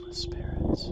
With. Spirits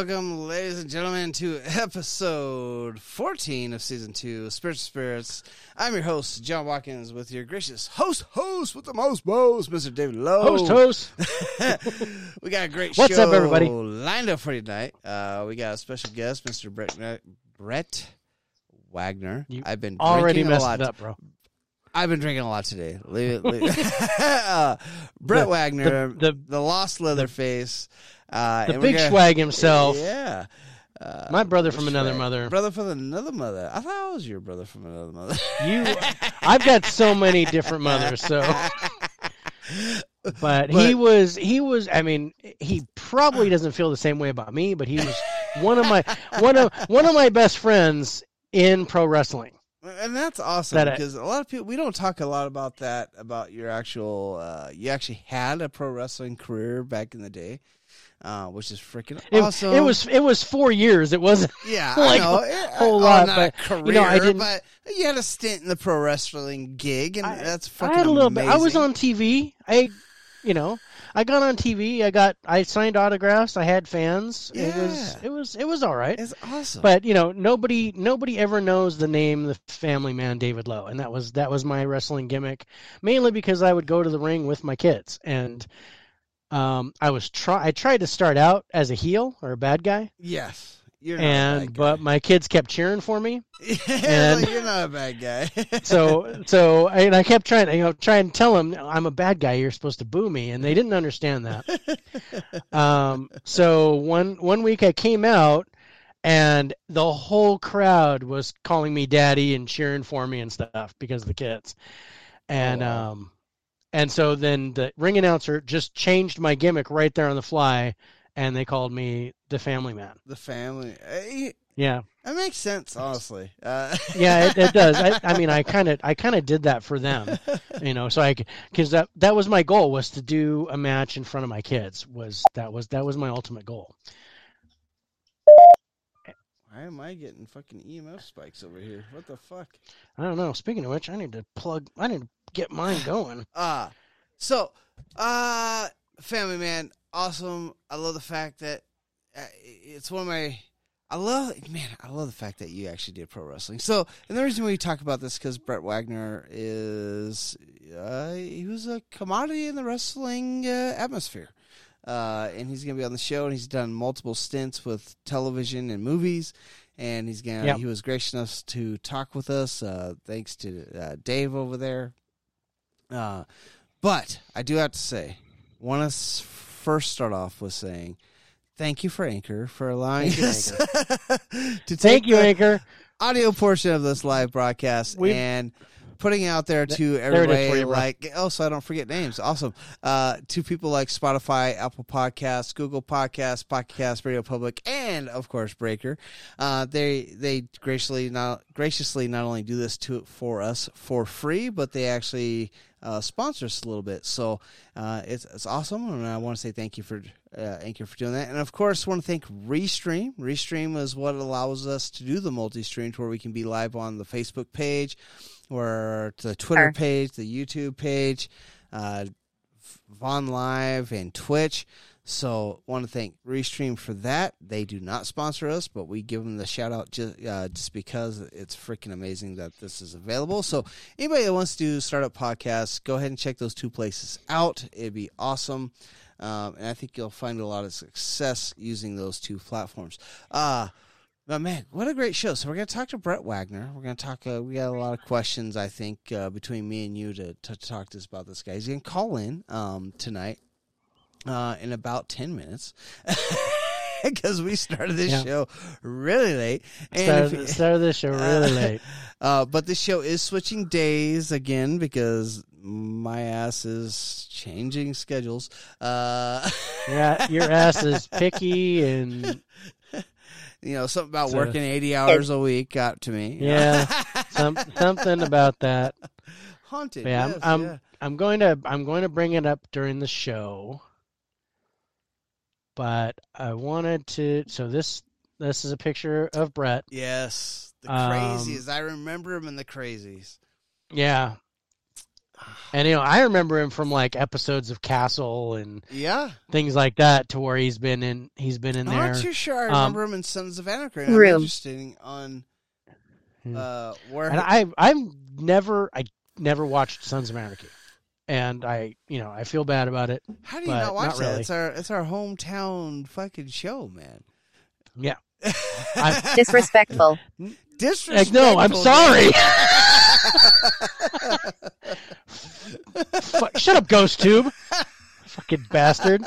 Welcome, ladies and gentlemen, to episode 14 of season two, Spirits of Spirits. I'm your host, John Watkins, with your gracious host, host with the most bows, Mr. David Lowe. Host, host. we got a great What's show up, everybody? lined up for you tonight. Uh, we got a special guest, Mr. Brett, Brett Wagner. You I've been Already drinking a messed lot. up, bro. I've been drinking a lot today. Leave it. Leave it. uh, Brett The- Wagner, the- the, the- lost Leatherface, uh, The big gonna- swag himself. Yeah. Uh, My brother from another swag. mother. Brother from another mother. I thought I was your brother from another mother. You, I've got so many different mothers. So, but, he was, he was. I mean, he probably doesn't feel the same way about me, but he was one of my one of one of my best friends in pro wrestling. and that's awesome That because a lot of people we don't talk a lot about that about your actual. Uh, you actually had a pro wrestling career back in the day. Uh, which is freaking It, awesome. it was it was four years. It wasn't. Yeah, like a whole lot, but, career, you know, I didn't- But you had a stint in the pro wrestling gig, and I- that's I had a little bit. I was on TV. I, you know, I got on TV. I got I signed autographs. I had fans. It was Yeah. it was it was all right. It's awesome. But you know, nobody nobody ever knows the name the Family Man David Lowe, and that was that was my wrestling gimmick, mainly because I would go to the ring with my kids, and um, I was try I tried to start out as a heel or a bad guy, yes, you're not a and but my kids kept cheering for me, and- like, you're not a bad guy. so so and I kept trying you know trying to tell them I'm a bad guy. You're supposed to boo me, and they didn't understand that. um, so one one week I came out, and the whole crowd was calling me daddy and cheering for me and stuff because of the kids, and Oh, wow. um, and so then the ring announcer just changed my gimmick right there on the fly, and they called me the Family Man. the family. eh, Yeah, That makes sense, honestly. Uh, yeah, it, it does. I, I mean, I kind of I kind of did that for them. you know so i because that that was my goal was to do a match in front of my kids was that was that was my ultimate goal Why am I getting fucking EMF spikes over here? What the fuck? i don't know speaking of which i need to plug i need to get mine going Uh so uh Family Man, awesome. I love the fact that uh, it's one of my I love man, I love the fact that you actually did pro wrestling. So, and the reason we talk about this cuz Brett Wagner is uh he was a commodity in the wrestling uh, atmosphere. Uh, and he's going to be on the show, and he's done multiple stints with television and movies. And he's gonna. Yep. He was gracious enough to talk with us. Uh, thanks to uh, Dave over there. Uh, but I do have to say, want to first start off with saying thank you for Anchor for allowing you, us to take thank you the anchor. audio portion of this live broadcast We've- and putting it out there to everybody you, like oh so I don't forget names. Awesome. Uh to people like Spotify Apple Podcasts Google Podcasts Pocket Casts Radio Public and of course Breaker. Uh they they graciously not graciously not only do this to for us for free but they actually uh, sponsor us a little bit. So uh, it's it's awesome and I want to say thank you for uh, Anchor for doing that. And of course want to thank Restream. Restream is what allows us to do the multi-stream where we can be live on the Facebook page or the Twitter page the YouTube page uh, Vaughn Live and Twitch So, want to thank Restream for that. They do not sponsor us, but we give them the shout out just, uh, just because it's freaking amazing that this is available. So, anybody that wants to start up podcasts, go ahead and check those two places out. It'd be awesome. Um, and I think you'll find a lot of success using those two platforms. Uh, but man, what a great show! So we're going to talk to Brett Wagner. We're going to talk. Uh, we got a lot of questions, I think, uh, between me and you to, to talk to us about this guy. He's going to call in um, tonight uh, in about 10 minutes because we started this Yeah. show really late. And Started, if started this show really late. uh, but this show is switching days again because my ass is changing schedules. Uh, Yeah, your ass is picky and you know, something about So- working 80 hours a week got to me. Yeah. some, something about that. Haunted. Yeah, yes, I'm, yeah. I'm I'm going to I'm going to bring it up during the show. But I wanted to so this this is a picture of Brett. Yes. The Um, crazies. I remember him in the crazies. Yeah. And you know, I remember him from like episodes of Castle and Yeah. things like that to where he's been in he's been in I'm there. not too sure. I Um, remember him in Sons of Anarchy. and I'm Room. interested on Hmm. uh, where And I I've never I never watched Sons of Anarchy. And I you know, I feel bad about it. How do you but not watch not that? really. It's our it's our hometown fucking show, man. Yeah. I- Disrespectful. Like, Disrespectful. no, I'm sorry. Fuck, shut up, Ghost Tube. Fucking bastard.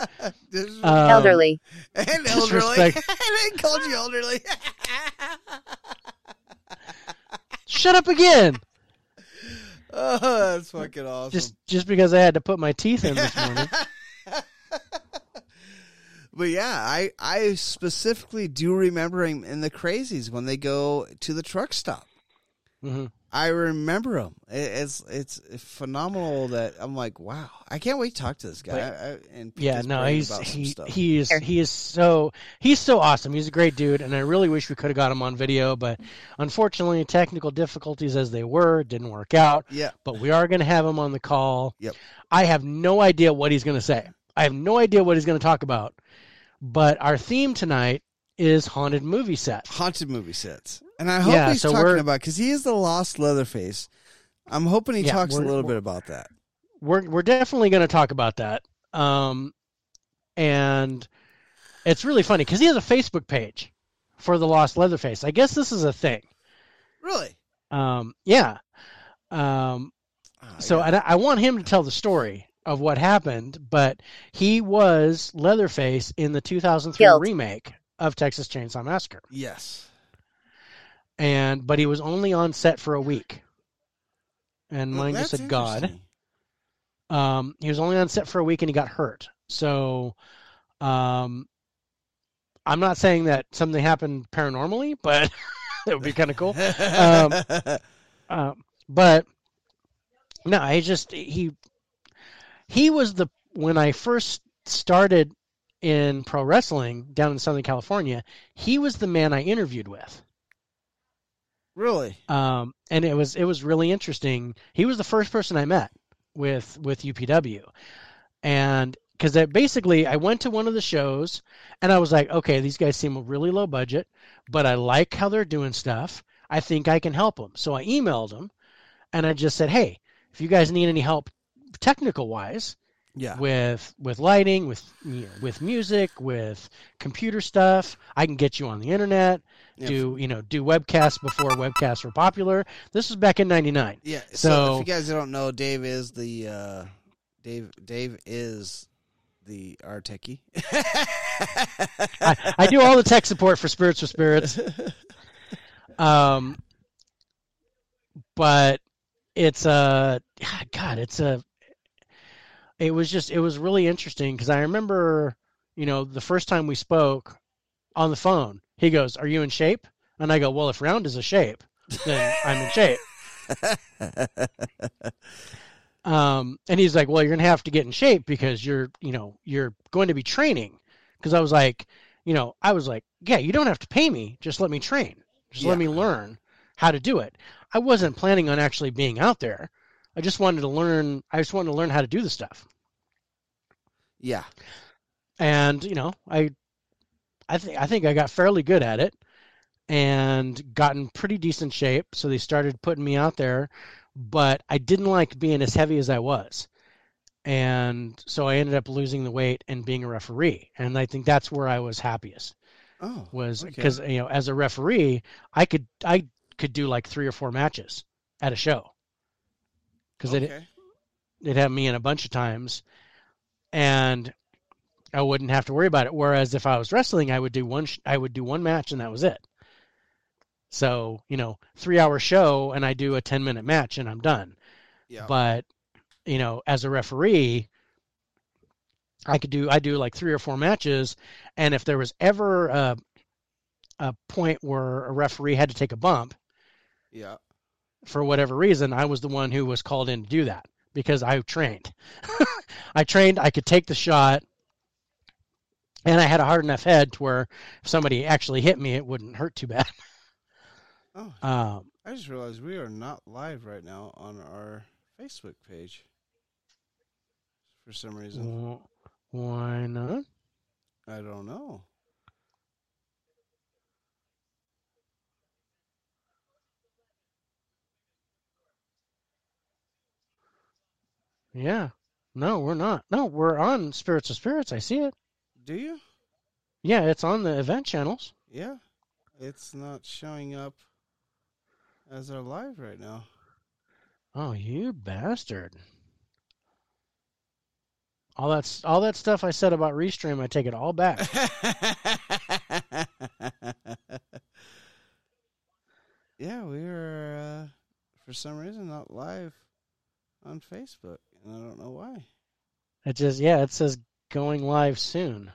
Dis- Um, Elderly. and elderly. and I called you elderly. Shut up again. Oh, that's fucking awesome. Just just because I had to put my teeth in this morning. But yeah, I I specifically do remember him in the crazies when they go to the truck stop. Hmm I remember him. It's it's phenomenal that I'm like, wow, I can't wait to talk to this guy. I, I, and Yeah, no, he's he he is he is so he's so awesome. He's a great dude, and I really wish we could have got him on video, but unfortunately, technical difficulties as they were didn't work out. yeah, But we are going to have him on the call. Yep. I have no idea what he's going to say. I have no idea what he's going to talk about. But our theme tonight is haunted movie sets. haunted movie sets, and I hope Yeah, he's so talking about because he is the lost Leatherface. I'm hoping he Yeah, talks a little bit about that. we're we're definitely going to talk about that. Um, and it's really funny because he has a Facebook page for the Lost Leatherface. I guess this is a thing. Really? Um, yeah. Um, Oh, so yeah. and I, I want him to tell the story of what happened, but he was Leatherface in the 2003 Killed. remake of Texas Chainsaw Massacre, yes, and but he was only on set for a week. And Well, mine just said God. Um, he was only on set for a week and he got hurt. So, um, I'm not saying that something happened paranormally, but it would be kind of cool. Um, Um, but no, I just he he was the when I first started in pro wrestling down in Southern California, he was the man I interviewed with. Really? Um, and it was it was really interesting. He was the first person I met with with UPW, and because basically I went to one of the shows and I was like, okay, these guys seem really low budget, but I like how they're doing stuff. I think I can help them. So I emailed them, and I just said, hey, if you guys need any help technical wise Yeah. with with lighting, with you know, with music, with computer stuff, I can get you on the internet Yeah. do you know do webcasts before webcasts were popular. This was back in '99. Yeah. So, So- if you guys don't know, Dave is the uh, Dave. Dave is the our techie. I, I do all the tech support for Spirits with Spirits. Um, but it's a God. It's a. It was just. It was really interesting because I remember, you know, the first time we spoke on the phone. He goes, "Are you in shape?" And I go, "Well, if round is a shape, then I'm in shape." Um, and he's like, "Well, you're gonna have to get in shape because you're, you know, you're going to be training." Because I was like, you know, I was like, "Yeah, you don't have to pay me. Just let me train. Just let me learn how to do it." I wasn't planning on actually being out there. I just wanted to learn. I just wanted to learn how to do the stuff. yeah. and you know, I, I think I think I got fairly good at it, and got in pretty decent shape. So they started putting me out there, but I didn't like being as heavy as I was, and so I ended up losing the weight and being a referee. And I think that's where I was happiest Oh, was okay. because you know as a referee I could I could do like three or four matches at a show because they'd, they'd have me in a bunch of times and I wouldn't have to worry about it. Whereas if I was wrestling, I would do one sh- I would do one match and that was it. So you know, three hour show and I do a ten minute match and I'm done. yeah. But you know, as a referee, I could do I do like three or four matches, and if there was ever a a point where a referee had to take a bump yeah. For whatever reason, I was the one who was called in to do that because I trained. I trained. I could take the shot, and I had a hard enough head to where if somebody actually hit me, it wouldn't hurt too bad. Oh, Um, I just realized we are not live right now on our Facebook page. For some reason, wh- why not? I don't know. Yeah. No, we're not. No, we're on Spirits of Spirits. I see it. Do you? Yeah, it's on the event channels. Yeah. It's not showing up as our live right now. Oh, you bastard! All that's all that stuff I said about Restream, I take it all back. yeah, we were uh, for some reason not live on Facebook, and I don't know why. It just yeah, it says going live soon.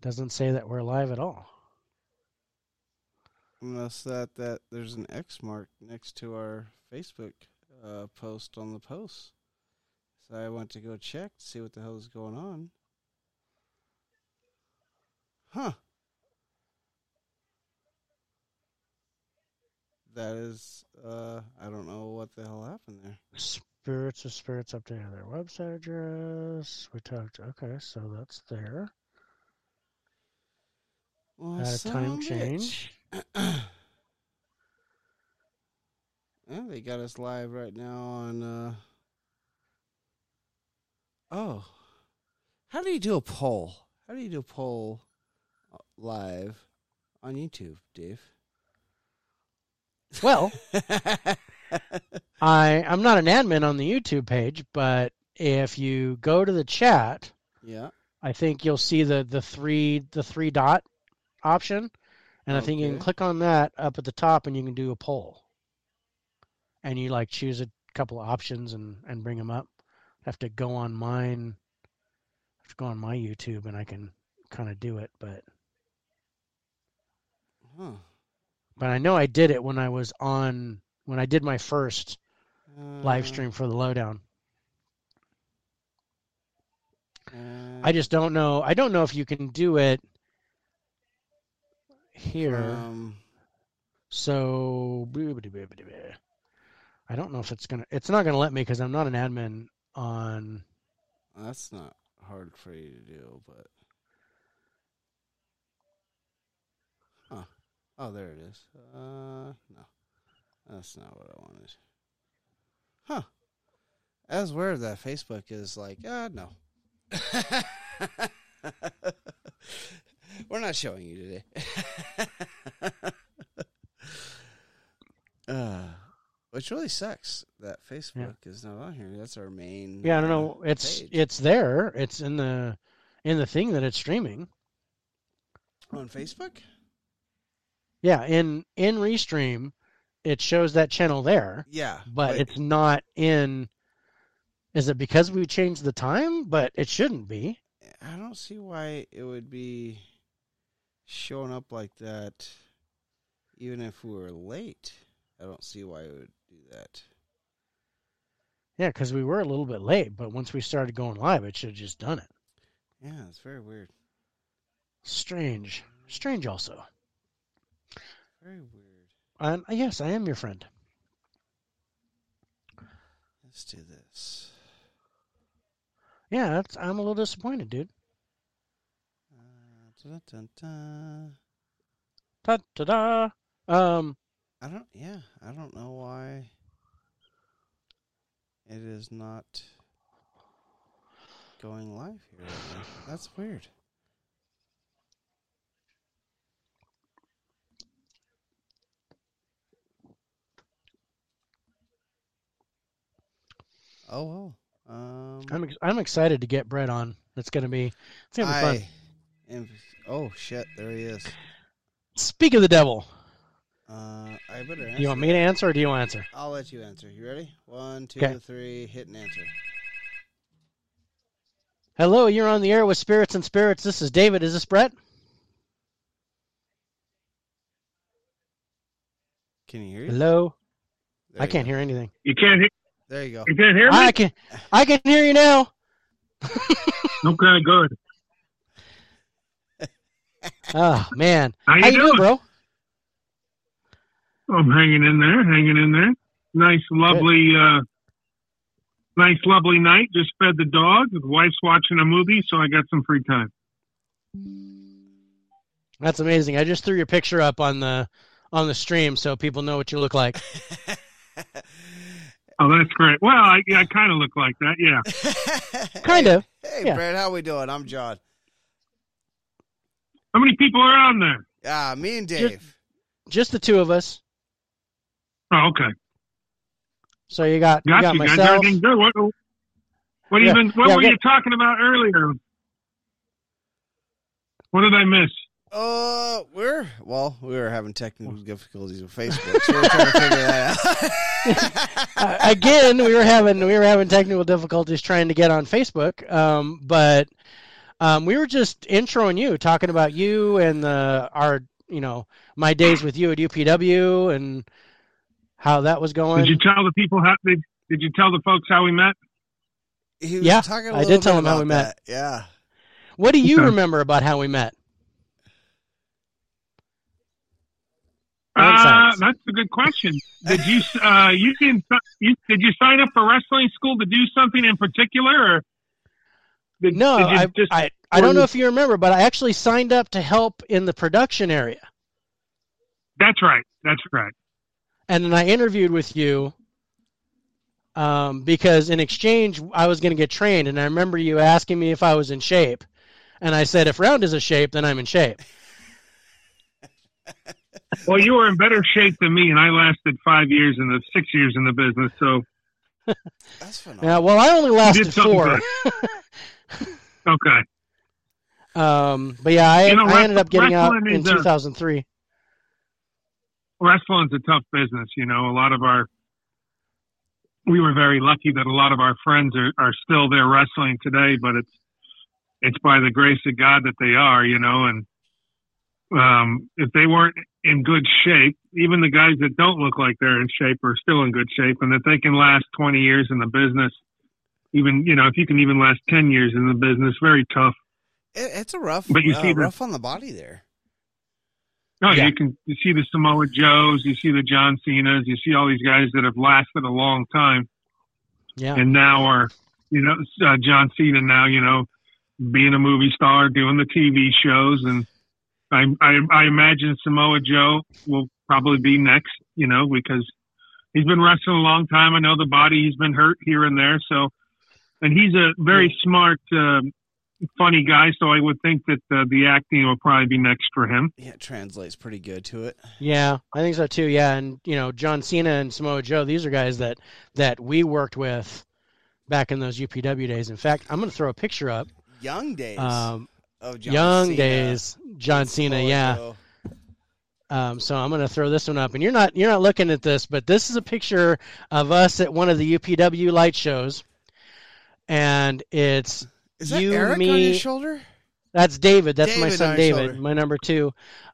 Doesn't say that we're live at all. Unless that that there's an X mark next to our Facebook uh, post on the post. So I went to go check to see what the hell is going on. Huh. That is uh I don't know what the hell happened there. Spirits of Spirits updated their website address. We talked. Okay, so that's there. Well, Had a time change. They got us live right now on. uh Oh, how do you do a poll? How do you do a poll uh, live on YouTube, Dave? Well, I I'm not an admin on the YouTube page, but if you go to the chat, yeah. I think you'll see the the three the three dot option, and I think you can click on that up at the top, and you can do a poll. And you like choose a couple of options and and bring them up. I have to go on mine. I have to go on my YouTube, and I can kind of do it, but Huh. But I know I did it when I was on when I did my first Uh, live stream for the lowdown. uh, I just don't know. I don't know if you can do it here. from- So I don't know if it's gonna. It's not gonna let me because I'm not an admin on. that's not hard for you to do, but. Oh, there it is. Uh, no. That's not what I wanted. Huh. As weird that Facebook is like, uh, no. We're not showing you today. uh, which really sucks that Facebook is not on here. That's our main. Yeah, I don't uh, know. It's page. it's there. It's in the in the thing that it's streaming. on Facebook. Yeah, in in Restream, it shows that channel there, Yeah, but it's not in. Is it because we changed the time? But it shouldn't be. I don't see why it would be showing up like that, even if we were late. I don't see why it would do that. Yeah, because we were a little bit late, but once we started going live, it should have just done it. Yeah, it's very weird. Strange, strange. Also, Very weird. and yes, I am your friend. Let's do this. Yeah, that's, I'm a little disappointed, dude. Uh, dun-dun-dun. Ta ta da. Um, I don't. Yeah, I don't know why it is not going live here. That's weird. Oh well. Um, I'm ex- I'm excited to get Brett on. It's gonna be it's gonna be fun. Am- oh shit! There he is. Speak of the devil. Uh, I better. Answer you want me to answer or do you want to answer? I'll let you answer. You ready? One, two, Okay. three. Hit and answer. Hello, you're on the air with Spirits and Spirits. This is David. Is this Brett? Can you hear you? Hello. There I you can't go. hear anything. You can't hear. There you go. You can't hear me. I can I can hear you now. Okay, good. Oh man. How you How you doing, doing? bro? I'm hanging in there, hanging in there. Nice, lovely, uh, nice, lovely night. Just fed the dog. The wife's watching a movie, so I got some free time. That's amazing. I just threw your picture up on the on the stream so people know what you look like. Oh, that's great. Well, I, I kind of look like that. Yeah. Kind of. Hey, Yeah. Brad, how we doing? I'm John. How many people are on there? Ah, me and Dave. Just the two of us. Oh, okay. So you got you Got got you guys. myself. Everything good. What, what Yeah, even? What yeah, were get- you talking about earlier? What did I miss? Uh, we're well, we were having technical difficulties with Facebook, so we're trying to figure that out. uh, again, we were having we were having technical difficulties trying to get on Facebook, um, but um, we were just introing you, talking about you and the our you know my days with you at UPW and how that was going. Did you tell the people how? Did, did you tell the folks how we met? He was Yeah, talking a I little did tell bit him how we met. that. Yeah. what do you Okay. remember about how we met? Uh, that's a good question. Did you uh you can you did you sign up for wrestling school to do something in particular or did, No, did I, just I I don't know if you remember, but I actually signed up to help in the production area, That's right. That's right. and then I interviewed with you. Um, because in exchange, I was going to get trained, and I remember you asking me if I was in shape, and I said, if round is a shape, then I'm in shape. Well, you were in better shape than me, and I lasted five years in the six years in the business. So That's Yeah, well, I only lasted four. okay, Um, but yeah, I, You know, I ended up getting out in is a- 2003. wrestling's a tough business. You know, a lot of our we were very lucky that a lot of our friends are, are still there wrestling today, but it's it's by the grace of God that they are, you know, and um, if they weren't in good shape, even the guys that don't look like they're in shape are still in good shape, and that they can last 20 years in the business, even you know, if you can even last 10 years in the business, very tough. It, it's a rough, But you uh, see the- rough on the body there. No, Yeah. you can you see the Samoa Joes, you see the John Cena's, you see all these guys that have lasted a long time. Yeah. and now are you know uh, John Cena now you know being a movie star doing the TV shows and I, I I imagine Samoa Joe will probably be next you know because he's been wrestling a long time I know the body he's been hurt here and there so and he's a very smart uh, funny guy so I would think that uh, the acting will probably be next for him Yeah, it translates pretty good to it. Yeah, I think so too. Yeah, and you know, John Cena and Samoa Joe, these are guys that that we worked with back in those UPW days. In fact, I'm going to throw a picture up. Young days Um, of John young Cena days, John and Cena. Samoa Yeah. Um, so I'm going to throw this one up, and you're not you're not looking at this, but this is a picture of us at one of the UPW light shows, and it's Is that You, Eric on me- your shoulder? That's David. That's my son David, shoulder. my number two.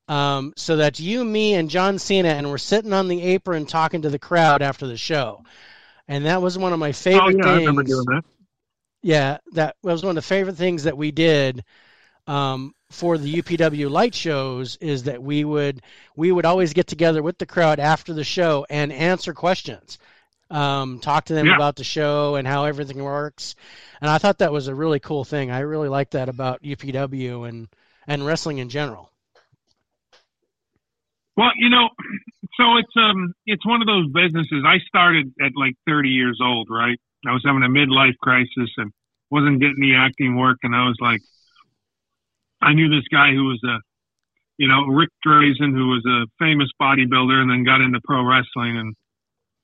Um, so that's you, me, and John Cena, and we're sitting on the apron talking to the crowd after the show. And that was one of my oh favorite yeah I things. remember doing that Yeah, that was one of the favorite things that we did um, for the UPW light shows is that we would we would always get together with the crowd after the show and answer questions. um, talk to them Yeah. about the show and how everything works. And I thought that was a really cool thing. I really like that about UPW and and wrestling in general. Well, you know, so it's um it's one of those businesses. I started at like 30 years old, right? I was having a midlife crisis and wasn't getting the acting work, and I was like, I knew this guy who was a, you know, Rick Drasin, who was a famous bodybuilder, and then got into pro wrestling, and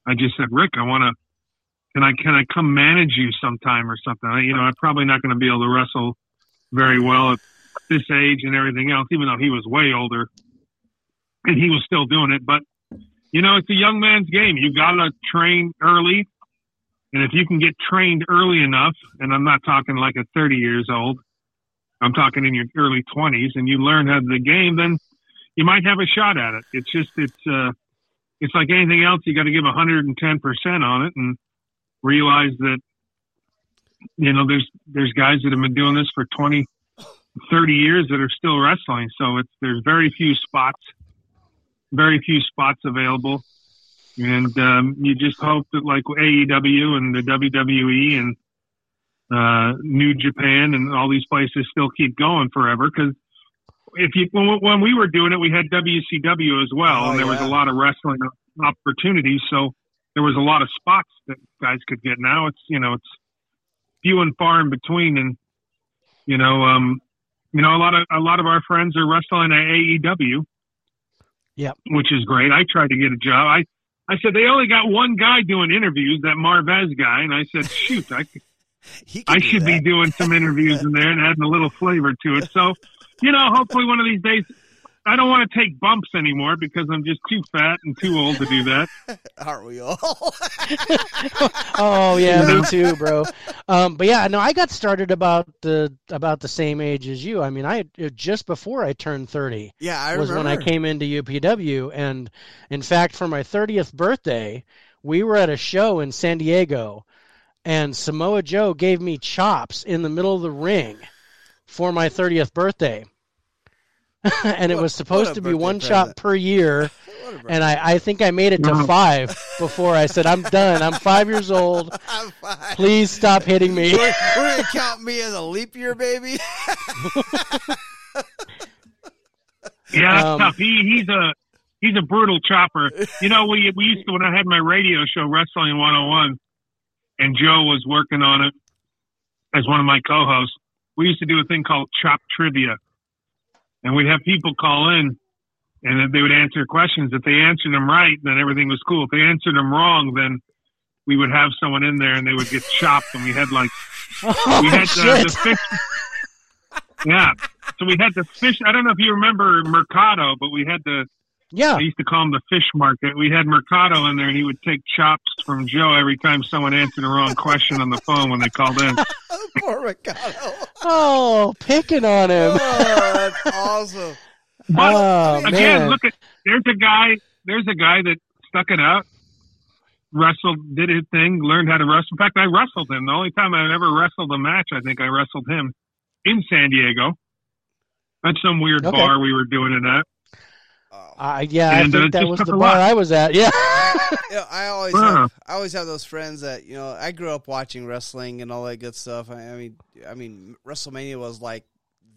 I just said, Rick, I want to. Can I can I come manage you sometime or something? I, you know, I'm probably not going to be able to wrestle very well at this age and everything else, even though he was way older and he was still doing it. But you know, it's a young man's game. You got to train early, and if you can get trained early enough, and I'm not talking like a 30 years old, I'm talking in your early 20s, and you learn how the game, then you might have a shot at it. It's just it's uh, it's like anything else. You got to give 110 percent on it, and realize that you know there's there's guys that have been doing this for 20 30 years that are still wrestling so it's there's very few spots very few spots available and um, you just hope that like AEW and the WWE and uh, New Japan and all these places still keep going forever. Because if you when, when we were doing it we had WCW as well Oh, and there was a lot of wrestling opportunities so there was a lot of spots that guys could get. Now it's you know it's few and far in between and you know um you know a lot of a lot of our friends are wrestling at AEW Yep. which is great. I tried to get a job. I I said they only got one guy doing interviews that Marvez guy and I said shoot I could He can I do should be doing some interviews in there and adding a little flavor to it. So, you know, hopefully one of these days, I don't want to take bumps anymore because I'm just too fat and too old to do that. Aren't we all? oh yeah, me too, bro. Um, but yeah, no, I got started about the about the same age as you. I mean, I just before I turned thirty yeah, I was remember. when I came into UPW, and in fact, for my thirtieth birthday, we were at a show in San Diego, and Samoa Joe gave me chops in the middle of the ring for my thirtieth birthday. and it was supposed to be one present. chop per year and I, I think I made it to Wow. five before I said I'm done. I'm five years old. I'm fine. Please stop hitting me. We're, we're gonna count me as a leap year baby. Yeah, that's Um, tough. He, he's a, he's a brutal chopper. You know, we, we used to, when I had my radio show, Wrestling 101, and Joe was working on it as one of my co-hosts, we used to do a thing called Chop Trivia. And we'd have people call in and they would answer questions. If they answered them right, then everything was cool. If they answered them wrong, then we would have someone in there and they would get chopped. And we had like, Oh, we had the, the fish. Yeah. So we had the fish. I don't know if you remember Mercado, but we had the, Yeah. I used to call him the fish market. We had Mercado in there and he would take chops from Joe every time someone answered the wrong question on the phone when they called in. Poor Ricardo. Oh, picking on him. Oh, that's awesome. But Oh, again, man. look at there's a guy there's a guy that stuck it out, wrestled, did his thing, learned how to wrestle. In fact, I wrestled him. The only time I ever wrestled a match, I think I wrestled him in San Diego. At some weird Okay. bar we were doing it at. Oh. Uh, yeah, I And, uh, think that was the a bar lot. I was at. Yeah. Yeah, I always Wow. have, I always have those friends that you know. I grew up watching wrestling and all that good stuff. I, I mean, I mean, WrestleMania was like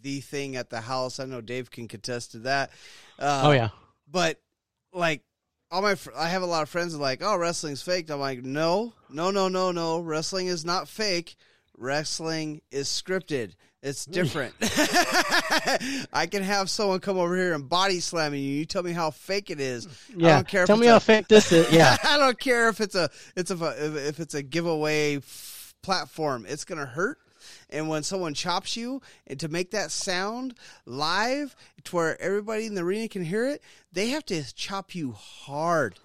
the thing at the house. I know Dave can contest to that. Uh, oh yeah. but like all my, fr- I have a lot of friends that are like, oh, wrestling's fake. I'm like, no, no, no, no, no. Wrestling is not fake. Wrestling is scripted. It's different. I can have someone come over here and body slam you. You tell me how fake it is. I Yeah. don't care Tell it's me a- how fake this is. Yeah. I don't care if it's a it's a if if it's a giveaway f- platform. It's gonna hurt. And when someone chops you, and to make that sound live to where everybody in the arena can hear it, they have to chop you hard.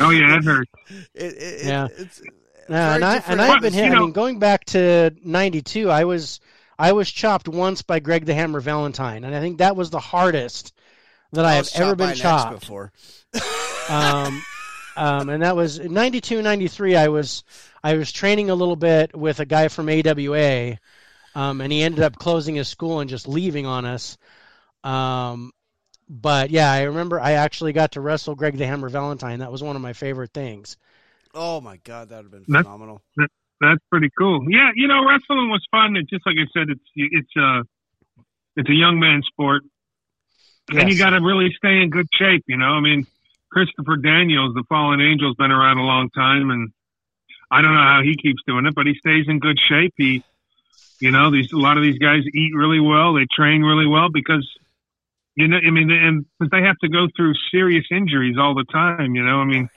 Oh yeah, that hurt. It, it, it- Yeah. it's Yeah, very and I different and I've been You hit. I mean, going back to '92, I was I was chopped once by Greg the Hammer Valentine, and I think that was the hardest that I, I have ever been chopped. before. um, um, and that was 92, 93. I was I was training a little bit with a guy from AWA, um, and he ended up closing his school and just leaving on us. Um, but yeah, I remember I actually got to wrestle Greg the Hammer Valentine. That was one of my favorite things. Oh my god, that would have been That's- phenomenal. That's pretty cool. Yeah, you know, wrestling was fun. It's just like I said, it's it's uh it's a young man's sport, and you got to really stay in good shape. You know, I mean, Christopher Daniels, the Fallen Angel's been around a long time, and I don't know how he keeps doing it, but he stays in good shape. He, you know, these a lot of these guys eat really well, they train really well because. You know, I mean, and because they have to go through serious injuries all the time. You know, I mean,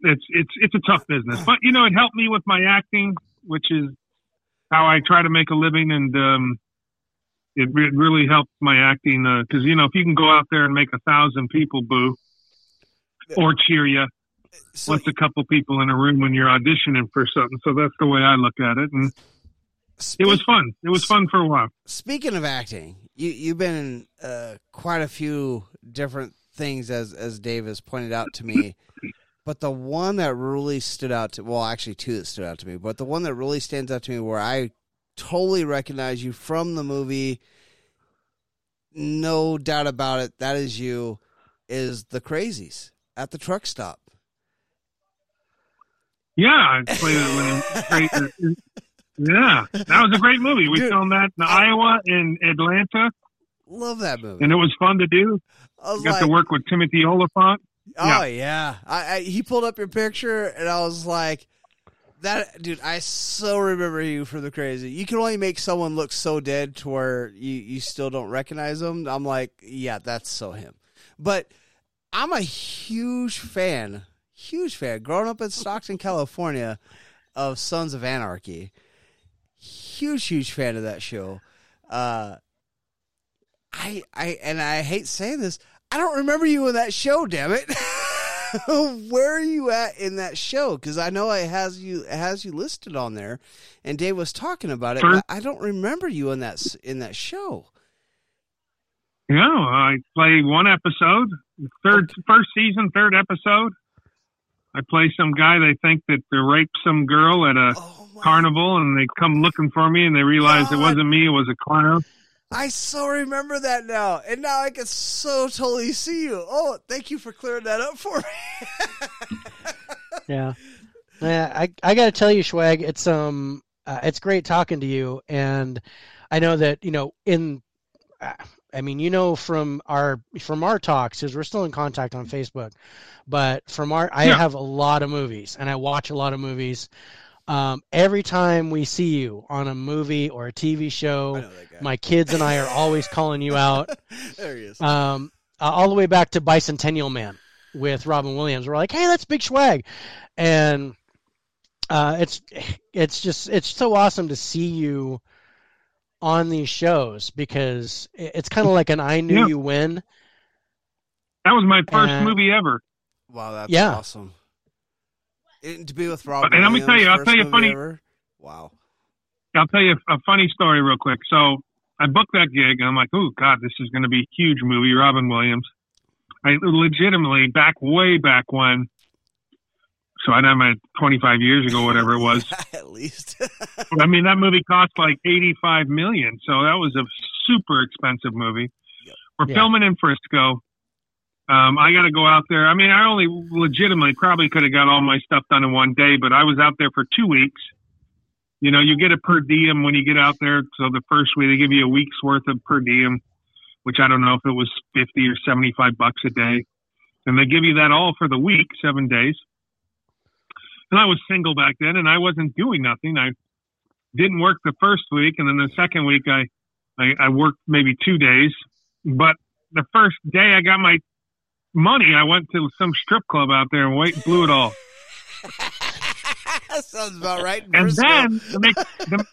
it's it's it's a tough business. But you know, it helped me with my acting, which is how I try to make a living, and um, it re- really helped my acting because you know if you can go out there and make a thousand people boo or cheer you, So, what's a couple people in a room when you're auditioning for something? So that's the way I look at it, and it was fun. It was fun for a while. Speaking of acting, you you've been in uh, quite a few different things, as as Dave has pointed out to me. But the one that really stood out to well, actually two that stood out to me, but the one that really stands out to me where I totally recognize you from the movie, no doubt about it, that is you, is the Crazies at the truck stop. Yeah, I played it when. Yeah, that was a great movie. We Dude, filmed that in Iowa and Atlanta, Love that movie. and it was fun to do. I Got like, to work with Timothy Olyphant. Oh yeah, I, I he pulled up your picture and I was like, that dude. I so remember you from the crazy. You can only make someone look so dead to where you you still don't recognize them. I'm like, yeah, that's so him. But I'm a huge fan, huge fan. Growing up in Stockton, California, of Sons of Anarchy, huge, huge fan of that show. Uh, I I and I hate saying this. I don't remember you in that show. Damn it! Where are you at in that show? Because I know it has you it has you listed on there, and Dave was talking about it. I don't remember you in that in that show. Yeah, I play one episode, third first season, third episode. I play some guy they think that they raped some girl at a Oh carnival, and they come looking for me, and they realize it wasn't me; it was a clown. I so remember that now, and now I can so totally see you. Oh, thank you for clearing that up for me. Yeah, yeah. I I got to tell you, Schwag, it's um, uh, it's great talking to you, and I know that you know in, uh, I mean, you know from our from our talks, because we're still in contact on Facebook, but from our, I Yeah. have a lot of movies, and I watch a lot of movies. Um, every time we see you on a movie or a TV show, I know that guy. my kids and I are always calling you out. there he is. um, uh, all the way back to Bicentennial Man with Robin Williams. We're like, hey, that's Big Swag, and uh, it's it's just it's so awesome to see you on these shows because it's kind of like an I knew Yeah. you when. That was my first Uh, movie ever. Wow, that's Yeah. awesome. And to be with Rob. And let me tell you, I'll Williams, tell you first movie funny- ever? Wow. I'll tell you a, a funny story real quick. So I booked that gig, and I'm like, "Oh God, this is going to be a huge movie." Robin Williams. I legitimately back way back when. So I know my 25 years ago, whatever it was. At least. I mean, that movie cost like 85 million, so that was a super expensive movie. Yep. We're Yeah. filming in Frisco. Um, I got to go out there. I mean, I only legitimately probably could have got all my stuff done in one day, but I was out there for two weeks. You know, you get a per diem when you get out there. So the first week they give you a week's worth of per diem, which I don't know if it was 50 or 75 bucks a day. And they give you that all for the week, seven days. And I was single back then and I wasn't doing nothing. I didn't work the first week. And then the second week I, I, I worked maybe two days, but the first day I got my money, I went to some strip club out there and wait, blew it all. that sounds about right. And then to make to,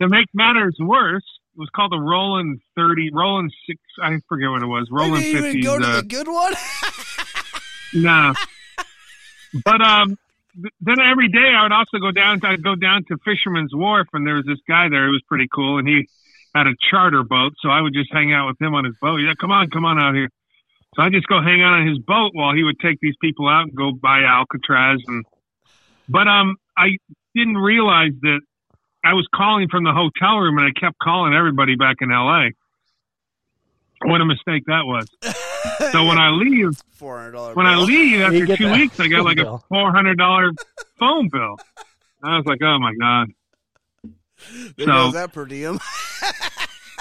to make matters worse, it was called the Roland Thirty, Roland Six. I forget what it was. Wait, Roland did you even Fifties. go to Uh, the good one? nah. But um, th- then every day I would also go down. To, I'd go down to Fisherman's Wharf, and there was this guy there who was pretty cool, and he had a charter boat, so I would just hang out with him on his boat. Yeah, come on, come on out here. So I just go hang out on his boat while he would take these people out and go buy Alcatraz and. But um, I didn't realize that I was calling from the hotel room, and I kept calling everybody back in L.A. What a mistake that was. So when I leave, four hundred dollars. when I leave after two that weeks, I got like a four hundred dollar phone bill. I was like, oh my god. there so- that per diem.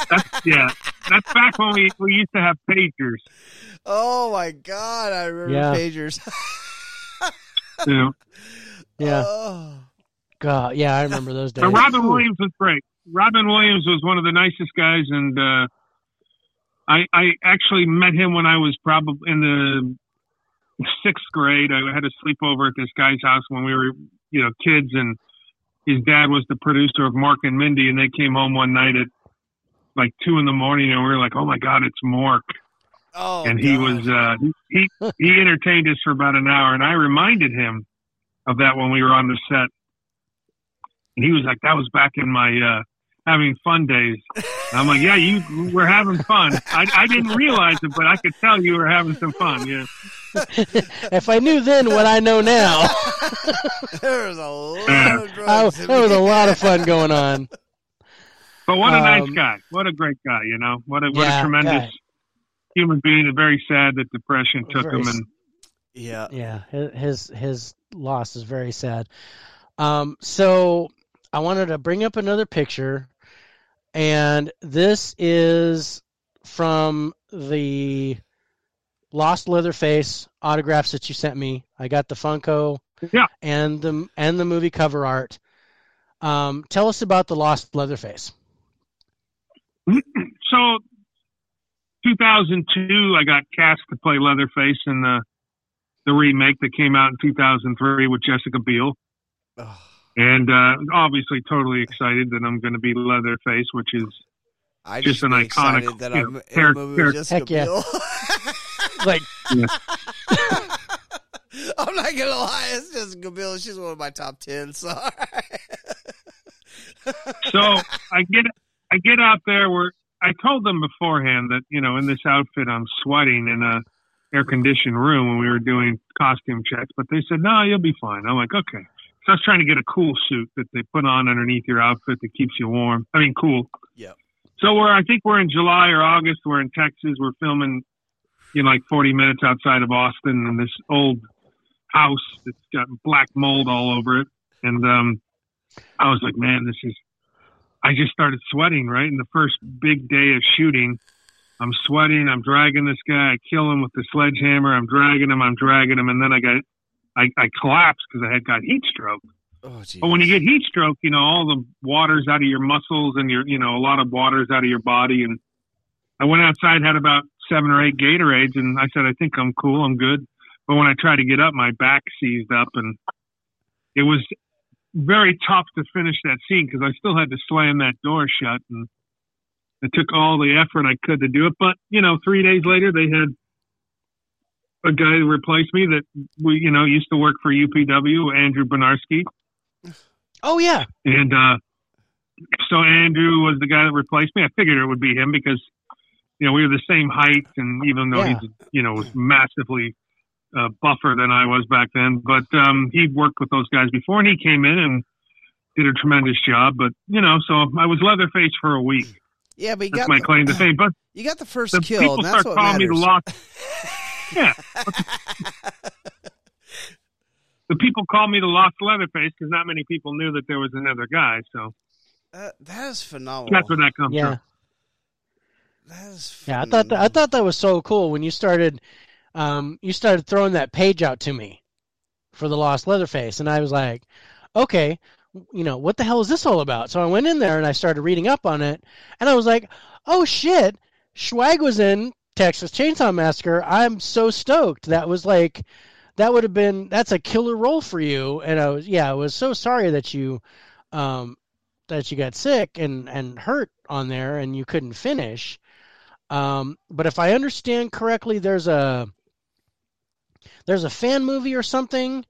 That's yeah. That's back when we we used to have pagers. Oh my god, I remember Yeah. pagers. You know. Yeah. Oh. God, yeah, I remember those days. But Robin Ooh. Williams was great. Robin Williams was one of the nicest guys, and uh, I I actually met him when I was probably in the sixth grade. I had a sleepover at this guy's house when we were you know kids, and his dad was the producer of Mork and Mindy, and they came home one night at like two in the morning, and we were like, "Oh my God, it's Mork!" Oh, and he God. was uh, he he entertained us for about an hour, and I reminded him of that when we were on the set, and he was like, "That was back in my uh, having fun days." And I'm like, "Yeah, you were having fun. I, I didn't realize it, but I could tell you were having some fun." Yeah, if I knew then what I know now, there was a lot Yeah. of I, there was a lot of fun going on. but what a nice Um, guy! What a great guy! You know, what a what Yeah, a tremendous guy. Human being. And very sad that depression took Very him. And Yeah. Yeah, his his loss is very sad. Um, so I wanted to bring up another picture, and this is from the Lost Leatherface autographs that you sent me. I got the Funko, Yeah. and the and the movie cover art. Um, tell us about the Lost Leatherface. so 2002 i got cast to play leatherface in the the remake that came out in 2003 with jessica biel Oh, and uh obviously totally excited that i'm going to be leatherface which is I just, just an iconic that I'm know, in a character- movie with Jessica Heck yeah. Biel. Like, I'm not gonna lie, it's Jessica Biel. She's one of my top ten. Sorry. so i get i get out there where i told them beforehand that you know in this outfit i'm sweating in a air conditioned room when we were doing costume checks but they said no you'll be fine. I'm like okay. So i was trying to get a cool suit that they put on underneath your outfit that keeps you warm. I mean cool. Yeah. so we're i think we're in july or august. We're in texas. We're filming know like 40 minutes outside of austin in this old house that's got black mold all over it. And um I was like, man, this is. I just started sweating right in the first big day of shooting. I'm sweating. I'm dragging this guy. I kill him with the sledgehammer. I'm dragging him. I'm dragging him, and then I got, I, I collapsed because I had got heat stroke. Oh. But when you get heat stroke, you know all the water's out of your muscles and your, you know, a lot of water's out of your body. And I went outside, had about seven or eight Gatorades, and I said, I think I'm cool. I'm good. But when I tried to get up, my back seized up, and it was very tough to finish that scene because I still had to slam that door shut, and it took all the effort I could to do it. But you know, three days later, they had a guy to replace me that we, you know, used to work for UPW, Andrew Bryniarski, oh yeah, and uh, so Andrew was the guy that replaced me. I figured it would be him because you know we were the same height, and even though Yeah. he's you know was massively uh, buffer than I was back then, but um, he'd worked with those guys before, and he came in and did a tremendous job. But you know, so I was Leatherface for a week. yeah, but you That's got my the, claim to fame. But you got the first the kill, people and that's start what calling me the matters. lost. Yeah. the people call me the lost Leatherface because not many people knew that there was another guy. So That, that is phenomenal. that's where that comes yeah. from. That is Yeah, I thought that, I thought that was so cool when you started um, you started throwing that page out to me for the Lost Leatherface, and I was like, okay, you know, what the hell is this all about? So I went in there and I started reading up on it, and I was like, oh shit, Schwag was in Texas Chainsaw Massacre. I'm so stoked. That was like, that would have been that's a killer role for you. And I was yeah, I was so sorry that you, um, that you got sick and and hurt on there and you couldn't finish. Um, but if I understand correctly, there's a there's a fan movie or something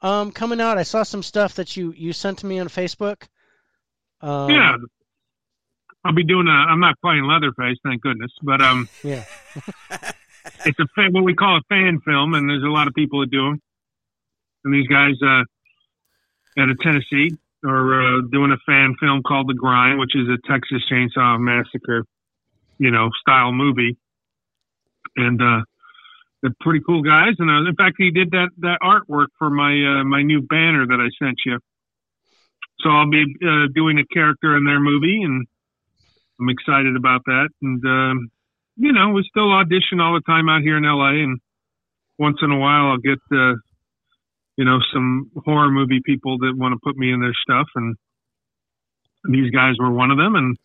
um, coming out. I saw some stuff that you you sent to me on Facebook. Um, yeah. I'll be doing a. I'm not playing Leatherface, thank goodness, but um, yeah, it's a fan, what we call a fan film, and there's a lot of people that do them. And these guys uh, out of Tennessee are uh, doing a fan film called The Grind, which is a Texas Chainsaw Massacre, you know, style movie. And uh, they're pretty cool guys. And uh, in fact, he did that that artwork for my uh, my new banner that I sent you. So I'll be uh, doing a character in their movie, and I'm excited about that. And um, you know, we still audition all the time out here in LA, and once in a while I'll get uh, you know some horror movie people that want to put me in their stuff, and these guys were one of them. And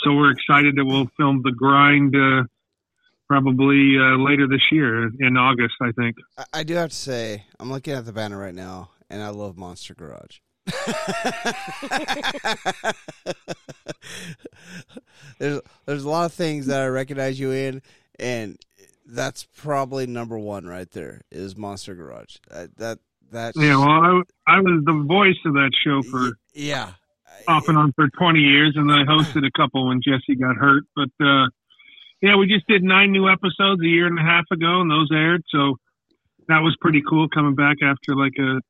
so we're excited that we'll film the grind. Uh, probably uh, later this year in August, I think. I, I do have to say, I'm looking at the banner right now, and I love Monster Garage. there's there's a lot of things that I recognize you in, and that's probably number one right there is Monster Garage. Uh, that that yeah. Well, I, I was the voice of that show for yeah off and on for 20 years, and I hosted a couple when Jesse got hurt. But uh, yeah, we just did nine new episodes a year and a half ago, and those aired. So that was pretty cool coming back after like a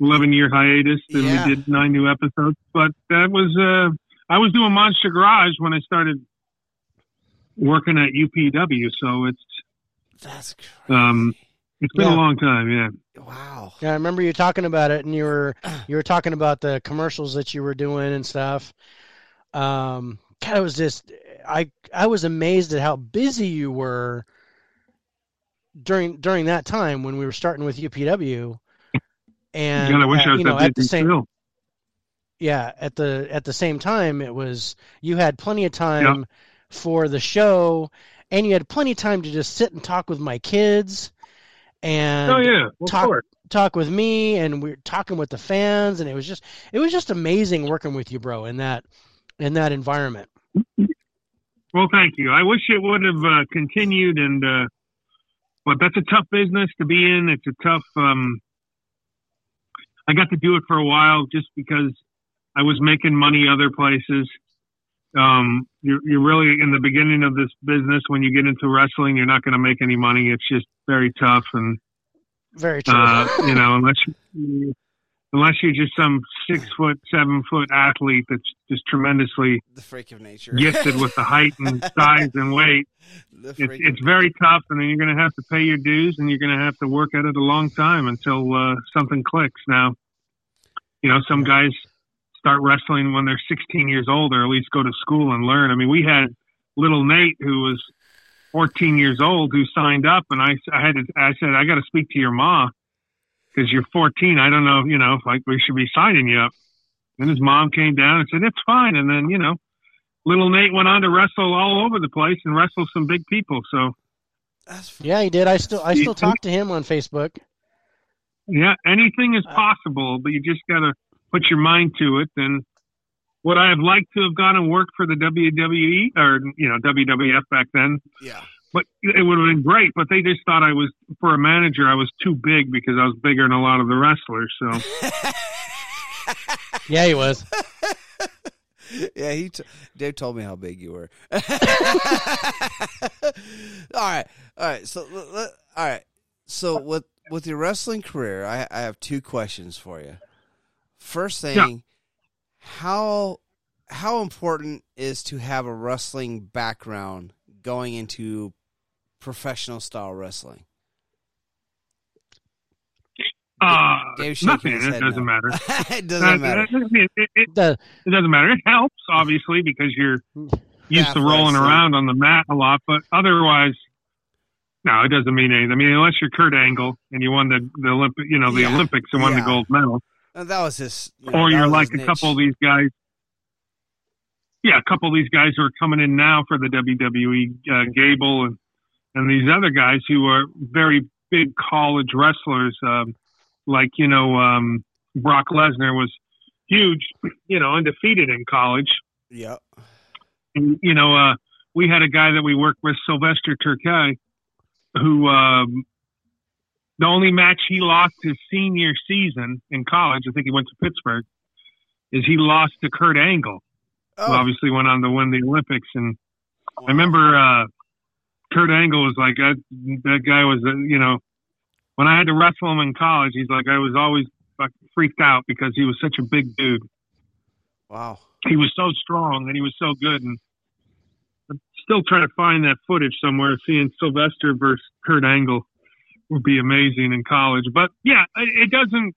11 year hiatus. And Yeah. we did nine new episodes. But that was, uh, I was doing Monster Garage when I started working at UPW. So it's, that's crazy. um, it's been Yeah. a long time. Yeah. wow. Yeah, I remember you talking about it, and you were you were talking about the commercials that you were doing and stuff. Um, God, it was just I I was amazed at how busy you were during during that time when we were starting with UPW. And God, I wish uh, I was you know that at the same still. yeah at the at the same time it was you had plenty of time for the show and you had plenty of time to just sit and talk with my kids and Oh yeah. Of talk- talk with me and we are talking with the fans and it was just it was just amazing working with you bro in that in that environment Well, thank you. I wish it would have uh, continued, and uh, but that's a tough business to be in. It's a tough. Um, I got to do it for a while just because I was making money other places. Um, you're, you're really in the beginning of this business when you get into wrestling, you're not going to make any money. It's just very tough, and very tough. uh, you know, unless you, unless you're just some six foot, seven foot athlete that's just tremendously The freak of nature. gifted with the height and size and weight it's it's very tough, and then you're going to have to pay your dues, and you're going to have to work at it a long time until uh, something clicks. Now, you know, some guys start wrestling when they're 16 years old, or at least go to school and learn. I mean, we had little Nate who was 14 years old who signed up, and I I had to I said I got to speak to your ma because you're 14. I don't know, you know, if like we should be signing you up. And his mom came down and said it's fine, and then you know little Nate went on to wrestle all over the place and wrestle some big people. So yeah he did i still i still talk to him on facebook yeah, anything is Uh, possible, but you just got to put your mind to it. And would I have liked to have gone and worked for the WWE or you know WWF back then? yeah. But it would have been great. But they just thought I was for a manager. I was too big because I was bigger than a lot of the wrestlers. So yeah he was yeah, he t- Dave told me how big you were. all right, all right. So, l- l- all right. So, with with your wrestling career, I, I have two questions for you. First thing, Yeah. how how important is to have a wrestling background going into professional style wrestling? uh, Dave's shaking nothing. It doesn't no. matter. it doesn't matter. Uh, It, it, it, the it doesn't matter. It helps obviously because you're used to rolling Athleticism. around on the mat a lot, but otherwise, no, it doesn't mean anything. I mean, unless you're Kurt Angle and you won the the Olympic, you know, the Yeah. Olympics and won Yeah. the gold medal, Uh, That was his. you know, or you're like his a couple of these guys. Yeah, a couple of these guys who are coming in now for the WWE, uh, Gable and and these other guys who are very big college wrestlers, um, like you know um, Brock Lesnar was huge, you know, undefeated in college. Yep. And, you know, uh, we had a guy that we worked with, Sylvester Terkay, who um, the only match he lost his senior season in college, I think he went to Pittsburgh, is he lost to Kurt Angle, Oh, who obviously went on to win the Olympics. And wow. I remember uh, Kurt Angle was like, that, that guy was, uh, you know, when I had to wrestle him in college, he's like, I was always freaked out because he was such a big dude Wow. he was so strong and he was so good and I'm still trying to find that footage somewhere. Seeing Sylvester versus Kurt Angle would be amazing in college. But yeah, it, it doesn't.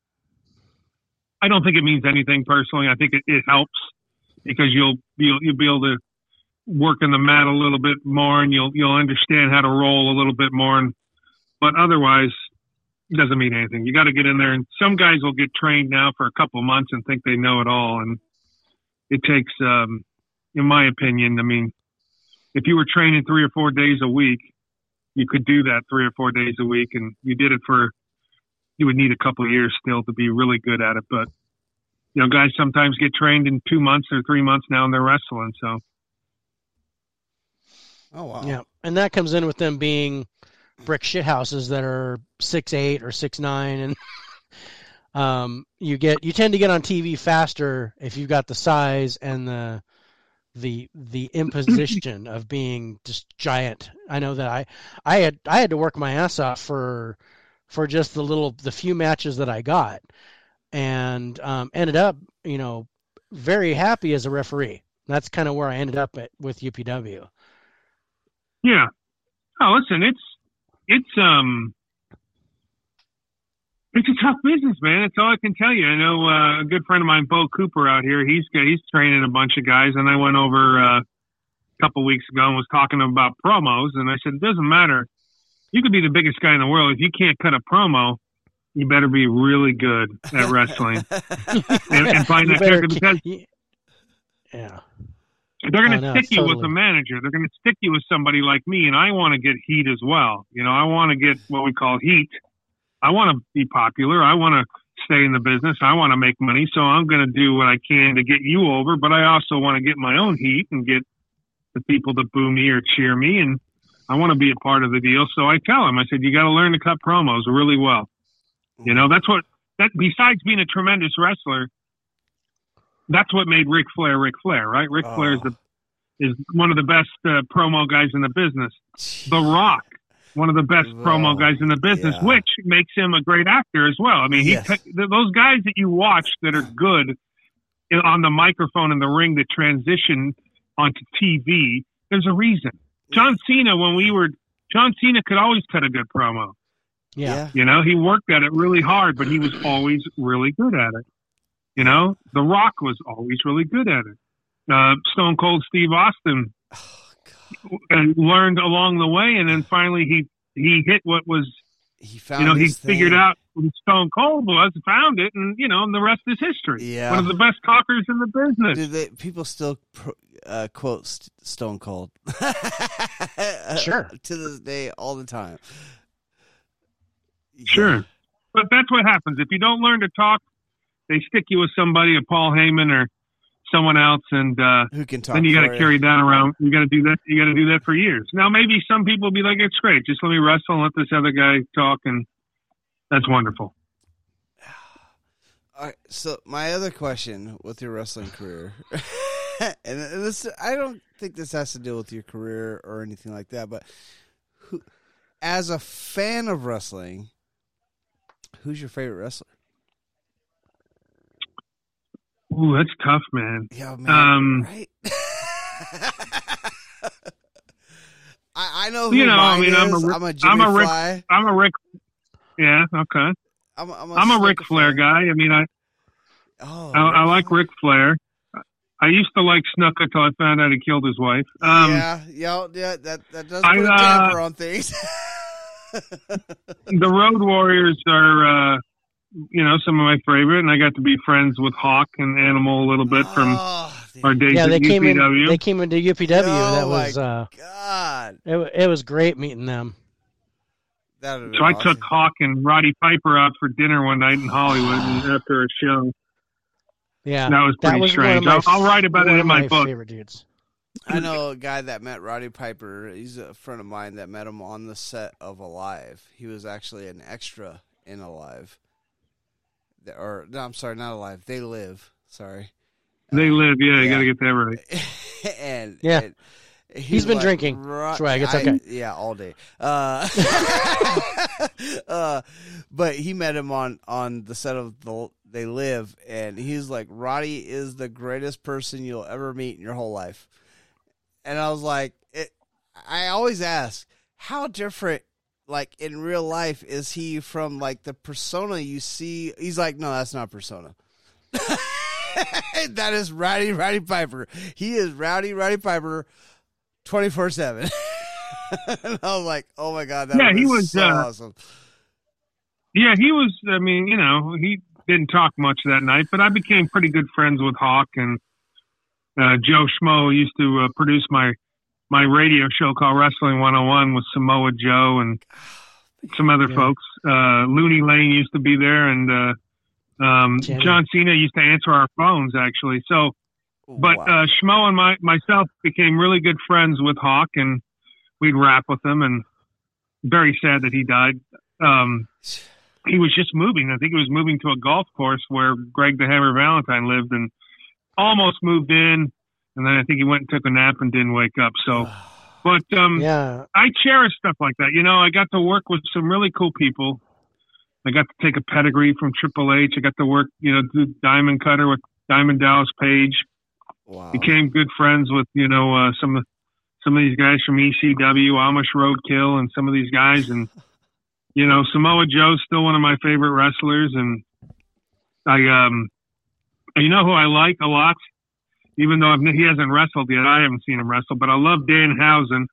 I don't think it means anything personally. I think it, it helps because you'll be you'll be able to work in the mat a little bit more, and you'll you'll understand how to roll a little bit more. And but otherwise, it doesn't mean anything. You got to get in there, and some guys will get trained now for a couple months and think they know it all, and it takes, um, in my opinion, I mean, if you were training three or four days a week, you could do that three or four days a week, and you did it for. You would need a couple of years still to be really good at it, but you know, guys sometimes get trained in two months or three months now, and they're wrestling. So. Oh wow. Yeah, and that comes in with them being brick shit houses that are six eight or six nine, and um, you get you tend to get on TV faster if you've got the size and the the the imposition of being just giant. I know that I I had I had to work my ass off for for just the little the few matches that I got, and um, ended up you know very happy as a referee. That's kind of where I ended up at with UPW. Yeah. Oh, listen, it's it's um it's a tough business, man. That's all I can tell you. I know uh, a good friend of mine, Bo Cooper, out here. He's he's training a bunch of guys, and I went over uh, a couple weeks ago and was talking about promos, and I said it doesn't matter. You could be the biggest guy in the world if you can't cut a promo. You better be really good at wrestling and, and find You that better character because yeah. They're going to stick you with a manager. They're going to stick you with somebody like me, and I want to get heat as well. You know, I want to get what we call heat. I want to be popular. I want to stay in the business. I want to make money. So I'm going to do what I can to get you over, but I also want to get my own heat and get the people to boo me or cheer me. And I want to be a part of the deal. So I tell them, I said, you got to learn to cut promos really well. You know, that's what, that besides being a tremendous wrestler, that's what made Ric Flair Ric Flair, right? Ric Flair is Oh. the is one of the best uh, promo guys in the business. The Rock, one of the best Oh, promo guys in the business, yeah. which makes him a great actor as well. I mean, he Yes. th- those guys that you watch that are good in- on the microphone in the ring that transition onto TV. There's a reason. John Cena, when we were John Cena, could always cut a good promo. Yeah. You know, he worked at it really hard, but he was always really good at it. You know, The Rock was always really good at it. Uh, Stone Cold Steve Austin Oh, God. and learned along the way, and then finally he he hit what was He found you know he figured thing. out what Stone Cold was, found it, and you know, and the rest is history. Yeah. One of the best talkers in the business. Do they, people still pro, uh, quote St- Stone Cold? Sure. to this day, all the time. Sure. But that's what happens. If you don't learn to talk, they stick you with somebody, a Paul Heyman or someone else, and uh, Who can talk? then you got to carry that around. You got to do that. You got to do that for years. Now, maybe some people will be like, "It's great. Just let me wrestle and let this other guy talk," and that's wonderful. All right, so my other question with your wrestling career, and this I don't think this has to do with your career or anything like that, but who, as a fan of wrestling, who's your favorite wrestler? Ooh, that's tough, man. Yeah, man, Um, right? I, I know who You know, I mean, I'm a is. I'm a Jimmy I'm a Ric- Fly. I'm a Rick. Yeah, okay. I'm a, I'm a, I'm a Ric Snicker Flair guy. I mean, I Oh, I, I like Flair. Ric Flair. I used to like Snuka until I found out he killed his wife. Um, yeah, yeah, yeah. That that does I, put a uh, damper on things. the Road Warriors are, uh, you know, some of my favorite, and I got to be friends with Hawk and Animal a little bit from oh, our days Yeah, at they came in. UPW. They came into UPW. that Oh, was my uh, God, it, it was great meeting them. that would so I took Hawk and Roddy Piper out for dinner one night in Hollywood and after a show. Yeah, That was that pretty was strange. my I'll, I'll write about one it of in my, book. favorite dudes. I know a guy that met Roddy Piper. He's a friend of mine that met him on the set of Alive. He was actually an extra in Alive. The- Or no, I'm sorry, not Alive. They Live. Sorry. They live, yeah, you got to get that right. and Yeah. and He's been drinking, "Ro- Swag, it's I- okay." yeah, all day. Uh, uh, but he met him on on the set of the They Live, and he's like, Roddy is the greatest person you'll ever meet in your whole life. And I was like, it, I always ask, how different, like in real life, is he from like the persona you see? He's like, no, that's not persona. that is Rowdy Roddy Piper. He is Rowdy Roddy Piper, twenty four seven. I was like, oh my god, that Yeah, he was, so uh, awesome. Yeah, he was. I mean, you know, he didn't talk much that night, but I became pretty good friends with Hawk and uh, Joe Schmo used to uh, produce my my radio show called Wrestling 101 with Samoa Joe and some other Yeah. folks. Uh, Looney Lane used to be there, and uh, um, John Cena used to answer our phones actually. So, but Wow. uh, Schmo and my myself became really good friends with Hawk, and we'd rap with him. And very sad that he died. Um, he was just moving. I think he was moving to a golf course where Greg the Hammer Valentine lived, and almost moved in. And then I think he went and took a nap and didn't wake up. So, but um, Yeah. I cherish stuff like that. You know, I got to work with some really cool people. I got to take a pedigree from Triple H. I got to work, you know, do Diamond Cutter with Diamond Dallas Page. wow. Became good friends with, you know, uh, some some of these guys from ECW, Amish Roadkill, and some of these guys. And you know, Samoa Joe's still one of my favorite wrestlers. And I, um, you know who I like a lot, even though I've, he hasn't wrestled yet. I haven't seen him wrestle, but I love Danhausen.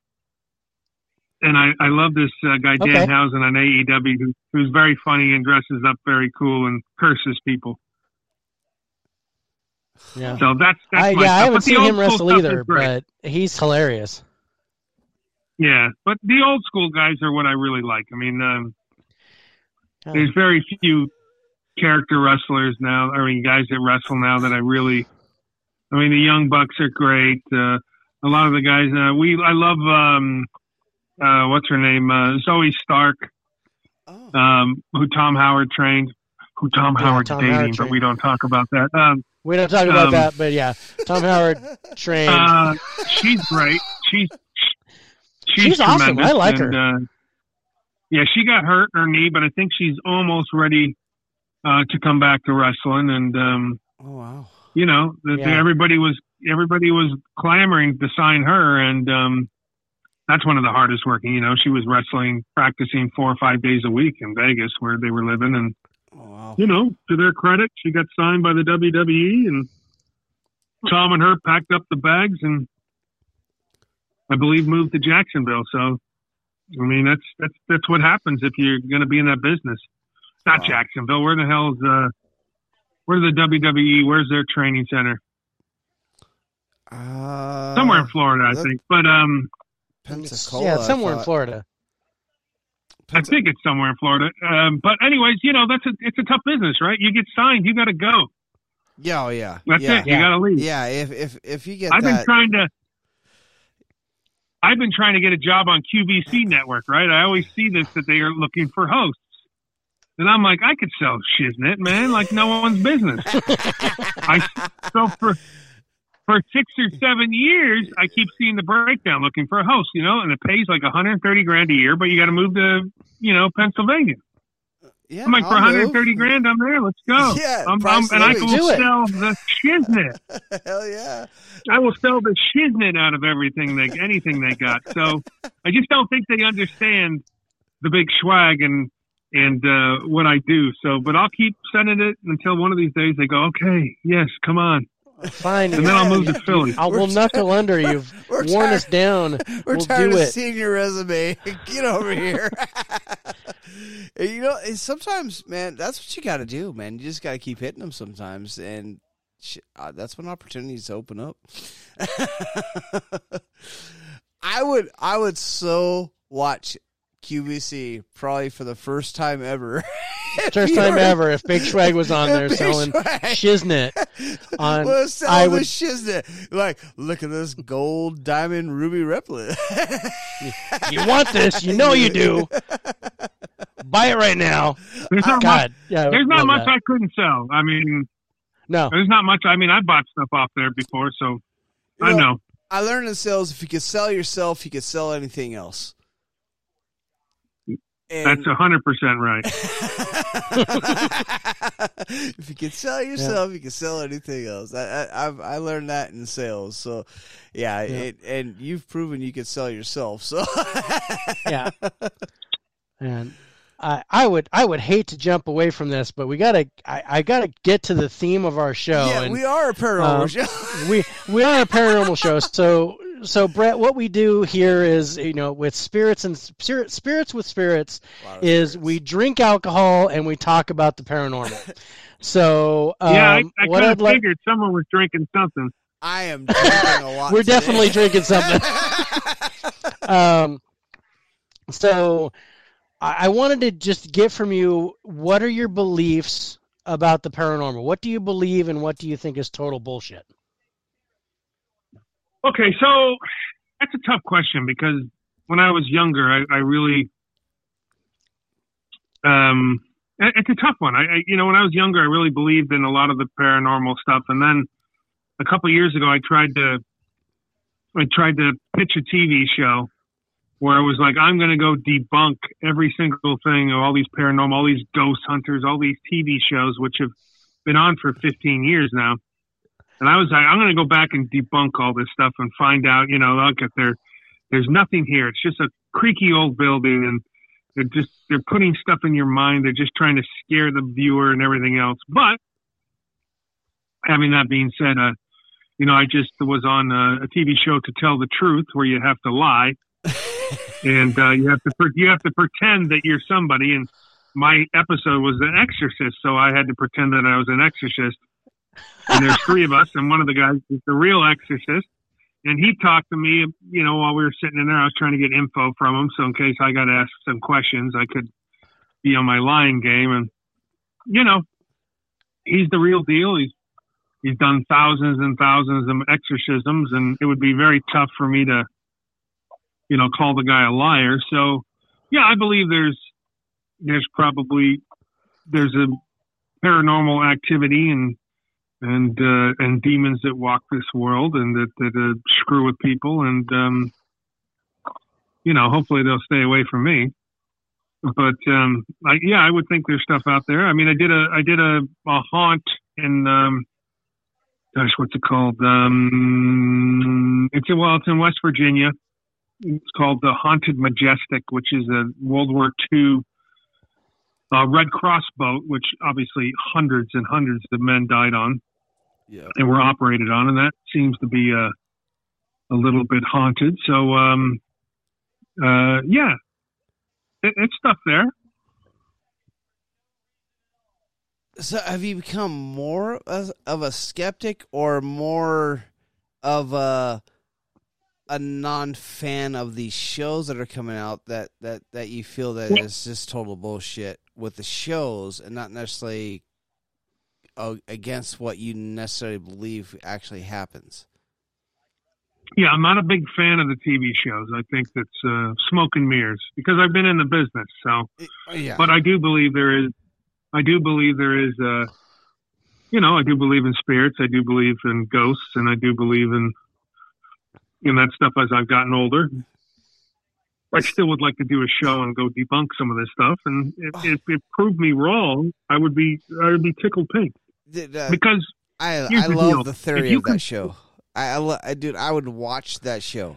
And I, I love this uh, guy Okay. Danhausen on AEW, who, who's very funny and dresses up very cool and curses people. Yeah. So that's that's I, my yeah, I stuff. haven't But seen him wrestle either, but he's hilarious. Yeah, but the old school guys are what I really like. I mean, um, Yeah. there's very few character wrestlers now. I mean, guys that wrestle now that I really. I mean, the young bucks are great. Uh, a lot of the guys. Uh, we I love. Um, uh, what's her name? Uh, Zoey Stark, Oh. um, who Tom Howard trained. Who Tom Yeah, Howard's Tom dating, Howard but we don't talk about that. Um, We don't talk about Um, that, but yeah, Tom Howard trained. Uh, she's great. She's she's, She's awesome. I like and, Uh, yeah, she got hurt in her knee, but I think she's almost ready uh, to come back to wrestling. And um, oh wow. You know, Yeah. everybody was everybody was clamoring to sign her, and um, that's one of the hardest working. You know, she was wrestling, practicing four or five days a week in Vegas, where they were living, and Oh wow. you know, to their credit, she got signed by the WWE, and Tom and her packed up the bags and I believe moved to Jacksonville. So, I mean, that's that's that's what happens if you're going to be in that business. Not Wow. Jacksonville. Where the hell's uh, where's the WWE? Where's their training center? Uh, Somewhere in Florida, I think. But um, Pensacola. yeah, somewhere in thought. Florida. I think it's somewhere in Florida. Um, but anyways, you know, that's a it's a tough business, right? You get signed, you got to go. Yeah, oh yeah. That's yeah. it. You got to leave. Yeah, if if if you get I've that been trying to. I've been trying to get a job on QVC network, right? I always see this that they are looking for hosts, and I'm like, I could sell shiznit, man, like no one's business. I so for for six or seven years, I keep seeing the breakdown looking for a host, you know, and it pays like 130 grand a year, but you got to move to, you know, Pennsylvania. Uh, yeah, I'm like, for I'll 130 move. grand, I'm there. Let's go. Yeah, I'm, I'm, and I of will living. Do it. sell the shiznit. Hell yeah. I will sell the shiznit out of everything they anything they got. So I just don't think they understand the big swag and and uh, what I do. So, but I'll keep sending it until one of these days they go, okay, yes, come on, Fine. and then I'll move to Philly. I will We're- knuckle under. You've we're worn tired- us down. We're We'll tired do of it. seeing your resume. Get over here. You know, sometimes, man, that's what you got to do, man. You just got to keep hitting them sometimes, and sh- uh, that's when opportunities open up. I would, I would so watch QVC probably for the first time ever. First time were- ever. If Big Swag was on there Big selling Swag- shiznit on, was selling I the would- shiznit. Like, look at this gold, diamond, ruby replica. you want this? You know you do. Buy it right now. There's not much. Yeah. I There's not much that. I couldn't sell. I mean, No, there's not much. I mean, I bought stuff off there before, so I know, know. I learned in sales if you could sell yourself, you could sell anything else. That's a hundred percent right. if you can sell yourself, you can sell anything else. I, I I've I learned that in sales. So, yeah, Yeah. It, and you've proven you can sell yourself. So, yeah. And I, I would I would hate to jump away from this, but we gotta I, I gotta get to the theme of our show. yeah, and we are a paranormal um, show. we we are a paranormal show. So so Brett, what we do here is you know with spirits and spirit, spirits with spirits is spirits. we drink alcohol and we talk about the paranormal. So um, yeah, I, I what kind I'd of like figured someone was drinking something. I am drinking a lot. We're today. definitely drinking something. um, so I, I wanted to just get from you what are your beliefs about the paranormal? What do you believe and what do you think is total bullshit? Okay, so that's a tough question because when I was younger, I, I really, um, it's a tough one. I, I, you know, when I was younger, I really believed in a lot of the paranormal stuff, and then a couple years ago, I tried to, I tried to pitch a TV show where I was like, I'm going to go debunk every single thing of all these paranormal, all these ghost hunters, all these TV shows, which have been on for 15 years now. And I was like, I'm going to go back and debunk all this stuff and find out, you know, look at there, there's nothing here. It's just a creaky old building and they're just, they're putting stuff in your mind. They're just trying to scare the viewer and everything else. But having that being said, uh, you know, I just was on a, a TV show to tell the truth where you have to lie and uh, you have to pre- you have to pretend that you're somebody. And my episode was an exorcist, so I had to pretend that I was an exorcist. And there's three of us, and one of the guys is the real exorcist. And he talked to me, you know, while we were sitting in there. I was trying to get info from him, so in case I got asked some questions, I could be on my lying game. And you know, he's the real deal. He's he's done thousands and thousands of exorcisms, and it would be very tough for me to you know, call the guy a liar. So, yeah, I believe there's there's probably there's a paranormal activity and and uh, and demons that walk this world and that that uh, screw with people and um, you know, hopefully they'll stay away from me. But um, I, yeah, I would think there's stuff out there. I mean, I did a I did a, a haunt in um, gosh, what's it called? Um, it's well, it's in West Virginia it's called the Haunted Majestic, which is a World War II uh, Red Cross boat, which obviously hundreds and hundreds of men died on yeah. and were operated on, and that seems to be a a little bit haunted. So, um, uh, yeah, it, it's stuff there. So, have you become more of of a skeptic or more of a a non fan of these shows that are coming out that that that you feel that is just total bullshit with the shows and not necessarily uh, against what you necessarily believe actually happens? Yeah, I'm not a big fan of the TV shows. I think that's uh, smoke and mirrors because I've been in the business. So, Yeah. but I do believe there is, I do believe there is, uh, you know, I do believe in spirits. I do believe in ghosts, and I do believe in in that stuff as I've gotten older. I still would like to do a show and go debunk some of this stuff, and if, if it proved me wrong, I would be I would be tickled pink Did, uh, because I I the love deal. the If theory you of that could- show. I, I, lo- I dude, I would watch that show.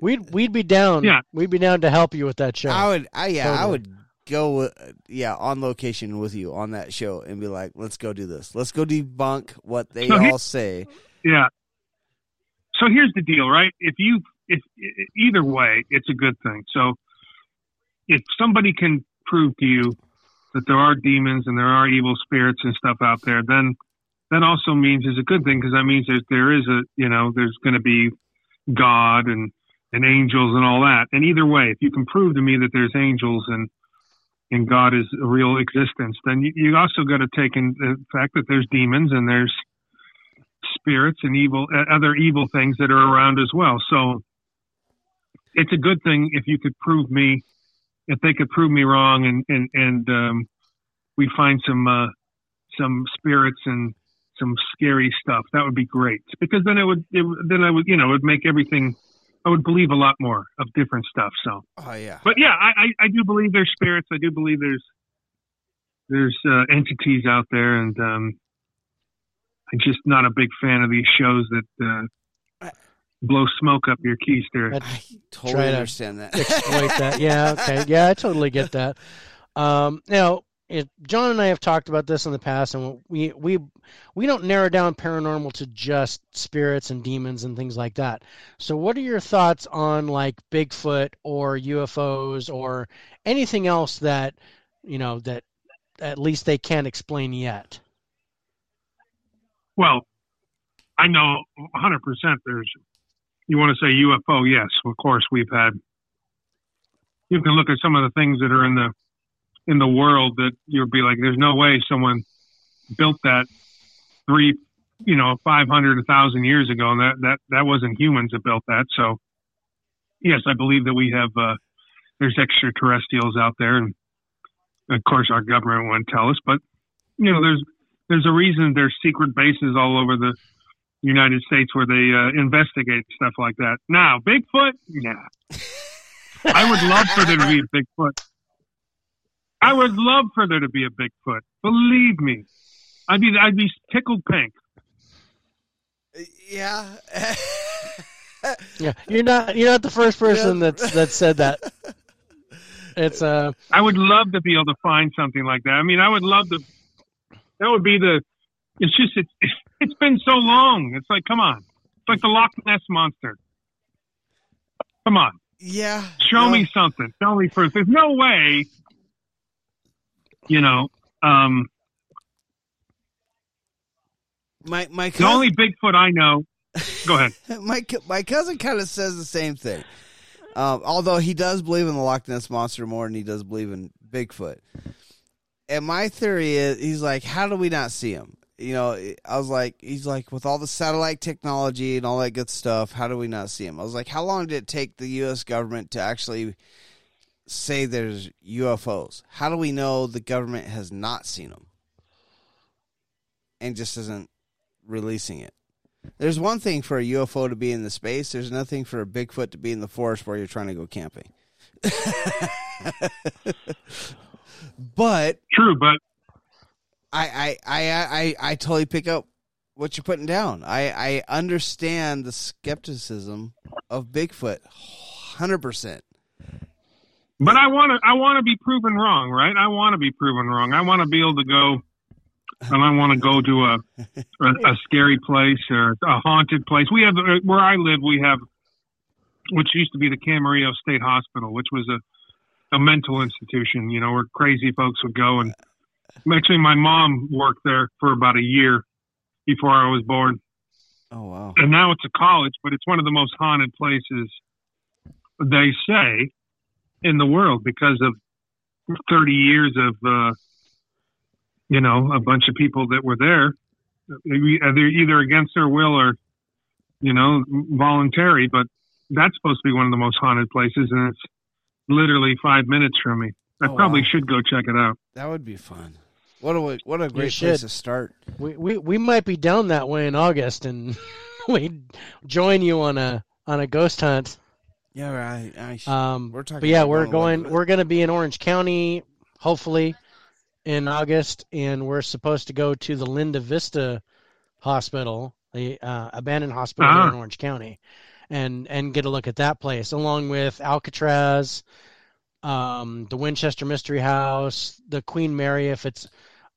We'd we'd be down. Yeah. We'd be down to help you with that show. I would, I yeah, I would go, uh, yeah, on location with you on that show and be like, let's go do this. Let's go debunk what they So he- all say. Yeah. So here's the deal, right? If you, if either way, it's a good thing. So if somebody can prove to you that there are demons and there are evil spirits and stuff out there, then that also means it's a good thing because that means there's, there is a, you know, there's going to be God and, and angels and all that. And either way, if you can prove to me that there's angels and, and God is a real existence, then you, you also got to take in the fact that there's demons and there's spirits and evil uh, other evil things that are around as well. So it's a good thing if you could prove me if they could prove me wrong and and and um, we find some uh, some spirits and some scary stuff. That would be great because then it would it, then I would you know it would make everything I would believe a lot more of different stuff. So, Oh yeah. but yeah, I, I, I do believe there's spirits. I do believe there's there's uh, entities out there, and um, I'm just not a big fan of these shows that uh, blow smoke up your keister. That- I totally Try to understand that. exploit that. Yeah, okay. Yeah, I totally get that. Um, now, it, John and I have talked about this in the past, and we we we don't narrow down paranormal to just spirits and demons and things like that. So, what are your thoughts on like Bigfoot or UFOs or anything else that you know that at least they can't explain yet? Well, I know 100% there's, you want to say UFO, yes, of course we've had, you can look at some of the things that are in the, in the world that you'll be like, there's no way someone built that three, you know, 500, a 1,000 years ago. And that, that, that wasn't humans that built that. So yes, I believe that we have, uh, there's extraterrestrials out there. And of course our government won't tell us, but you know, there's, there's a reason there's secret bases all over the United States where they uh, investigate stuff like that. Now, Bigfoot, yeah, I would love for there to be a Bigfoot. I would love for there to be a Bigfoot. Believe me, I'd be I'd be tickled pink. yeah. Yeah, you're not you're not the first person that's that said that. It's uh I would love to be able to find something like that. I mean, I would love to. That would be the. It's just it's it's been so long. It's like come on. It's like the Loch Ness monster. Come on. yeah. show No, me something. Show me first. There's no way, you know, um, My my the cousin, only Bigfoot I know. Go ahead. my my cousin kind of says the same thing. Um, although he does believe in the Loch Ness monster more than he does believe in Bigfoot. And my theory is, he's like, how do we not see him? You know, I was like, he's like, with all the satellite technology and all that good stuff, how do we not see him? I was like, how long did it take the U.S. government to actually say there's UFOs? How do we know the government has not seen them and just isn't releasing it? There's one thing for a UFO to be in the space. There's nothing for a Bigfoot to be in the forest where you're trying to go camping. but True, but I, I, I, I, I totally pick up what you're putting down. I, I understand the skepticism of Bigfoot, hundred percent. but I want to I want to be proven wrong, right? I want to be proven wrong. I want to be able to go. And I want to go to a, a a scary place or a haunted place. We have where I live. We have, which used to be the Camarillo State Hospital, which was a a mental institution. You know, where crazy folks would go. And actually, my mom worked there for about a year before I was born. Oh wow! and now it's a college, but it's one of the most haunted places they say in the world because of 30 years of, uh, you know, a bunch of people that were there. They're either against their will or, you know, voluntary, but that's supposed to be one of the most haunted places, and it's literally five minutes from me. I Oh, probably wow. should go check it out. That would be fun. What a what a great place to start. we, we we might be down that way in August and we join you on a on a ghost hunt. Yeah, I, I Um, We're talking but yeah, we're going a little going. bit. We're going to be in Orange County, hopefully, in August, and we're supposed to go to the Linda Vista Hospital, the uh, abandoned hospital there in. Orange County, and and get a look at that place, along with Alcatraz, um, the Winchester Mystery House, the Queen Mary, if it's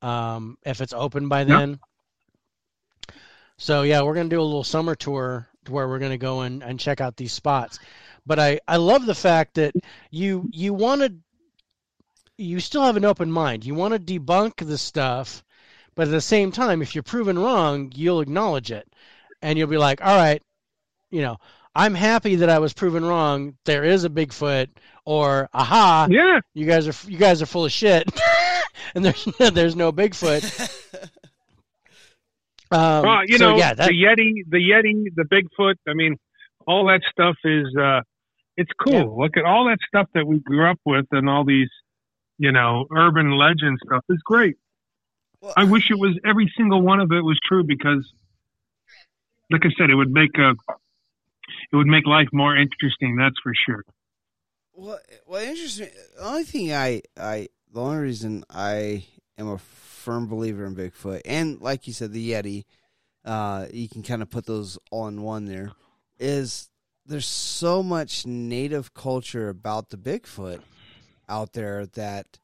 um, if it's open by then. So yeah, we're gonna do a little summer tour to where we're gonna go and, and check out these spots. But I, I love the fact that you you want to you still have an open mind. You want to debunk the stuff, but at the same time, if you're proven wrong, you'll acknowledge it, and you'll be like, all right, you know, I'm happy that I was proven wrong. There is a Bigfoot, or aha, Yeah, you guys are you guys are full of shit, and there's there's no Bigfoot. Um, well, you so know, yeah, that, the Yeti, the Yeti, the Bigfoot. I mean, all that stuff is uh, it's cool. Yeah. Look at all that stuff that we grew up with, and all these, you know, urban legend stuff is great. Well, I wish it was every single one of it was true because, like I said, it would make a, it would make life more interesting. That's for sure. Well, well, interesting. The only thing I, I, the only reason I am a firm believer in Bigfoot, and like you said, the Yeti, uh, you can kind of put those all in one. There is there's so much native culture about the Bigfoot out there that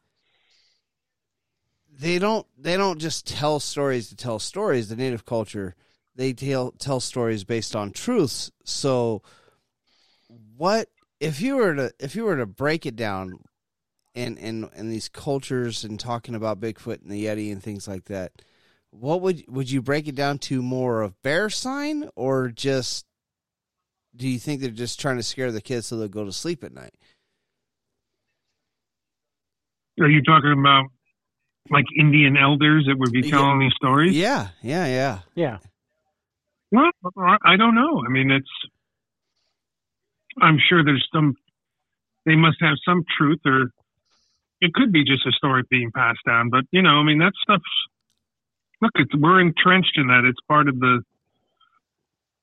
they don't they don't just tell stories to tell stories. The native culture they tell tell stories based on truths. So, what if you were to if you were to break it down, in in in these cultures and talking about Bigfoot and the Yeti and things like that? What would would you break it down to more of bear sign or just do you think they're just trying to scare the kids so they'll go to sleep at night? Are you talking about like Indian elders that would be telling Yeah. these stories? Yeah, yeah, yeah. Yeah. Well, I don't know. I mean, it's. I'm sure there's some. They must have some truth, or it could be just a story being passed down. But you know, I mean, that stuff's. Look, it's, we're entrenched in that. It's part of the.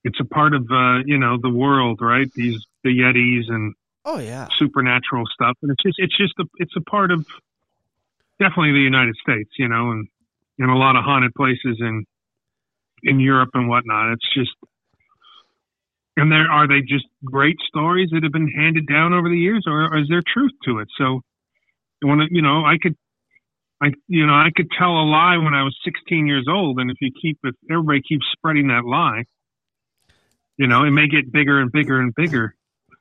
It's a part of uh, you know the world, right? These the Yetis and Oh yeah. supernatural stuff, and it's just it's just a it's a part of definitely the United States, you know, and in a lot of haunted places in in Europe and whatnot. It's just and there are they just great stories that have been handed down over the years, or, or is there truth to it? So, when you know, I could. I, you know, I could tell a lie when I was 16 years old, and if you keep, if everybody keeps spreading that lie, you know, it may get bigger and bigger and bigger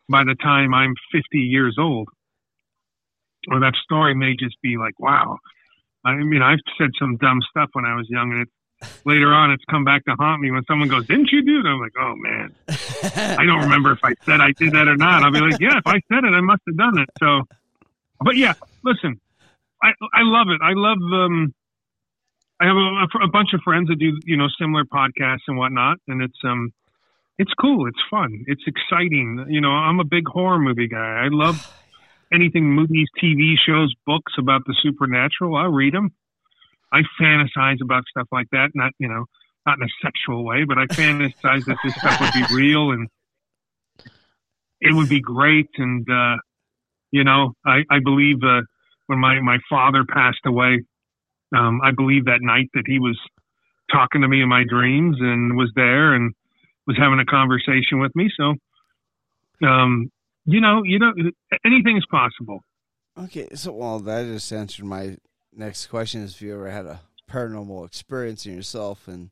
by the time I'm 50 years old. Or that story may just be like, wow. I mean, I've said some dumb stuff when I was young, and it, later on, it's come back to haunt me when someone goes, "Didn't you do it?" I'm like, "Oh man, I don't remember if I said I did that or not." I'll be like, "Yeah, if I said it, I must have done it." So, but yeah, listen, I I love it. I love um, I have a, a bunch of friends that do you know similar podcasts and whatnot, and it's um, it's cool. It's fun. It's exciting. You know, I'm a big horror movie guy. I love anything movies, TV shows, books about the supernatural. I read them. I fantasize about stuff like that. Not you know, not in a sexual way, but I fantasize that this stuff would be real and it would be great. And uh, you know, I I believe uh, when my my father passed away, um, I believe that night that he was talking to me in my dreams and was there and was having a conversation with me. So, um, you know, you know, anything is possible. Okay, so well, that just answered my next question: is if you ever had a paranormal experience in yourself, and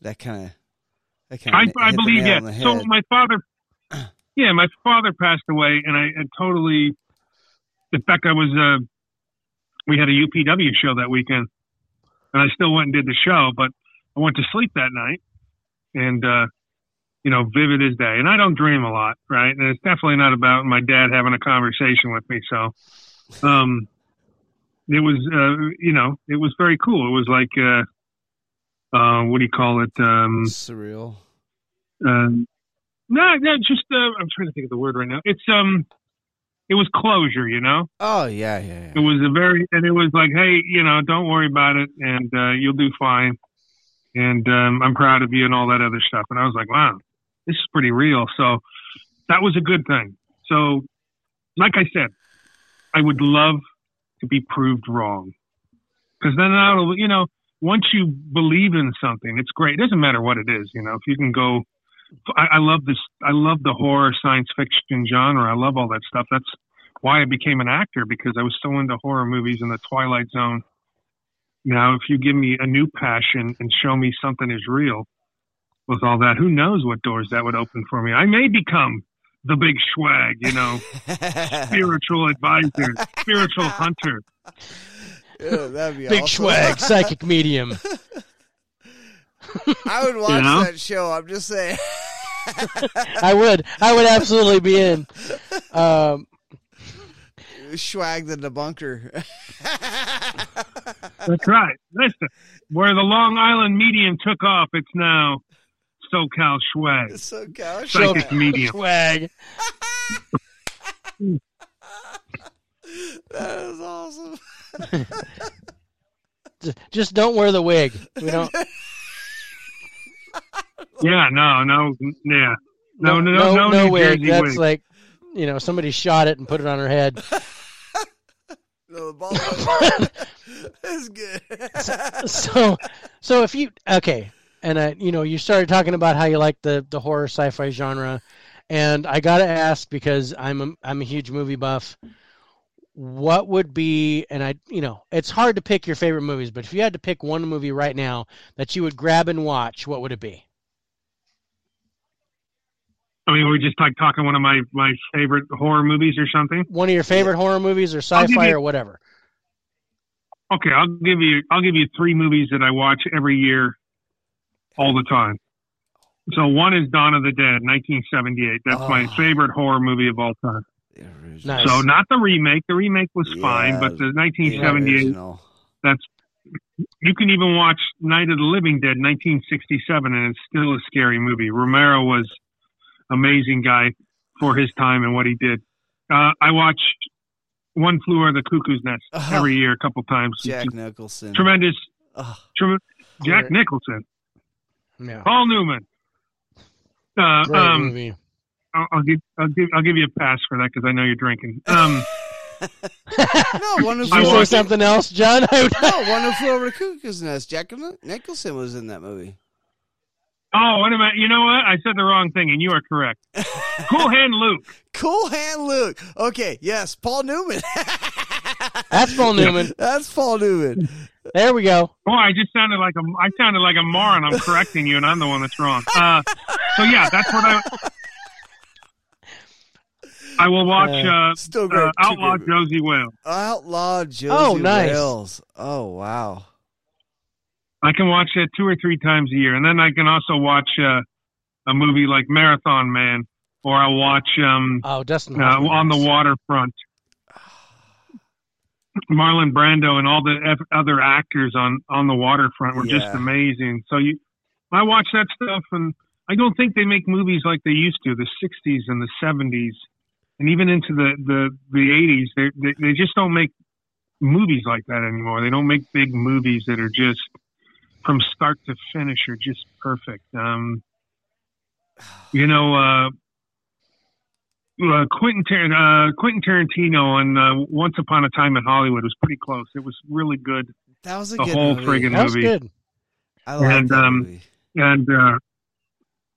that kind of that kind I, of I believe yeah. So my father, yeah, my father passed away, and I totally. In fact, I was. Uh, we had a UPW show that weekend, and I still went and did the show, but I went to sleep that night, and uh, you know, vivid as day. And I don't dream a lot, right? And it's definitely not about my dad having a conversation with me. So, um, it was, uh, you know, it was very cool. It was like, uh, uh, what do you call it? Um, surreal. um, no, no, just uh, I'm trying to think of the word right now. It's um, it was closure, you know. Oh yeah, yeah, It was a very, and it was like, hey, you know, don't worry about it, and uh, you'll do fine, and um, I'm proud of you, and all that other stuff. And I was like, wow, this is pretty real. So that was a good thing. So, like I said, I would love to be proved wrong, because then that'll, you know, once you believe in something, it's great. It doesn't matter what it is, you know. If you can go I, I love this. I love the horror science fiction genre. I love all that stuff. That's why I became an actor because I was so into horror movies and the Twilight Zone. Now, if you give me a new passion and show me something is real with all that, who knows what doors that would open for me? I may become the big swag, you know, spiritual advisor, spiritual hunter. Yeah, that'd be Big awesome. swag, psychic medium. I would watch know? that show. I'm just saying. I would. I would absolutely be in. Um, Swag the debunker. That's right. Listen, where the Long Island medium took off, it's now SoCal swag, so gosh. psychic medium. swag. That is awesome. Just- Just don't wear the wig. We don't. Yeah, no, no, yeah. No, no, no, no, no New wig. Jersey That's wig. like, you know, somebody shot it and put it on her head. No, the ball That's good. so, so if you okay, and I, you know, you started talking about how you like the the horror sci-fi genre, and I gotta ask because I'm a, I'm a huge movie buff. What would be, and I, you know, it's hard to pick your favorite movies, but if you had to pick one movie right now that you would grab and watch, what would it be? I mean, we're just like talking one of my my favorite horror movies or something. One of your favorite horror movies or sci-fi you- or whatever. Okay, I'll give you I'll give you three movies that I watch every year, all the time. So one is Dawn of the Dead, 1978. That's my Oh. favorite horror movie of all time. Nice. So not the remake. The remake was fine, but the The 1978. original. That's you can even watch Night of the Living Dead, 1967, and it's still a scary movie. Romero was amazing guy for his time and what he did. Uh, I watched One Flew Over the Cuckoo's Nest Uh-huh. every year, a couple times. Jack Nicholson. tremendous, Oh, trem- Jack Nicholson, Yeah, Paul Newman. Uh, great um, movie. I'll, I'll give I'll give I'll give you a pass for that because I know you're drinking. Um, no, one of you I say something else, John? I no, one who flew over the cuckoo's nest. Jack Nicholson was in that movie. oh, wait a minute. You know what? I said the wrong thing, and you are correct. Cool Hand Luke. Cool Hand Luke. Okay, yes, Paul Newman. That's Paul Newman. That's Paul Newman. There we go. Boy, I just sounded like a I sounded like a moron. I'm correcting you, and I'm the one that's wrong. Uh, so yeah, that's what I. I will watch uh, Still great. uh, Two Outlaw great Josey Wales. Outlaw Josey Oh, nice. Wales. Oh, wow. I can watch it two or three times a year, and then I can also watch uh, a movie like Marathon Man, or I'll watch um, Oh, Dustin. uh, on the waterfront. Marlon Brando and all the ev- other actors on on the waterfront were just amazing. So you, I watch that stuff, and I don't think they make movies like they used to, the '60s and the '70s, and even into the the the '80s. They they, they just don't make movies like that anymore. They don't make big movies that are just from start to finish are just perfect. Um, you know, uh, uh, Quentin Tar- uh, Quentin Tarantino and uh, Once Upon a Time in Hollywood was pretty close. It was really good, That was a The good whole movie. friggin' That was movie. good. I like And, that um, movie. and uh,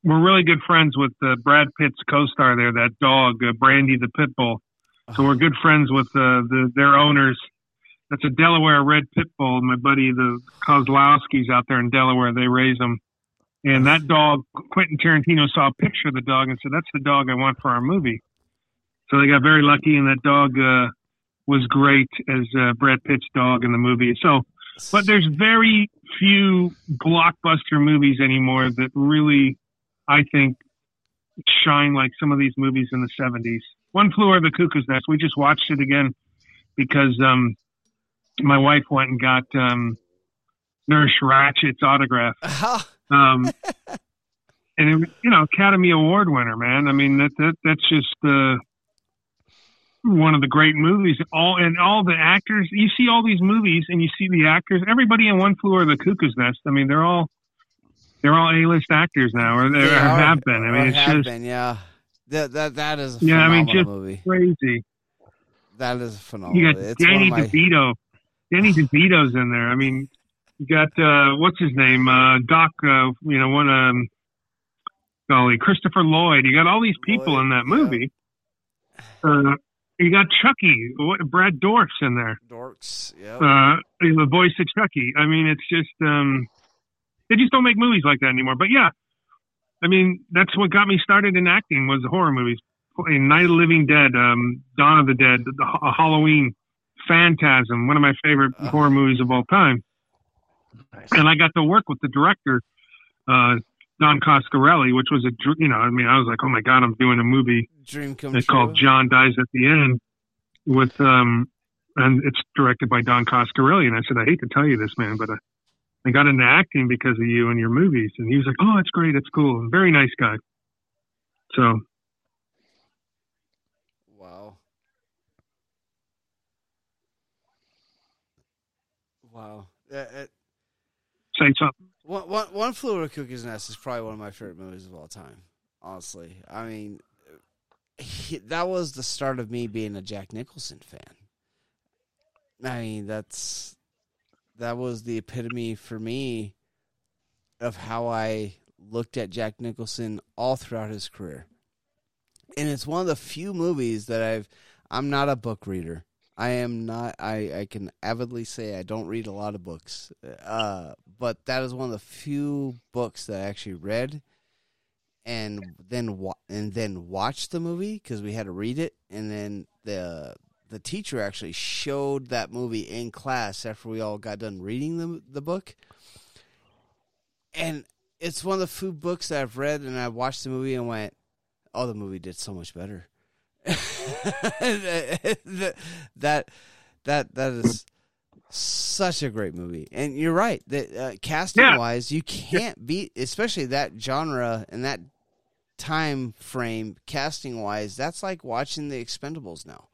we're really good friends with uh, Brad Pitt's co-star there, that dog uh, Brandy the pit bull. So we're good friends with uh, the their owners. That's a Delaware Red Pit Bull. My buddy the Kozlowskis out there in Delaware, they raise them. And that dog, Quentin Tarantino saw a picture of the dog and said, "That's the dog I want for our movie." So they got very lucky, and that dog uh, was great as uh, Brad Pitt's dog in the movie. So, but there's very few blockbuster movies anymore that really, I think, shine like some of these movies in the 70s. One Flew Over the Cuckoo's Nest. We just watched it again because um, my wife went and got um, Nurse Ratched's autograph. Um, and it, was, you know, Academy Award winner, man. I mean, that that that's just uh, one of the great movies. All and all the actors. You see all these movies, and you see the actors. Everybody in One Flew Over the Cuckoo's Nest. I mean, they're all they're all A-list actors now, or they They are- have been. I mean, it's just been, yeah. That that that is a Yeah, I mean, just- movie. crazy. That is phenomenal. You got it's Danny my, DeVito. Danny DeVito's in there. I mean, you got uh, what's his name? Uh, Doc. Uh, you know, one um, golly, Christopher Lloyd. You got all these people Lloyd, in that yeah. movie. Uh, you got Chucky. What, Brad Dourif in there. dorks. yeah. Uh, the voice of Chucky. I mean, it's just um, they just don't make movies like that anymore. But yeah, I mean, that's what got me started in acting was the horror movies. In Night of the Living Dead, um, Dawn of the Dead, the, Ha- Halloween, Phantasm, one of my favorite Uh. horror movies of all time. Nice. And I got to work with the director, uh, Don Coscarelli, which was a, you know, I mean, I was like, oh my God, I'm doing a movie Dream come it's true. called John Dies at the End with um and it's directed by Don Coscarelli. And I said I hate to tell you this man but uh, I got into acting because of you and your movies. And he was like oh it's great. It's cool. Very nice guy. So. Wow. Wow. Uh, uh, say something one, one, one Flew Over Cuckoo's Nest is probably one of my favorite movies of all time. Honestly, I mean, he, that was the start of me being a Jack Nicholson fan. I mean, that's that was the epitome for me of how I looked at Jack Nicholson all throughout his career. And it's one of the few movies that I've I'm not a book reader. I am not I I can avidly say I don't read a lot of books. Uh but that is one of the few books that I actually read and then wa- and then watched the movie cuz we had to read it and then the the teacher actually showed that movie in class after we all got done reading the the book. And it's one of the few books that I've read and I watched the movie and went, "Oh, the movie did so much better." that that that is such a great movie, and you're right. That uh, casting Yeah. wise, you can't beat, especially that genre and that time frame. Casting wise, that's like watching the Expendables now.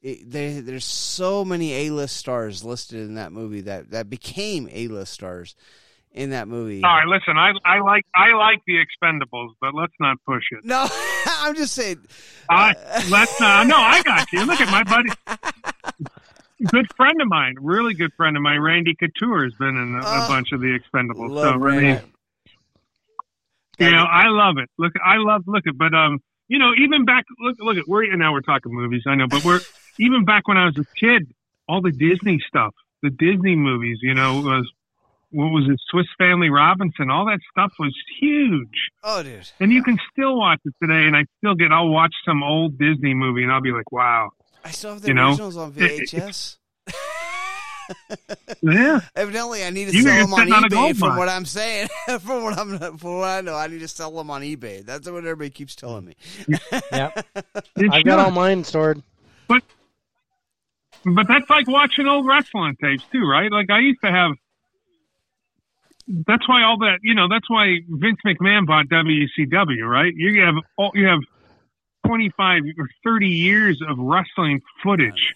It, they, there's so many A-list stars listed in that movie that that became A-list stars in that movie. All right, listen. I I like I like the Expendables, but let's not push it. No, I'm just saying. I let's uh, no. I got you. Look at my buddy, good friend of mine, really good friend of mine, Randy Couture has been in a, a Oh, bunch of the Expendables. Love so I Randy. you know, I love it. Look, I love look at, but um, you know, even back look look at we're now we're talking movies. I know, but we're even back when I was a kid, all the Disney stuff, the Disney movies, you know, was what was it, Swiss Family Robinson, all that stuff was huge. Oh, dude. And you can still watch it today, and I still get. I'll watch some old Disney movie, and I'll be like, "Wow, I still have the You know? originals on VHS. yeah." Evidently, I need to You sell them on sitting on eBay. From what I'm saying, from what I'm, from what I know, I need to sell them on eBay. That's what everybody keeps telling me. yeah, I've got all mine stored. but but that's like watching old wrestling tapes too, right? Like I used to have. That's why all that you know. That's why Vince McMahon bought WCW, right? You have all, you have twenty five or thirty years of wrestling footage,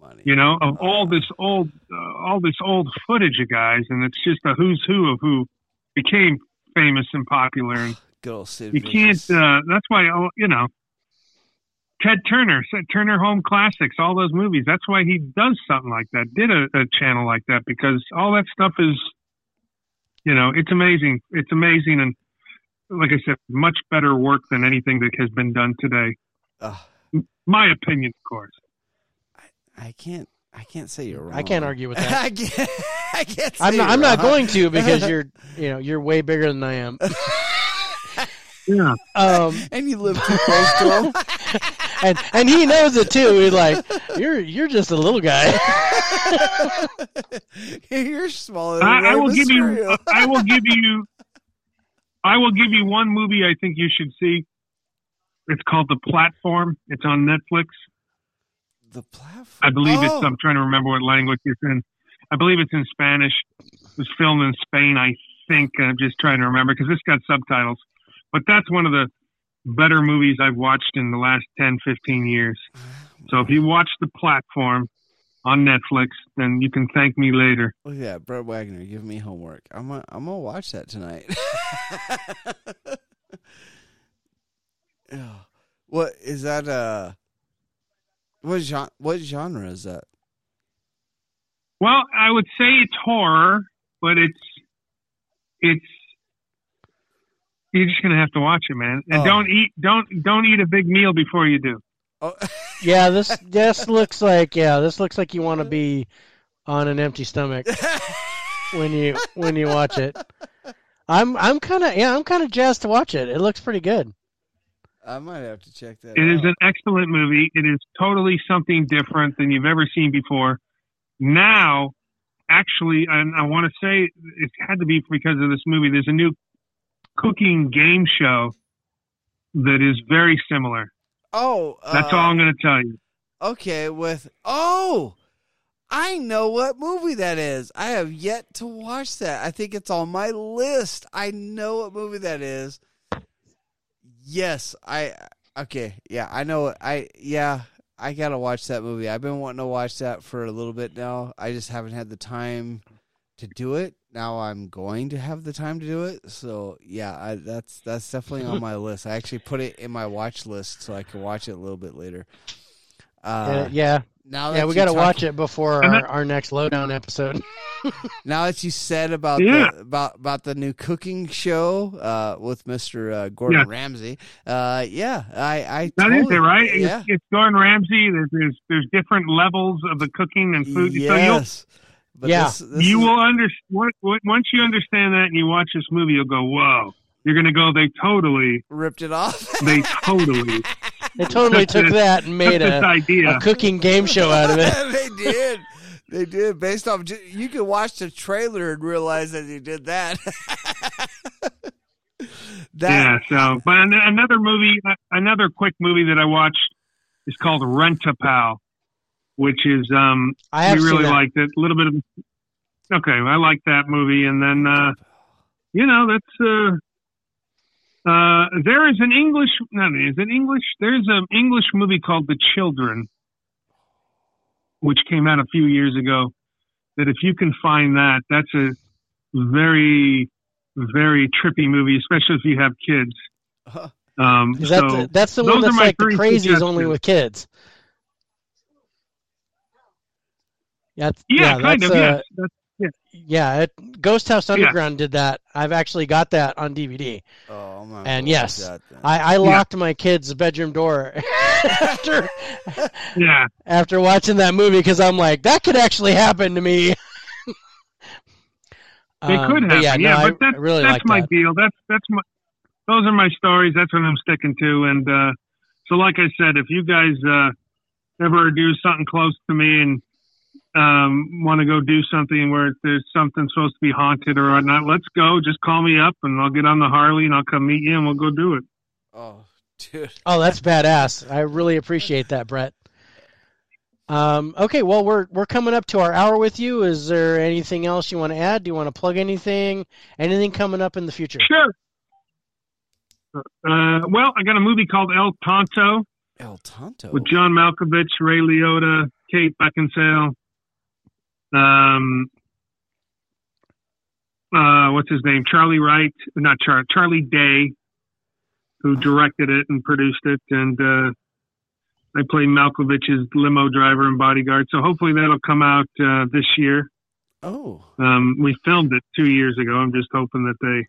Money. you know, of all this old uh, all this old footage of guys, and it's just a who's who of who became famous and popular. And Good old Sid you Vicious. can't. Uh, that's why oh, you know. Ted Turner, Ted Turner Home Classics, all those movies. That's why he does something like that. Did a, a channel like that because all that stuff is, you know, it's amazing. It's amazing, and like I said, much better work than anything that has been done today. Ugh, My opinion, of course. I can't. I can't say you're wrong. I can't argue with that. I can't. I can't. Say I'm not. you're I'm not going to because you're. You know, you're way bigger than I am. Yeah. Um, And you live too close to him. And and he knows it too. He's like, you're you're just a little guy. you're smaller. Than I, I will give you. I will give you. I will give you one movie I think you should see. It's called The Platform. It's on Netflix. the platform. I believe oh, it's. I'm trying to remember what language it's in. I believe it's in Spanish. It was filmed in Spain, I think. I'm just trying to remember because this got subtitles. But that's one of the better movies I've watched in the last 10, 15 years. So if you watch The Platform on Netflix, then you can thank me later. Look at that, Brett Wagner giving me homework. I'm gonna, I'm gonna watch that tonight. What is that? Uh, what genre? What genre is that? Well, I would say it's horror, but it's it's you're just gonna have to watch it, man. And Oh. don't eat don't don't eat a big meal before you do. Oh, yeah, this this looks like yeah, this looks like you want to be on an empty stomach when you when you watch it. I'm I'm kind of yeah, I'm kind of jazzed to watch it. It looks pretty good. I might have to check that. It is out. an excellent movie. It is totally something different than you've ever seen before. Now, actually, and I want to say it had to be because of this movie. There's a new cooking game show that is very similar. Oh, That's uh, all I'm going to tell you. Okay, with oh, I know what movie that is. I have yet to watch that. I think it's on my list. I know what movie that is. Yes, I okay. Yeah, I know. I yeah, I gotta watch that movie. I've been wanting to watch that for a little bit now. I just haven't had the time to do it. Now I'm going to have the time to do it. So yeah, I, that's that's definitely on my list. I actually put it in my watch list so I can watch it a little bit later. Uh, Uh, yeah, now yeah, we got to watch it before our, our next lowdown episode. Now that you said about Yeah. the about about the new cooking show uh, with Mister uh, Gordon Yeah. Ramsay, uh, yeah, I I That is totally, it, right? It's- Yeah, It's, Gordon Ramsay. There's, there's there's different levels of the cooking and food. So you'll yes. But Yeah. this, this you is- will understand once you understand that and you watch this movie, you'll go, "Whoa!" You're gonna go. They totally, ripped it off. they totally They totally Took took this- that and made took a, idea. a cooking game show out of it. they did. They did. Based off, you could watch the trailer and realize that you did that. that yeah. So, but another movie, uh, another quick movie that I watched is called Rent a Pal, which is um I have we really liked it. A little bit of okay, I like that movie, and then uh, you know that's uh, uh, there is an English not is it English? There's an English movie called The Children, which came out a few years ago. That if you can find that, that's a very very trippy movie, especially if you have kids. Uh, Um, Is that so the, that's the one that's like the crazies only with kids. Yeah, it's- yeah, yeah, kind that's, of. uh, yes. That's, yeah. It, Ghost House Underground did that. I've actually got that on DVD. oh my! And yes, that. I, I locked my kid's bedroom door after yeah. after watching that movie because I'm like, that could actually happen to me. They Um, could happen, yeah, yeah, no, but I, that's, I really that's my that. deal. That's that's my those are my stories. That's what I'm sticking to. And uh, so, like I said, if you guys uh, ever do something close to me and um, want to go do something where there's something supposed to be haunted or whatnot, let's go. Just call me up and I'll get on the Harley and I'll come meet you and we'll go do it. oh, dude. Oh, that's badass. I really appreciate that, Brett. Um, okay, well, we're we're coming up to our hour with you. Is there anything else you want to add? Do you want to plug anything? Anything coming up in the future? Sure. Uh, well, I got a movie called El Tonto. El Tonto. with John Malkovich, Ray Liotta, Kate Beckinsale, um, uh, what's his name? Charlie Wright, not Charlie, Charlie Day, who directed it and produced it, and uh, I play Malkovich's limo driver and bodyguard. So hopefully that'll come out uh, this year. oh, Um, we filmed it two years ago. I'm just hoping that they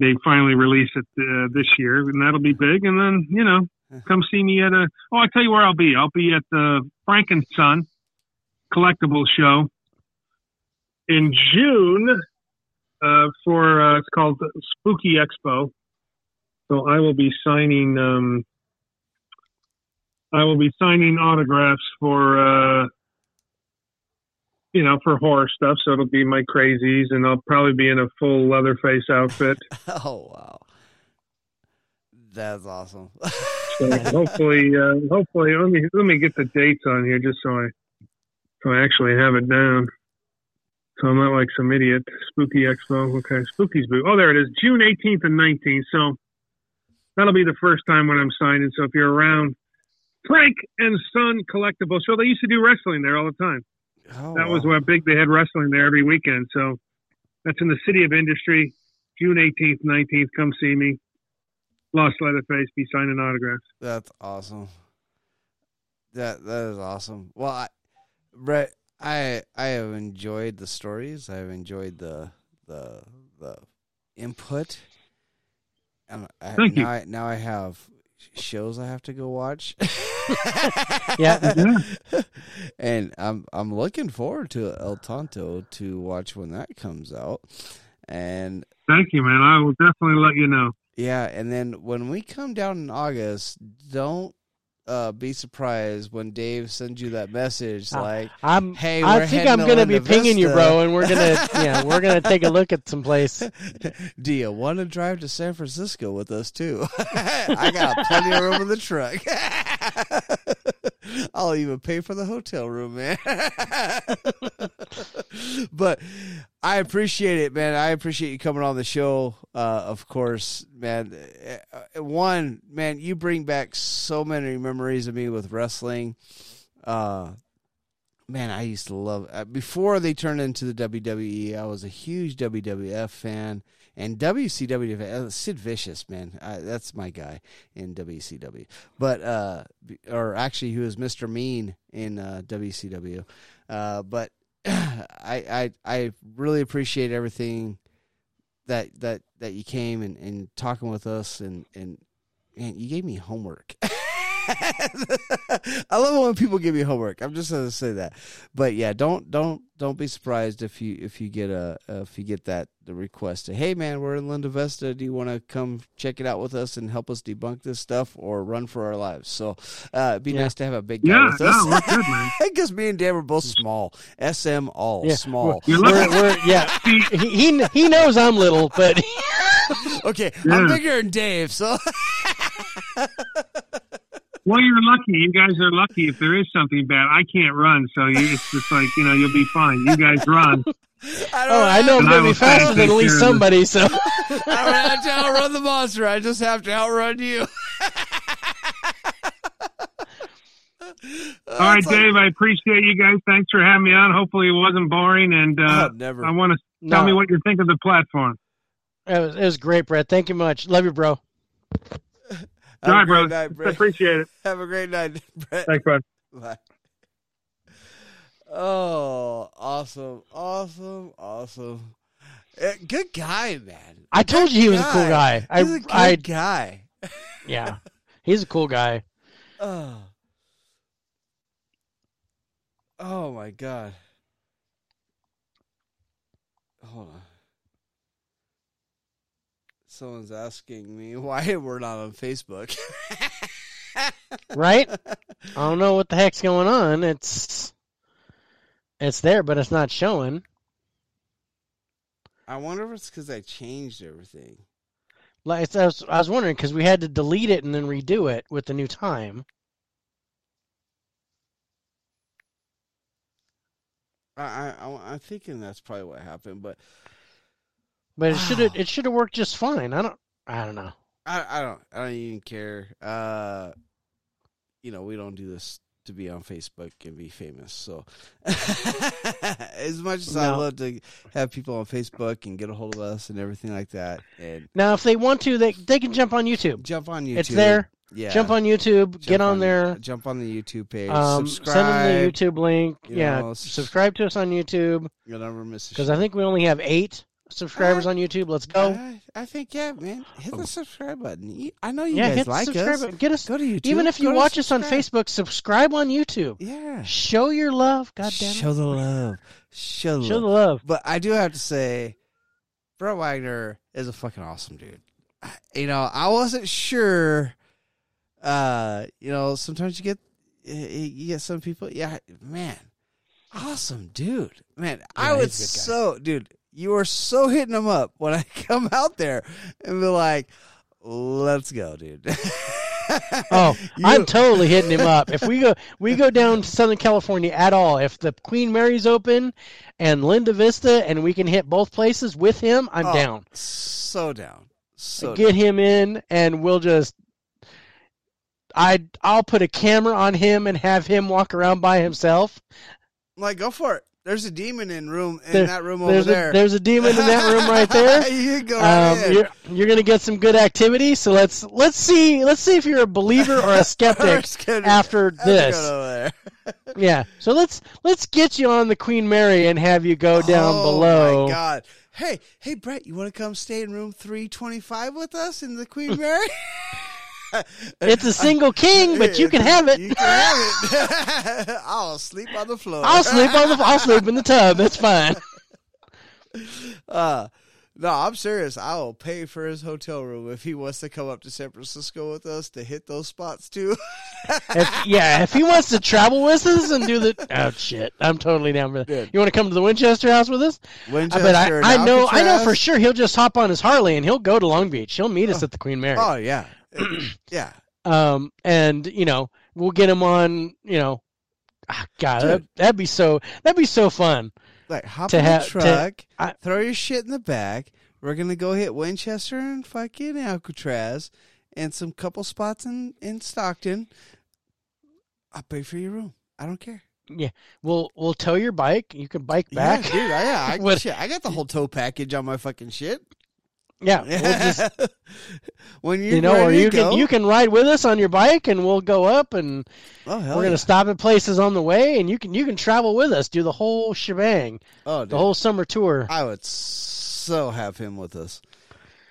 they finally release it uh, this year, and that'll be big. And then you know, come see me at a. Oh, I tell you where I'll be. I'll be at the Frank and Son collectible show in June uh, for uh, it's called Spooky Expo. So I will be signing. Um, I will be signing autographs for. Uh, you know, for horror stuff. So it'll be my crazies, and I'll probably be in a full Leatherface outfit. oh wow, that's awesome. So hopefully, uh, hopefully, let me let me get the dates on here just so I so I actually have it down. So I'm not like some idiot. Spooky Expo. Okay, Spooky's booth. Oh, there it is. June 18th and 19th. So that'll be the first time when I'm signing. So if you're around, Frank and Son Collectible Show. They used to do wrestling there all the time. Oh, that was wow. what big they had wrestling there every weekend. So that's in the City of Industry, June 18th, 19th. Come see me. Lost Leatherface, be signing autographs. That's awesome. That that is awesome. Well, I, Brett, I I have enjoyed the stories. I've enjoyed the the the input. And I, Thank now you. I now I have shows I have to go watch. Yeah. Yeah. and I'm I'm looking forward to El Tonto to watch when that comes out. And Thank you, man. I will definitely let you know. yeah, and then when we come down in August, don't uh, be surprised when Dave sends you that message Ah, like, I'm. "Hey, I think I'm gonna to be pinging you, bro, and we're gonna yeah, we're gonna take a look at some place. Do you want to drive to San Francisco with us too? I got plenty of room in the truck. I'll even pay for the hotel room, man. but I appreciate it, man. I appreciate you coming on the show. Uh, of course, man. Uh, One, man, you bring back so many memories of me with wrestling. Uh, man, I used to love uh, before they turned into the WWE. I was a huge WWF fan and WCW. Uh, Sid Vicious, man, uh, that's my guy in WCW. But uh, or actually, he was Mr. Mean in uh, WCW. Uh, but I, I I really appreciate everything that that that you came and, and talking with us and and man, you gave me homework. I love it when people give me homework. I'm just gonna say that, but yeah, don't don't don't be surprised if you if you get a uh, if you get that the request to hey man, we're in Linda Vista. Do you want to come check it out with us and help us debunk this stuff or run for our lives? So uh, it'd be yeah. nice to have a big guy yeah, with us. No, good, man. Because me and Dan are both small. SM all yeah. small. We're, we're, we're, yeah, he, he he knows I'm little, but okay, I'm bigger than Dave, so. Well, you're lucky. You guys are lucky. If there is something bad, I can't run, so you, it's just like you know you'll be fine. You guys run. I oh, I know I'm gonna be faster than at least somebody. So I don't have to outrun the monster. I just have to outrun you. All right, like, Dave. I appreciate you guys. Thanks for having me on. Hopefully, it wasn't boring. And uh, oh, never. I want to tell no. me what you think of the platform. It was, it was great, Brett. Thank you much. Love you, bro. All right, bro. Night, Brett. Appreciate it. Have a great night, Brett. Thanks, bud. Bye. Oh, awesome, awesome, awesome. Eh, good guy, man. I told you he was a cool guy. He's I, a good I, guy. yeah, he's a cool guy. Oh. Oh my god. Hold on. Someone's asking me why we're not on Facebook. right? I don't know what the heck's going on. It's it's there, but it's not showing. I wonder if it's because I changed everything. Like I was, I was wondering because we had to delete it and then redo it with the new time. I, I I'm thinking that's probably what happened, but but it should have it should have worked just fine. I don't I don't know. I I don't I don't even care. Uh, you know we don't do this to be on Facebook and be famous. So as much as no. I love to have people on Facebook and get a hold of us and everything like that, and now if they want to, they they can jump on YouTube. Jump on YouTube. It's there. Yeah. Jump on YouTube. Jump get on, on, there. Jump on the YouTube page. Um, subscribe. Send them the YouTube link. Yeah. Know, subscribe to us on YouTube. You'll never miss Because I think we only have eight subscribers on YouTube. Let's go. I, I think yeah, man. Hit the subscribe button. I know you yeah, guys like us. Button. Get us. Go to YouTube. Even if you watch us on Facebook, subscribe on YouTube. Yeah. Show your love. God damn it. Show the love. Show the Show love. the love. But I do have to say, Brett Wagner is a fucking awesome dude. You know, I wasn't sure. Uh, you know, sometimes you get you get some people. Yeah, man, awesome dude. Man, yeah, I would so, dude you are so hitting them up when I come out there and be like, "Let's go, dude." oh, you... I'm totally hitting him up. If we go, we go down to Southern California at all. If the Queen Mary's open and Linda Vista, and we can hit both places with him, I'm oh, down. So down. So get down. him in, and we'll just. I I'll put a camera on him and have him walk around by himself. Like, go for it. There's a demon in room in there, that room over there. There's a demon in that room right there. you go um, You're, you're gonna get some good activity. So let's let's see let's see if you're a believer or a skeptic after this. yeah. So let's let's get you on the Queen Mary and have you go down oh, below. Oh my God. Hey, hey, Brett, you want to come stay in room 325 with us in the Queen Mary? it's a single king, but you can have it. You can have it. I'll sleep on the floor. I'll sleep on the. I'll sleep in the tub. It's fine. Uh, no, I'm serious. I will pay for his hotel room if he wants to come up to San Francisco with us to hit those spots too. if, yeah, if he wants to travel with us and do the oh shit, I'm totally down for that. Dude. You want to come to the Winchester House with us? Winchester, I, I, I know, I know for sure he'll just hop on his Harley and he'll go to Long Beach. He'll meet us oh. at the Queen Mary. Oh yeah, yeah. Um, and you know, we'll get him on. You know, ah, God, that, that'd be so. That'd be so fun. Like hop in the truck, to, I, throw your shit in the back. We're gonna go hit Winchester and fucking Alcatraz, and some couple spots in in Stockton. I'll pay for your room. I don't care. Yeah, we'll we'll tow your bike. You can bike back. Yeah, dude. I, yeah, I, shit, I got the whole tow package on my fucking shit. Yeah, we'll just when you know, or you go, can you can ride with us on your bike, and we'll go up, and oh we're gonna yeah. stop at places on the way, and you can you can travel with us, do the whole shebang, oh dude. the whole summer tour. I would so have him with us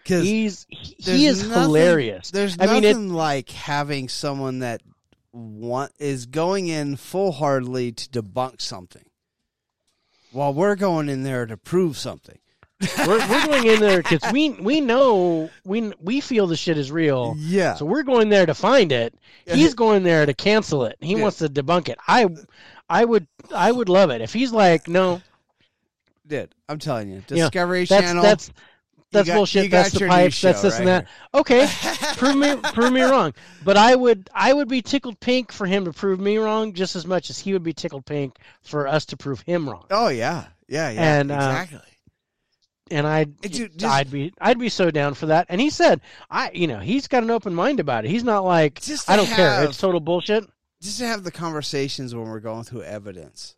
because He's he, is nothing- hilarious. There's I nothing mean, it, like having someone that want is going in full heartedly to debunk something, while we're going in there to prove something. We're we're going in there because we we know we we feel the shit is real. Yeah, So we're going there to find it. He's going there to cancel it. He Yeah. wants to debunk it. I I would I would love it if he's like, no, Did I'm telling you, You know, Discovery that's Channel. that's that's got- bullshit. That's the pipes. That's show this and right that. Okay, prove me prove me wrong. But I would I would be tickled pink for him to prove me wrong just as much as he would be tickled pink for us to prove him wrong. oh yeah, yeah, yeah, And, uh, exactly. And I'd ju- just- I'd be I'd be so down for that. And he said I you know he's got an open mind about it. He's not like I don't care. It's total bullshit. just to have the conversations when we're going through evidence.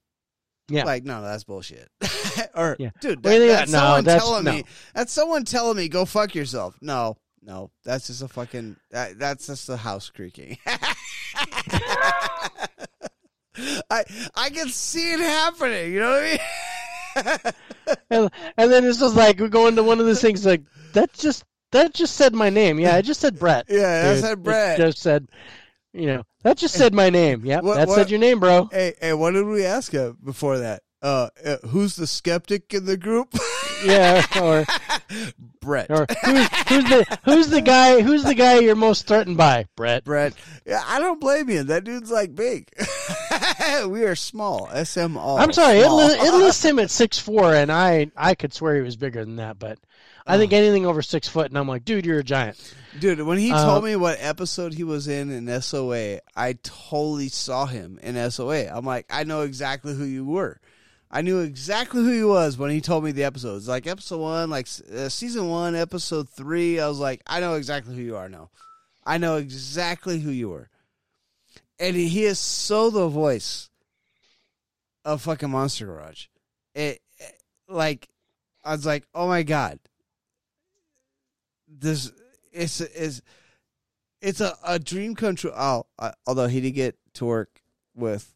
Yeah. Like, no, that's bullshit. or, Yeah. dude, What do you that, that's? No, someone that's- telling no. me. That's someone telling me, go fuck yourself. No, no, that's just a fucking. That, that's just the house creaking. I I can see it happening. You know what I mean? And, and then it's just like we go into one of those things like that just that just said my name. Yeah, I just said Brett. yeah, dude. that Brett. It just said, you know, that just said my name. Yeah, that what- said your name, bro. Hey, hey, what did we ask him before that? Uh, uh who's the skeptic in the group? Yeah, or Brett. or who's, who's the who's the guy who's the guy you're most threatened by, Brett? Brett. Yeah, I don't blame you. That dude's like big. we are small. SMO. I'm sorry, it, li- it lists him at six four, and I I could swear he was bigger than that, but I think anything over six foot, and I'm like, dude, you're a giant. Dude, when he Uh, told me what episode he was in in SOA, I totally saw him in SOA. I'm like, I know exactly who you were. I knew exactly who he was when he told me the episodes. Like episode one, like uh, season one, episode three. I was like, I know exactly who you are now. I know exactly who you were. And he, is so the voice of fucking Monster Garage. It, it like I was like, oh my god, this it's is it's a, a dream come true. Oh, uh, although he did get to work with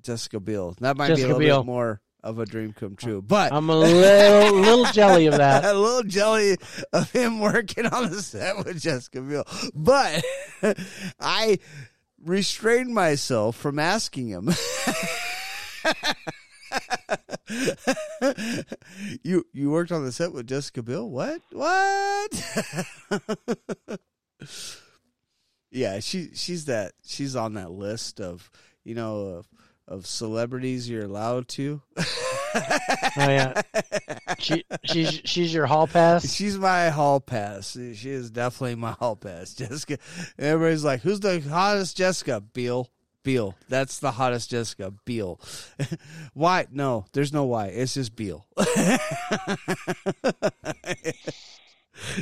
Jessica Biel, that might be a little Biel. bit more of a dream come true. But I'm a little little jelly of that. a little jelly of him working on the set with Jessica Biel. But I restrained myself from asking him. you you worked on the set with Jessica Biel? What? What? yeah, she she's that she's on that list of you know of of celebrities you're allowed to. Oh yeah, she she's she's your hall pass. She's my hall pass. She is definitely my hall pass. Jessica. Everybody's like, "Who's the hottest Jessica?" Biel. Biel. That's the hottest Jessica. Biel. why? No, there's no why. It's just Biel.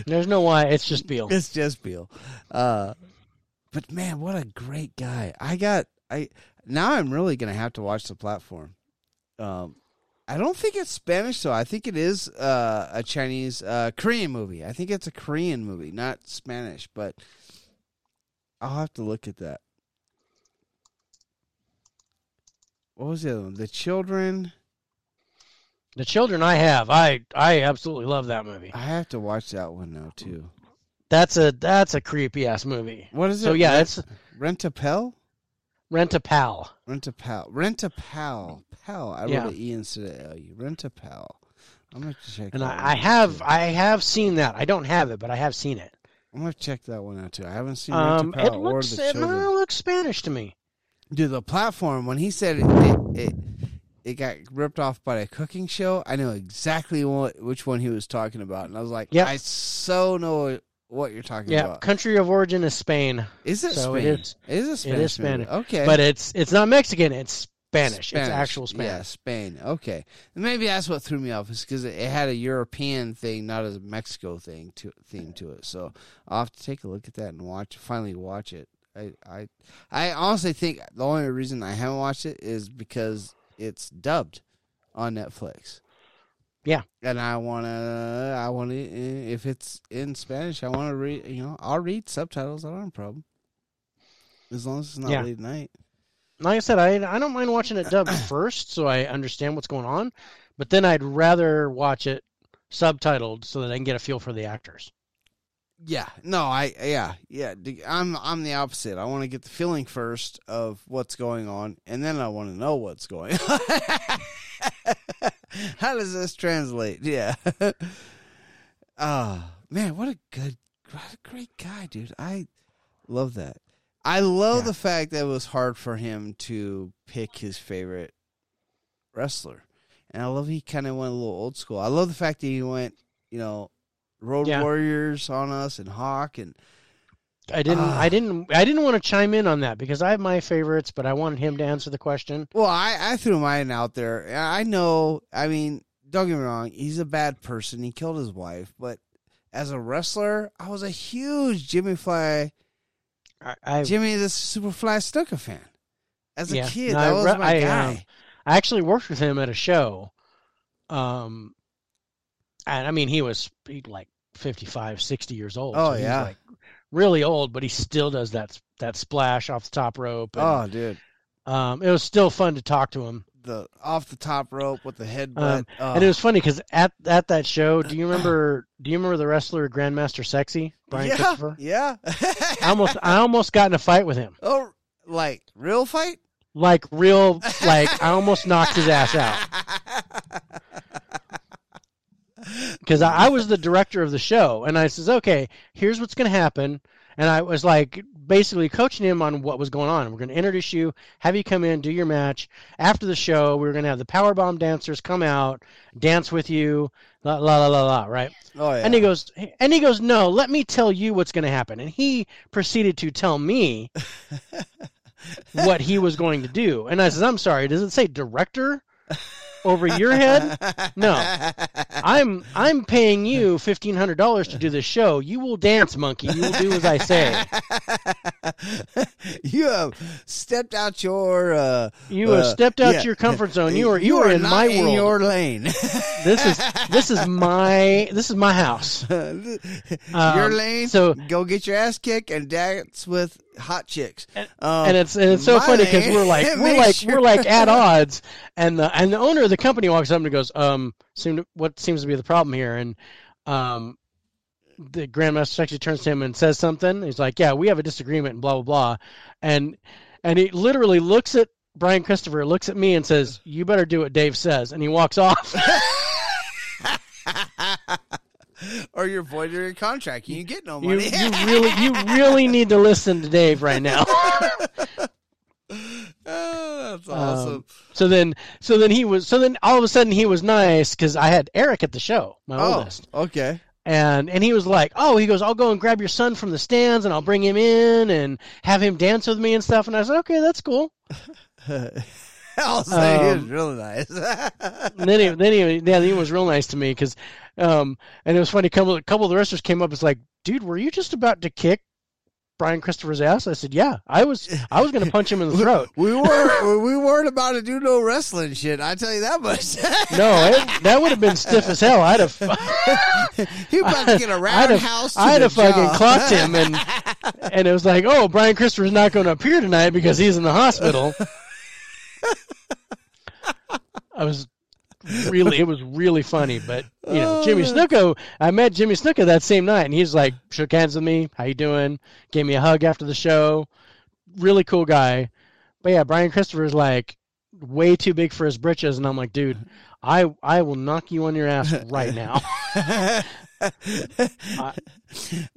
There's no why. It's just Biel. it's just Biel. Uh, but man, what a great guy. I got. I now I'm really gonna have to watch the platform. Um, I don't think it's Spanish though. I think it is uh, a Chinese uh, Korean movie. I think it's a Korean movie, not Spanish. But I'll have to look at that. What was the other one? The Children. The children I have, I I absolutely love that movie. I have to watch that one now too. That's a that's a creepy ass movie. What is it? So yeah, Rent- it's Rent a Pal. Rent a Pal. Rent a pal. Rent a pal. Pal. I Yeah. wrote an E instead of L. U. Rent a pal. I'm gonna check. And I, I have too. I have seen that. I don't have it, but I have seen it. I'm gonna check that one out too. I haven't seen Um, Rent a it Pal or looks the it children. looks Spanish to me. Dude, the platform when he said it, it, it, it got ripped off by a cooking show. I know exactly what which one he was talking about, and I was like, Yep. I so know what you're talking Yeah, about. Yeah, country of origin is Spain, Is it so it Spain? is- It is a Spanish. is Spanish. movie. Okay, but it's it's not Mexican. It's Spanish. Spanish. It's actual Spanish. Yeah, Spain. Okay, maybe that's what threw me off is because it, it had a European thing, not a Mexico thing to theme to it. So I'll have to take a look at that and watch. Finally, watch it. I, I, I honestly think the only reason I haven't watched it is because it's dubbed on Netflix. Yeah. and I wanna, I wanna, eh, if it's in Spanish, I wanna read. You know, I'll read subtitles. I don't have a problem, as long as it's not Yeah. late at night. Like I said, I I don't mind watching it dubbed first, so I understand what's going on. But then I'd rather watch it subtitled so that I can get a feel for the actors. Yeah, no, I yeah yeah. I'm I'm the opposite. I want to get the feeling first of what's going on, and then I want to know what's going on. How does this translate? Yeah. Ah, man, what a good, what a great guy, dude. I love that. I love Yeah. the fact that it was hard for him to pick his favorite wrestler, and I love he kind of went a little old school. I love the fact that he went, you know, Road Yeah. Warriors on us and Hawk and I didn't Ah. I didn't I didn't want to chime in on that because I have my favorites, but I wanted him to answer the question. well, I I threw mine out there. I know. I mean, don't get me wrong. He's a bad person. He killed his wife, but as a wrestler, I was a huge Jimmy Fly, I, I, Jimmy the Superfly Snuka fan. As a Yeah. kid, No, that I was my I, guy. um, I actually worked with him at a show. Um, and I mean, he was he, like 55, 60 years old. Oh, so he was, yeah. like really old, but he still does that that splash off the top rope. And, oh, dude, um, it was still fun to talk to him. the off the top rope with the headbutt. Um, oh. And it was funny because at at that show, do you remember? do you remember the wrestler Grandmaster Sexay Brian yeah, Christopher? yeah. I almost I almost got in a fight with him. oh, like real fight. Like real, like I almost knocked his ass out. because I, I was the director of the show, and I says, "Okay, here's what's going to happen," and I was like basically coaching him on what was going on. We're going to introduce you, have you come in, do your match. After the show, we're going to have the power bomb dancers come out, dance with you, la la la la la, right? Oh yeah. And he goes, and he goes, "No, let me tell you what's going to happen." And he proceeded to tell me what he was going to do, and I says, "I'm sorry, does it say director?" Over your head? No. I'm I'm paying you fifteen hundred dollars to do this show. You will dance, monkey. You will do as I say. you have stepped out your. Uh, You have uh, stepped out yeah. your comfort zone. You are you, are in not my in world. your lane. This is this is my this is my house. your Um, lane. so- go get your ass kicked and dance with hot chicks. And- Um, and it's and it's so funny because we're like we're like sure- we're like at odds, and the and the owner of the company walks up and goes, um, seem to, what seems to be the problem here, and um, the grandmaster actually turns to him and says something. He's like, yeah, we have a disagreement, and blah blah blah, and and he literally looks at Brian Christopher, looks at me, and says, you better do what Dave says, and he walks off. or you're voiding your contract. You get no you money. you really you really need to listen to Dave right now. Oh, that's awesome. Um, so then, so then he was. So then, all of a sudden, he was nice because I had Eric at the show, my oh, oldest, okay. and and he was like, "Oh, he goes, I'll go and grab your son from the stands, and I'll bring him in and have him dance with me and stuff." And I said, "Okay, that's cool." I'll say he was Um, really nice. Then he then he yeah, he was real nice to me because, um, and it was funny. A couple a couple of the wrestlers came up. It's like, dude, were you just about to kick Brian Christopher's ass? I said, yeah, I was. I was going to punch him in the throat. we were we weren't about to do no wrestling shit. I tell you that much. No, it, that would have been stiff as hell. I'd have. he about to get a I'd roundhouse. have, I'd have fucking clocked him, and and it was like, oh, Brian Christopher's not going to appear tonight because he's in the hospital. I was really, it was really funny, but you know, Jimmy Oh. Snuka. I met Jimmy Snuka that same night, and he's like, shook hands with me. How you doing? Gave me a hug after the show. Really cool guy. But yeah, Brian Christopher's like way too big for his britches, and I'm like, dude, I I will knock you on your ass right now.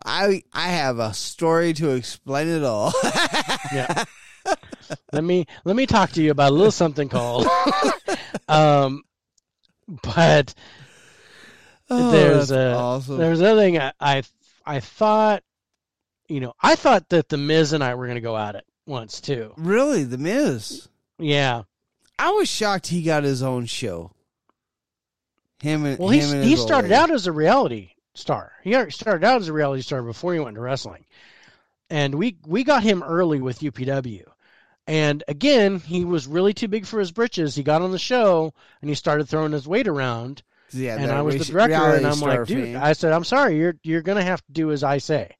I I have a story to explain it all. yeah. Let me let me talk to you about a little something called um but Oh, There's a- awesome. there's another thing I, I I thought you know I thought that the Miz and I were gonna go at it once too really, the Miz. yeah I was shocked he got his own show. Him and well he him and he started out as a reality star he started out as a reality star before he went into wrestling and we we got him early with UPW. And again, he was really too big for his britches. He got on the show and he started throwing his weight around. Yeah, and I was the director, and I'm like, dude, fame. I said, I'm sorry, you're you're gonna have to do as I say,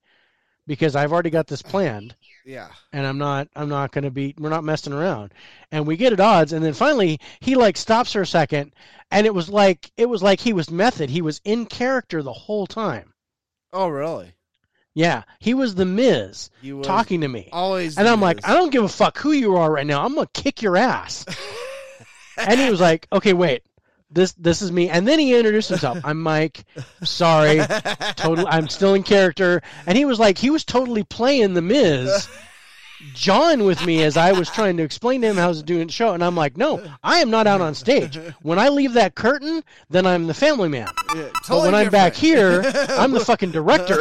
because I've already got this planned, yeah. and I'm not I'm not gonna be we're not messing around. And we get at odds, and then finally he like stops for a second, and it was like it was like he was method. He was in character the whole time. Oh, really? Yeah, he was the Miz You was talking to me. always, And the I'm like, Miz. I don't give a fuck who you are right now. I'm gonna kick your ass. and he was like, Okay, wait, this this is me. And then he introduced himself. I'm Mike. Sorry, totally. I'm still in character. And he was like, he was totally playing the Miz. John with me as I was trying to explain to him how was doing the show, and I'm like, no, I am not out on stage. When I leave that curtain, then I'm the family man. Yeah, But totally when I'm back here, I'm the fucking director.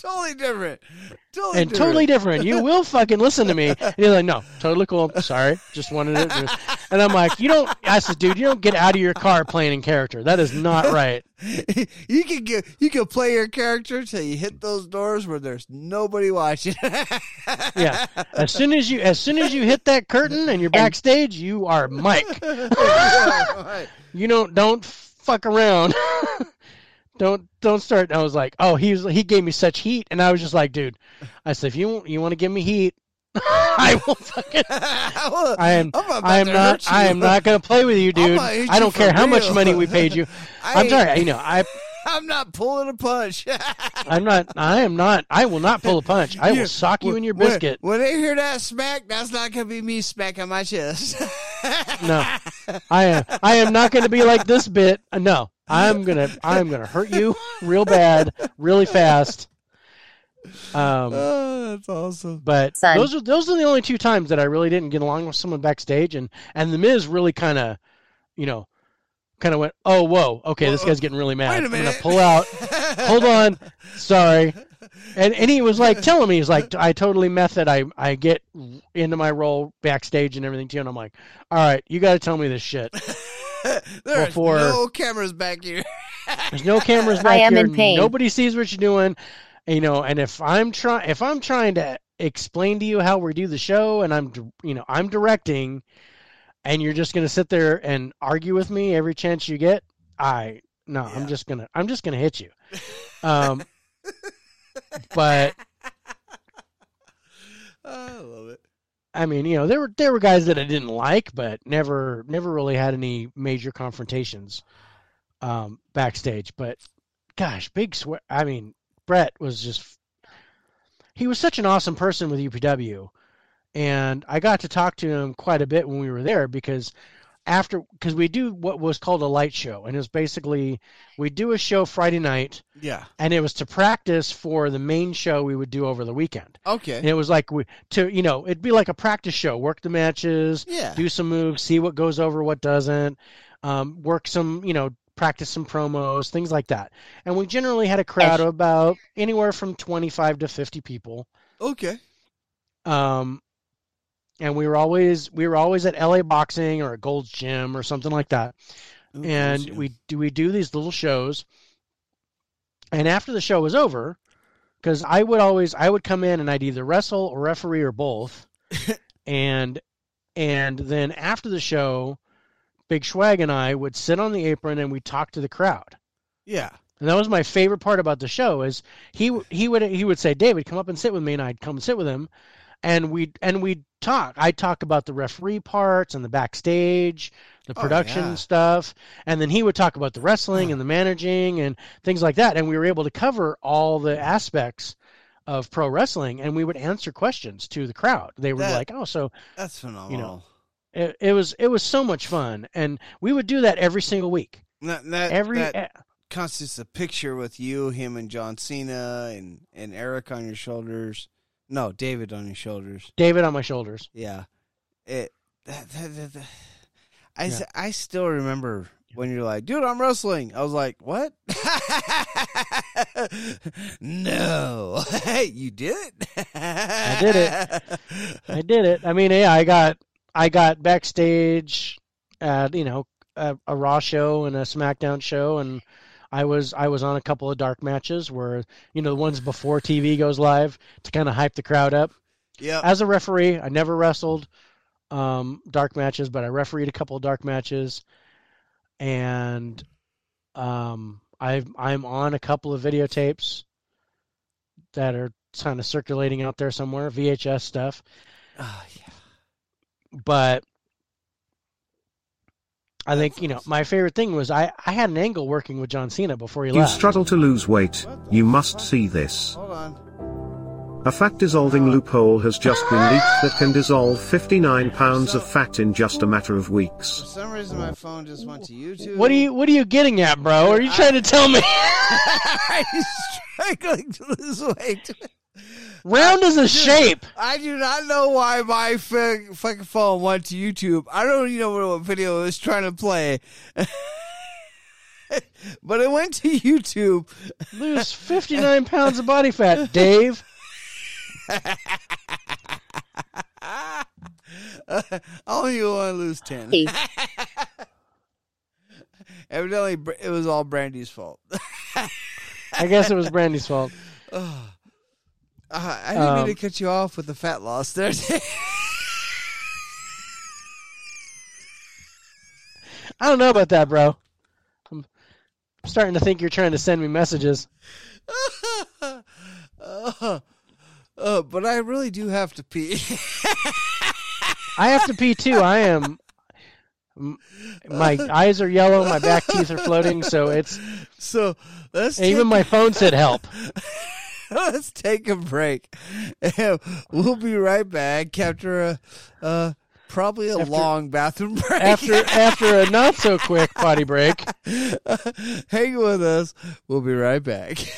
totally different. Totally and different. totally different. You will fucking listen to me. And he's like, no, totally cool. Sorry, just wanted it. And I'm like, you don't. I said, dude, you don't get out of your car playing in character. That is not right. you can get you can play your character till you hit those doors where there's nobody watching. Yeah. As soon as you, as soon as you hit that curtain and you're backstage, you are Mike. You don't don't fuck around. Don't don't start. I was like, oh, he was he gave me such heat, and I was just like, dude. I said, if you you want to give me heat, I will fucking. I am. I am to not. I am not going to play with you, dude. I don't care how much money we paid you. I I'm sorry. You know, I. I'm not pulling a punch. I'm not. I am not. I will not pull a punch. I You- will sock you in your biscuit. When, they hear that smack, that's not gonna be me smacking my chest. No, I am. I am not going to be like this bit. No, I'm gonna. I'm gonna hurt you real bad, really fast. Um, oh, that's awesome. but Son. those are those are the only two times that I really didn't get along with someone backstage, and and the Miz really kind of, you know, kind of went, oh whoa, okay, this guy's getting really mad. Wait a I'm gonna pull out. Hold on, sorry. And and he was like telling me he's like I totally method. I I get into my role backstage and everything too, and I'm like, all right, you got to tell me this shit. There's Before- no cameras back here. There's no cameras back I am here. in pain. Nobody sees what you're doing. You know, and if I'm trying, if I'm trying to explain to you how we do the show, and I'm, you know, I'm directing, and you're just gonna sit there and argue with me every chance you get, I no, Yeah. I'm just gonna, I'm just gonna hit you. Um, but I love it. I mean, you know, there were there were guys that I didn't like, but never never really had any major confrontations um, backstage. But gosh, big swag. I mean, Brett was just he was such an awesome person with UPW, and I got to talk to him quite a bit when we were there because after because we do what was called a light show, and it was basically we do a show Friday night, Yeah. and it was to practice for the main show we would do over the weekend. And Okay. it was like we to you know it'd be like a practice show, work the matches, Yeah. do some moves, see what goes over, what doesn't, um, work some you know practice some promos, things like that. And we generally had a crowd of about anywhere from twenty five to fifty people. Okay. Um, and we were always we were always at LA Boxing or at Gold's Gym or something like that. Ooh, and we do we do these little shows. And after the show was over because i would always i would come in and i'd either wrestle or referee or both. And and then after the show big swag and i would sit on the apron and we'd talk to the crowd. Yeah. and that was my favorite part about the show is he he would he would say david come up and sit with me. And i'd come and sit with him and we and we'd talk i'd talk about the referee parts and the backstage the Oh, production yeah. stuff and then he would talk about the wrestling and the managing and things like that and we were able to cover all the aspects of pro wrestling and we would answer questions to the crowd they were That- like oh so That's phenomenal. You know, it, it was it was so much fun and we would do that every single week That, that, every that constitutes a picture with you, him, and John Cena, and and Eric on your shoulders. No, David on your shoulders. david on my shoulders Yeah. It. That, that, that, I, Yeah. I still remember when you're like, dude, I'm wrestling. I was like, what? no. Hey, you did it. I did it. I did it. I mean, yeah, I got I got backstage at you know a, a Raw show and a SmackDown show, and I was I was on a couple of dark matches where you know the ones before TV goes live to kind of hype the crowd up. Yeah. As a referee, I never wrestled um, dark matches, but I refereed a couple of dark matches, and um, I I'm on a couple of videotapes that are kind of circulating out there somewhere, VHS stuff. Oh, yeah. But I think you know my favorite thing was I I had an angle working with John Cena before he You left. struggle to lose weight. You must see this. Hold on. A fat dissolving loophole has just been leaked that can dissolve 59 pounds of fat in just a matter of weeks. For weeks. some reason, my phone just went to YouTube. What are you What are you getting at, bro? Are you trying to tell me I'm struggling to lose weight. Round is a shape? I do not know why my fucking phone went to YouTube. I don't even know what video it was trying to play. but it went to YouTube. Lose 59 pounds of body fat, Dave. I only want to lose 10. Evidently, it was all Brandy's fault. I guess it was Brandy's fault. Uh, I didn't mean Um, to cut you off with the fat loss there. I don't know about that, bro. I'm starting to think you're trying to send me messages. uh, uh, but I really do have to pee. I have to pee too. I am. My eyes are yellow. My back teeth are floating. So it's so let's even my phone said help. let's take a break. We'll be right back after a uh, probably a After- long bathroom break. After after a not so quick potty break. Hang with us. We'll be right back.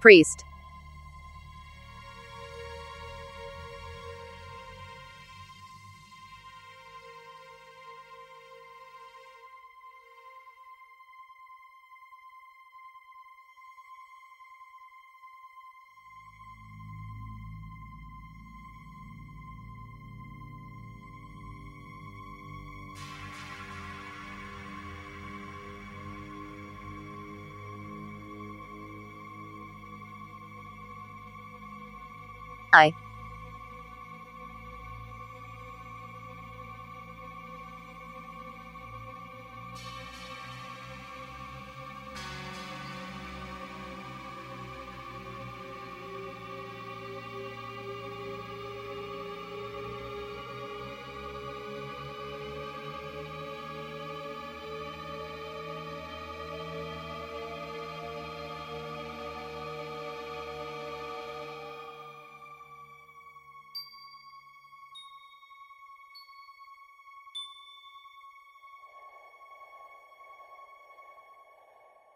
Priest.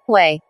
Way.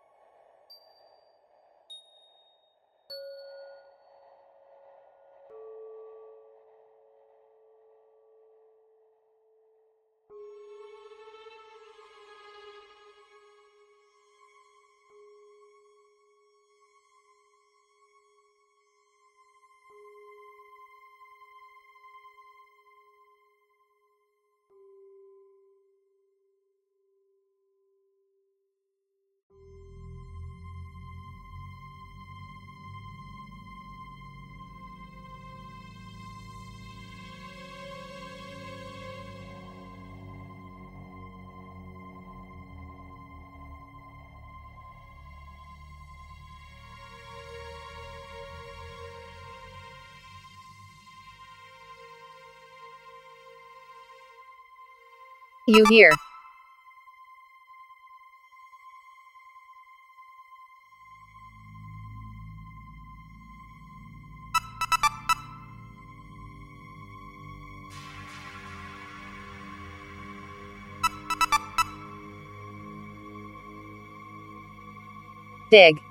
You hear. Dig.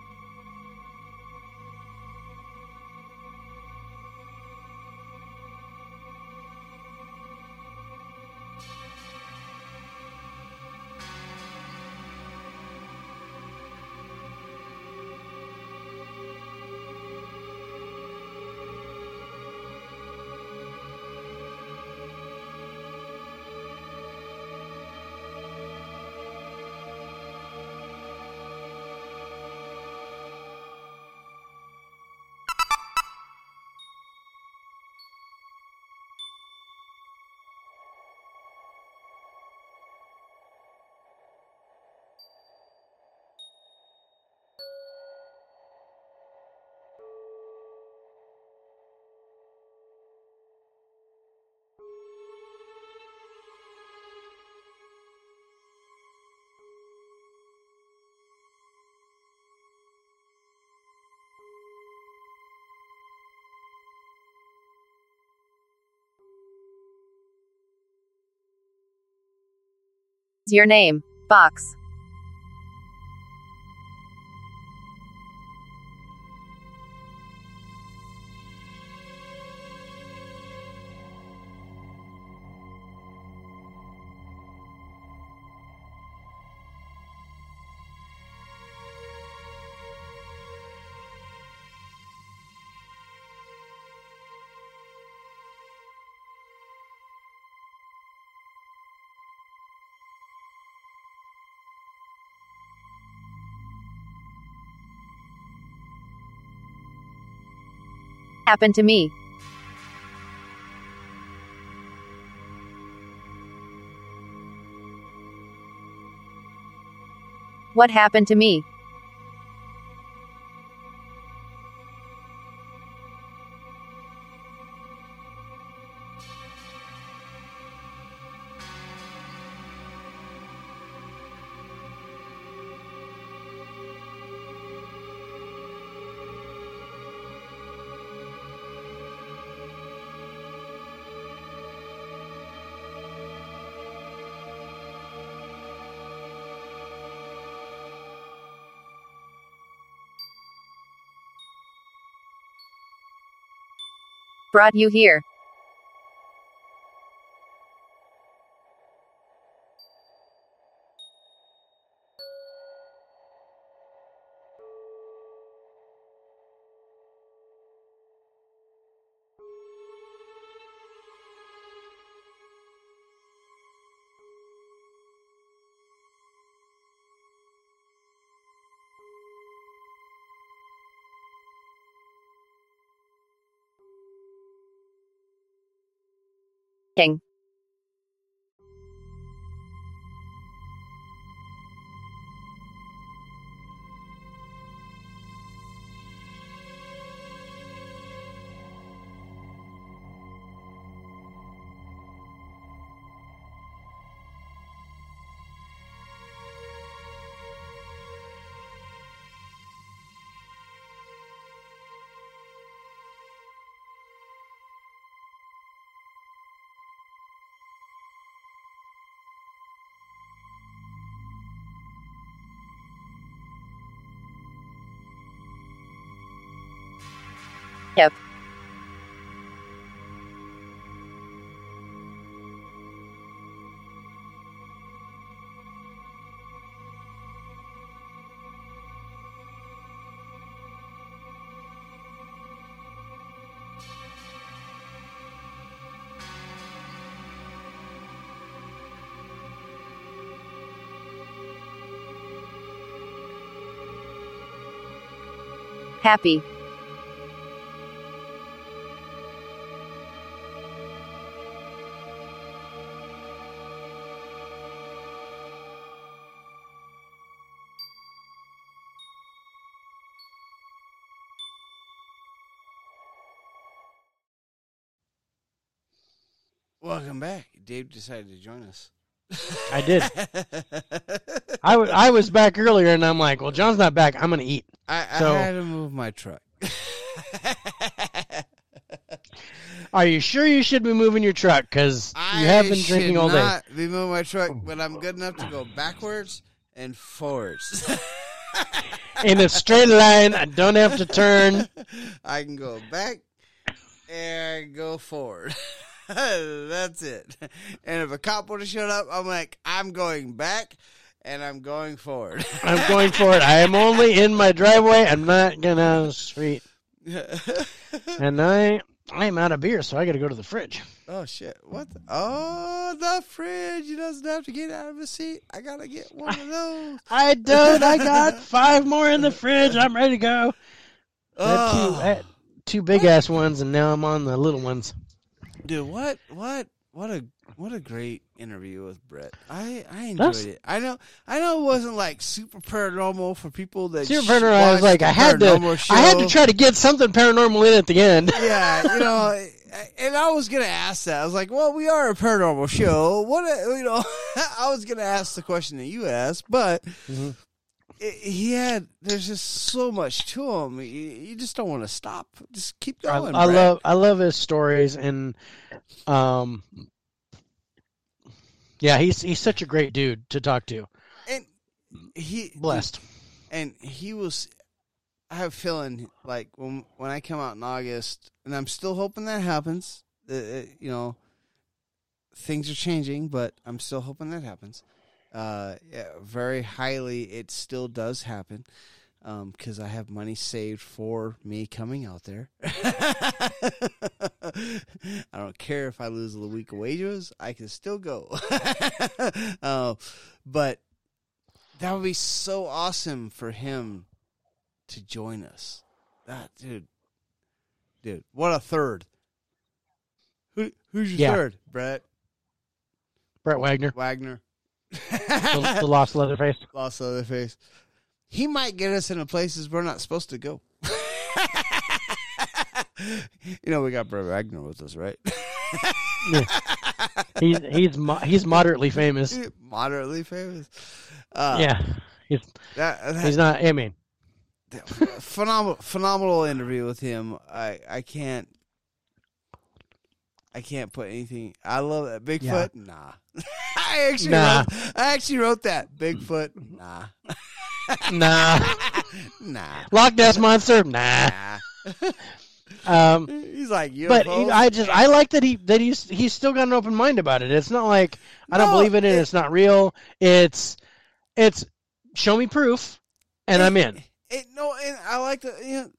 Your name. Box. Happened to me. What happened to me? Brought you here. King. Happy. Welcome back. Dave decided to join us. I did. I I was back earlier, and I'm like, well, John's not back. I'm gonna eat. I, I So- had to move my truck. Are you sure you should be moving your truck? Because you have been drinking all day. Be moving my truck, but I'm good enough to go backwards and forwards. In a straight line, I don't have to turn. I can go back and go forward. That's it. And if a cop would have showed up, I'm like, I'm going back and I'm going forward. I'm going forward. I am only in my driveway. I'm not going out the street. And I I'm out of beer, so I got to go to the fridge. oh shit! What? The? Oh, the fridge. He doesn't have to get out of his seat. I gotta get one of those. I don't. I got five more in the fridge. I'm ready to go. I had two, I Oh, had eh, two big ass ones, and now I'm on the little ones. Dude, what? What? What a what a great interview with Brett. I I enjoyed That's- it. I know I know it wasn't like super paranormal for people that Super paranormal. I was like, I had to. paranormal I had to try to get something paranormal in at the end. yeah, you know, and I was gonna ask that. I was like, "Well, we are a paranormal show. What, you know?" I was gonna ask the question that you asked, but Mhm. It, he had. There's just so much to him. You, you just don't want to stop. Just keep going. I Brett. love I love his stories and um yeah he's he's such a great dude to talk to and he blessed and he was. I have a feeling like when when I come out in August, and I'm still hoping that happens. Uh, you know, things are changing, but I'm still hoping that happens. Uh, yeah, very highly, it still does happen because I have money saved for me coming out there. I don't care if I lose a week of wages; I can still go. uh, but that would be so awesome for him to join us. That dude, dude, what a third. Who who's your Yeah. third, Brett Brett Wagner Wagner? The, the lost leatherface Lost Leatherface. He might get us into places we're not supposed to go. you know, we got Brett Wagner with us, right? he's he's mo- he's moderately famous Moderately famous. Uh, yeah he's that, that- he's not I mean phenomenal, phenomenal interview with him. I, I can't, I can't put anything. I love that Bigfoot. Nah, I actually, Nah. wrote, I actually wrote that Bigfoot. Nah, nah nah, Loch Ness monster nah nah. um He's like, you. but he, I just I like that he that he's he's still got an open mind about it. It's not like I don't No, believe in it. it- It's not real. It's it's show me proof, and I'm in. It, no, and I like the you know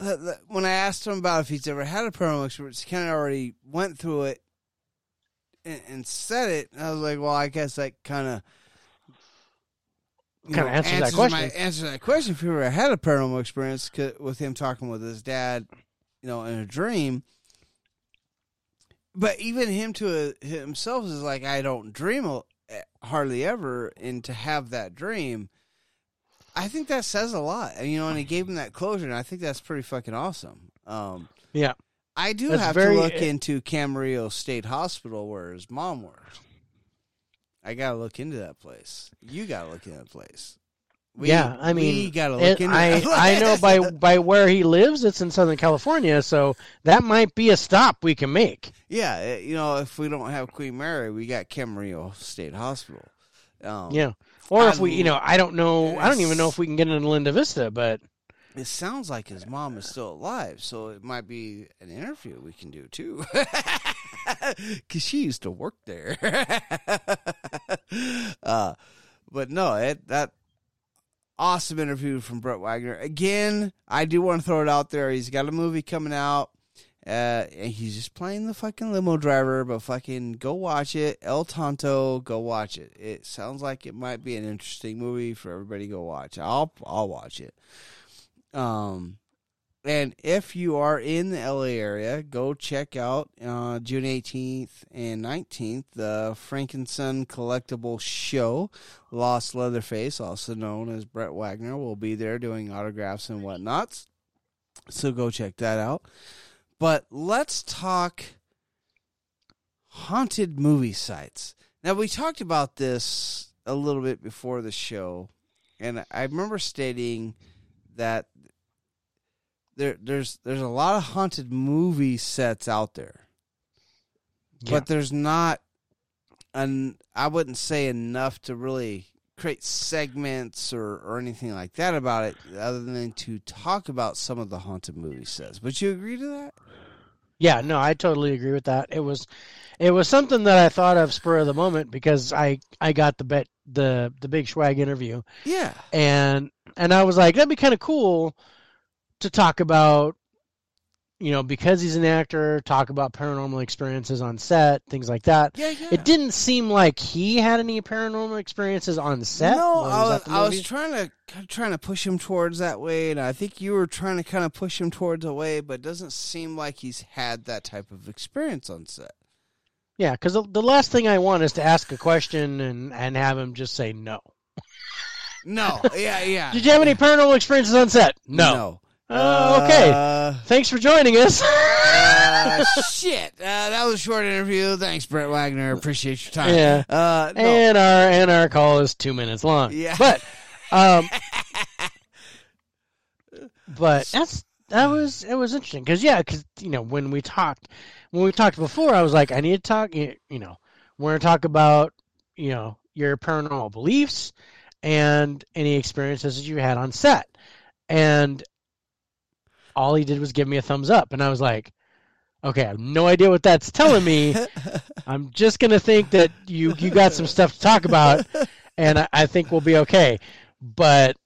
the, the, when I asked him about if he's ever had a paranormal experience, he kind of already went through it and, and said it. And I was like, well, I guess that kind of Kinda answers that question. My, answers that question. If he ever had a paranormal experience with him talking with his dad, you know, in a dream. But even him to uh, himself is like, I don't dream hardly ever, and to have that dream. I think that says a lot, and you know, and he gave him that closure, and I think that's pretty fucking awesome. Um, Yeah. I do That's have very- to look into Camarillo State Hospital where his mom worked. I gotta look into that place. You gotta look into that place. We- yeah, I mean, we gotta look it- into. I that I know by by where he lives, it's in Southern California, so that might be a stop we can make. yeah, eh, you know, if we don't have Queen Mary, we got Camarillo State Hospital. Um, Yeah, or if I we, you know, I don't know, I don't even know if we can get into Linda Vista, but It sounds like his mom is still alive, so it might be an interview we can do too. Because she used to work there. uh, but no, it, that awesome interview from Brett Wagner. Again, I do want to throw it out there. He's got a movie coming out. Uh, and he's just playing the fucking limo driver, but fucking go watch it. El Tonto, go watch it. It sounds like it might be an interesting movie for everybody go watch. I'll I'll watch it. Um, and if you are in the LA area, go check out uh, June 18th and 19th the Frank & Son Collectible Show. Lost Leatherface, also known as Brett Wagner, will be there doing autographs and whatnots. So go check that out. But let's talk haunted movie sites. Now, we talked about this a little bit before the show, and I remember stating that there there's there's a lot of haunted movie sets out there. Yeah. But there's not an I wouldn't say enough to really create segments or, or anything like that about it other than to talk about some of the haunted movie sets. Would you agree to that? Yeah, no, I totally agree with that. It was, it was something that I thought of spur of the moment because I I got the bet the the big swag interview Yeah. and and I was like that'd be kind of cool to talk about, you know, because he's an actor, talk about paranormal experiences on set, things like that. Yeah, yeah. It didn't seem like he had any paranormal experiences on set. No, I was, I was trying to trying to push him towards that way, and I think you were trying to kind of push him towards a way, but it doesn't seem like he's had that type of experience on set. Yeah, because the, the last thing I want is to ask a question and and have him just say no. No, yeah, yeah. Did you have any paranormal experiences on set? No. No. Oh, okay. Uh, Thanks for joining us. uh, shit. Uh, that was a short interview. Thanks, Brett Wagner. Appreciate your time. Yeah. Uh, no. And our and our call is two minutes long. Yeah. But um but that's that was it was interesting because yeah because you know when we talked when we talked before I was like I need to talk you you know we're gonna talk about you know your paranormal beliefs and any experiences that you had on set and all he did was give me a thumbs up and I was like okay I have no idea what that's telling me I'm just gonna think that you you got some stuff to talk about, and I, I think we'll be okay. But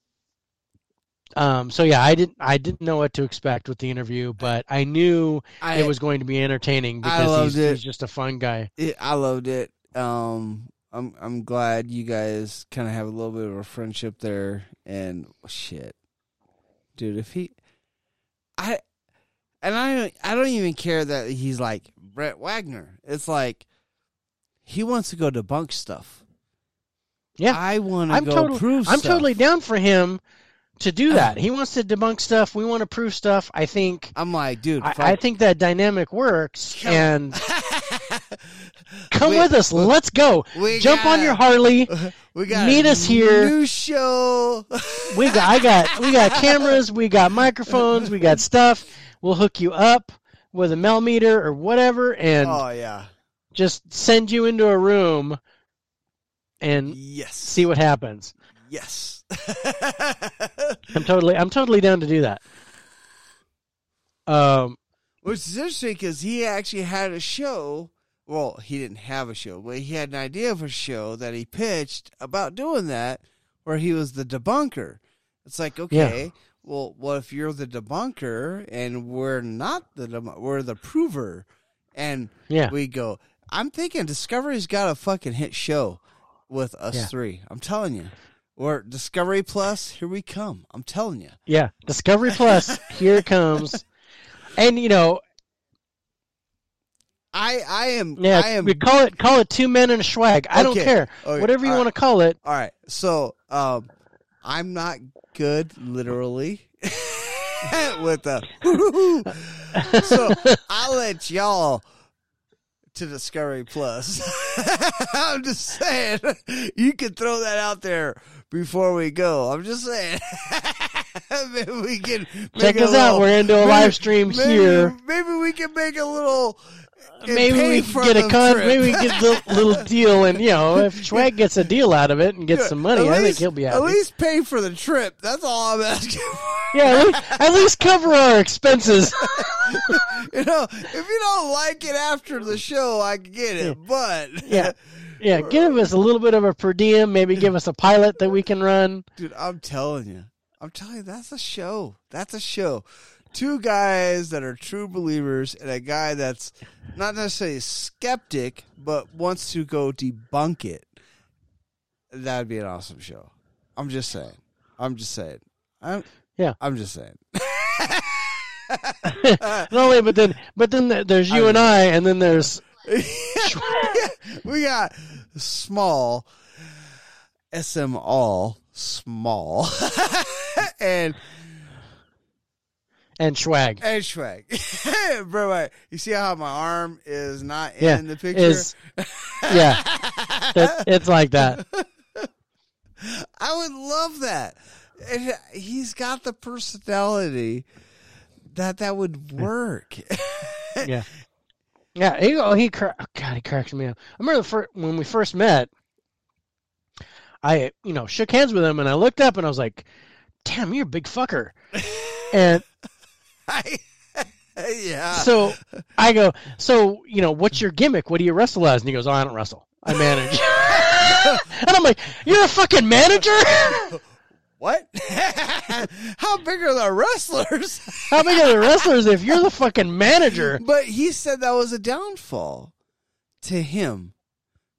um, so yeah, I didn't I didn't know what to expect with the interview, but I knew I, it was going to be entertaining because he's, he's just a fun guy. it, I loved it. Um, I'm I'm glad you guys kind of have a little bit of a friendship there. And shit, dude, if he, I, and I don't I don't even care that he's like Brett Wagner. It's like he wants to go debunk stuff. Yeah. I want to go totally prove. I'm stuff. totally down for him to do that. He wants to debunk stuff. We want to prove stuff. I think I'm like, dude, I, fuck- I think that dynamic works. And come We- with us. Let's go. Jump on your Harley. We got meet us here. New show. we got I got we got cameras, we got microphones, we got stuff. We'll hook you up with a millimeter or whatever and oh yeah. just send you into a room and Yes. see what happens. Yes. I'm totally I'm totally down to do that. Um Which is interesting because he actually had a show. Well, he didn't have a show, but he had an idea of a show that he pitched about doing that, where he was the debunker. It's like, okay, well, what if you're the debunker and we're not the we're the prover, and yeah. we go. I'm thinking Discovery's got a fucking hit show with us Yeah. three. I'm telling you. Or Discovery Plus, here we come. I'm telling you. Yeah. Discovery Plus, here it comes. And you know, I I am yeah, I am we call it call it two men and a swag. I don't care. Okay. Whatever you All want to call it. All right. So, um, I'm not good literally with the. so I'll let y'all to Discovery Plus. I'm just saying you can throw that out there before we go. I'm just saying. maybe we can Check us out. We're into a maybe- live stream maybe- here. Maybe we can make a little. Maybe we can get a con. trip. Maybe we get a little, little deal, and you know, if Schwag gets a deal out of it and gets some money, At I think he'll be happy. At least pay for the trip. That's all I'm asking. for. yeah, at least, at least cover our expenses. you know, if you don't like it after the show, I get it. But Yeah. Yeah, give us a little bit of a per diem. Maybe give us a pilot that we can run. dude, I'm telling you, I'm telling you, that's a show. That's a show. Two guys that are true believers, and a guy that's not necessarily a skeptic, but wants to go debunk it. That'd be an awesome show. I'm just saying. I'm just saying. I'm Yeah. I'm just saying. Not only, but then, but then there's you and I, and then there's we got small SM all small and and Schwag. and Schwag. Bro, wait, you see how my arm is not Yeah, in the picture? is yeah, That- it's like that. I would love that. And he's got the personality that that would hmm. work. Yeah, yeah. He oh, he cra- oh, God, he cracks me up. I remember the fir- when we first met. I you know shook hands with him, and I looked up, and I was like, "Damn, you're a big fucker." And Yeah. so I go, "So you know, what's your gimmick? What do you wrestle as?" And he goes, "Oh, I don't wrestle. I manage." and I'm like, "You're a fucking manager." what? How big are the wrestlers? How big are the wrestlers if you're the fucking manager? But he said that was a downfall to him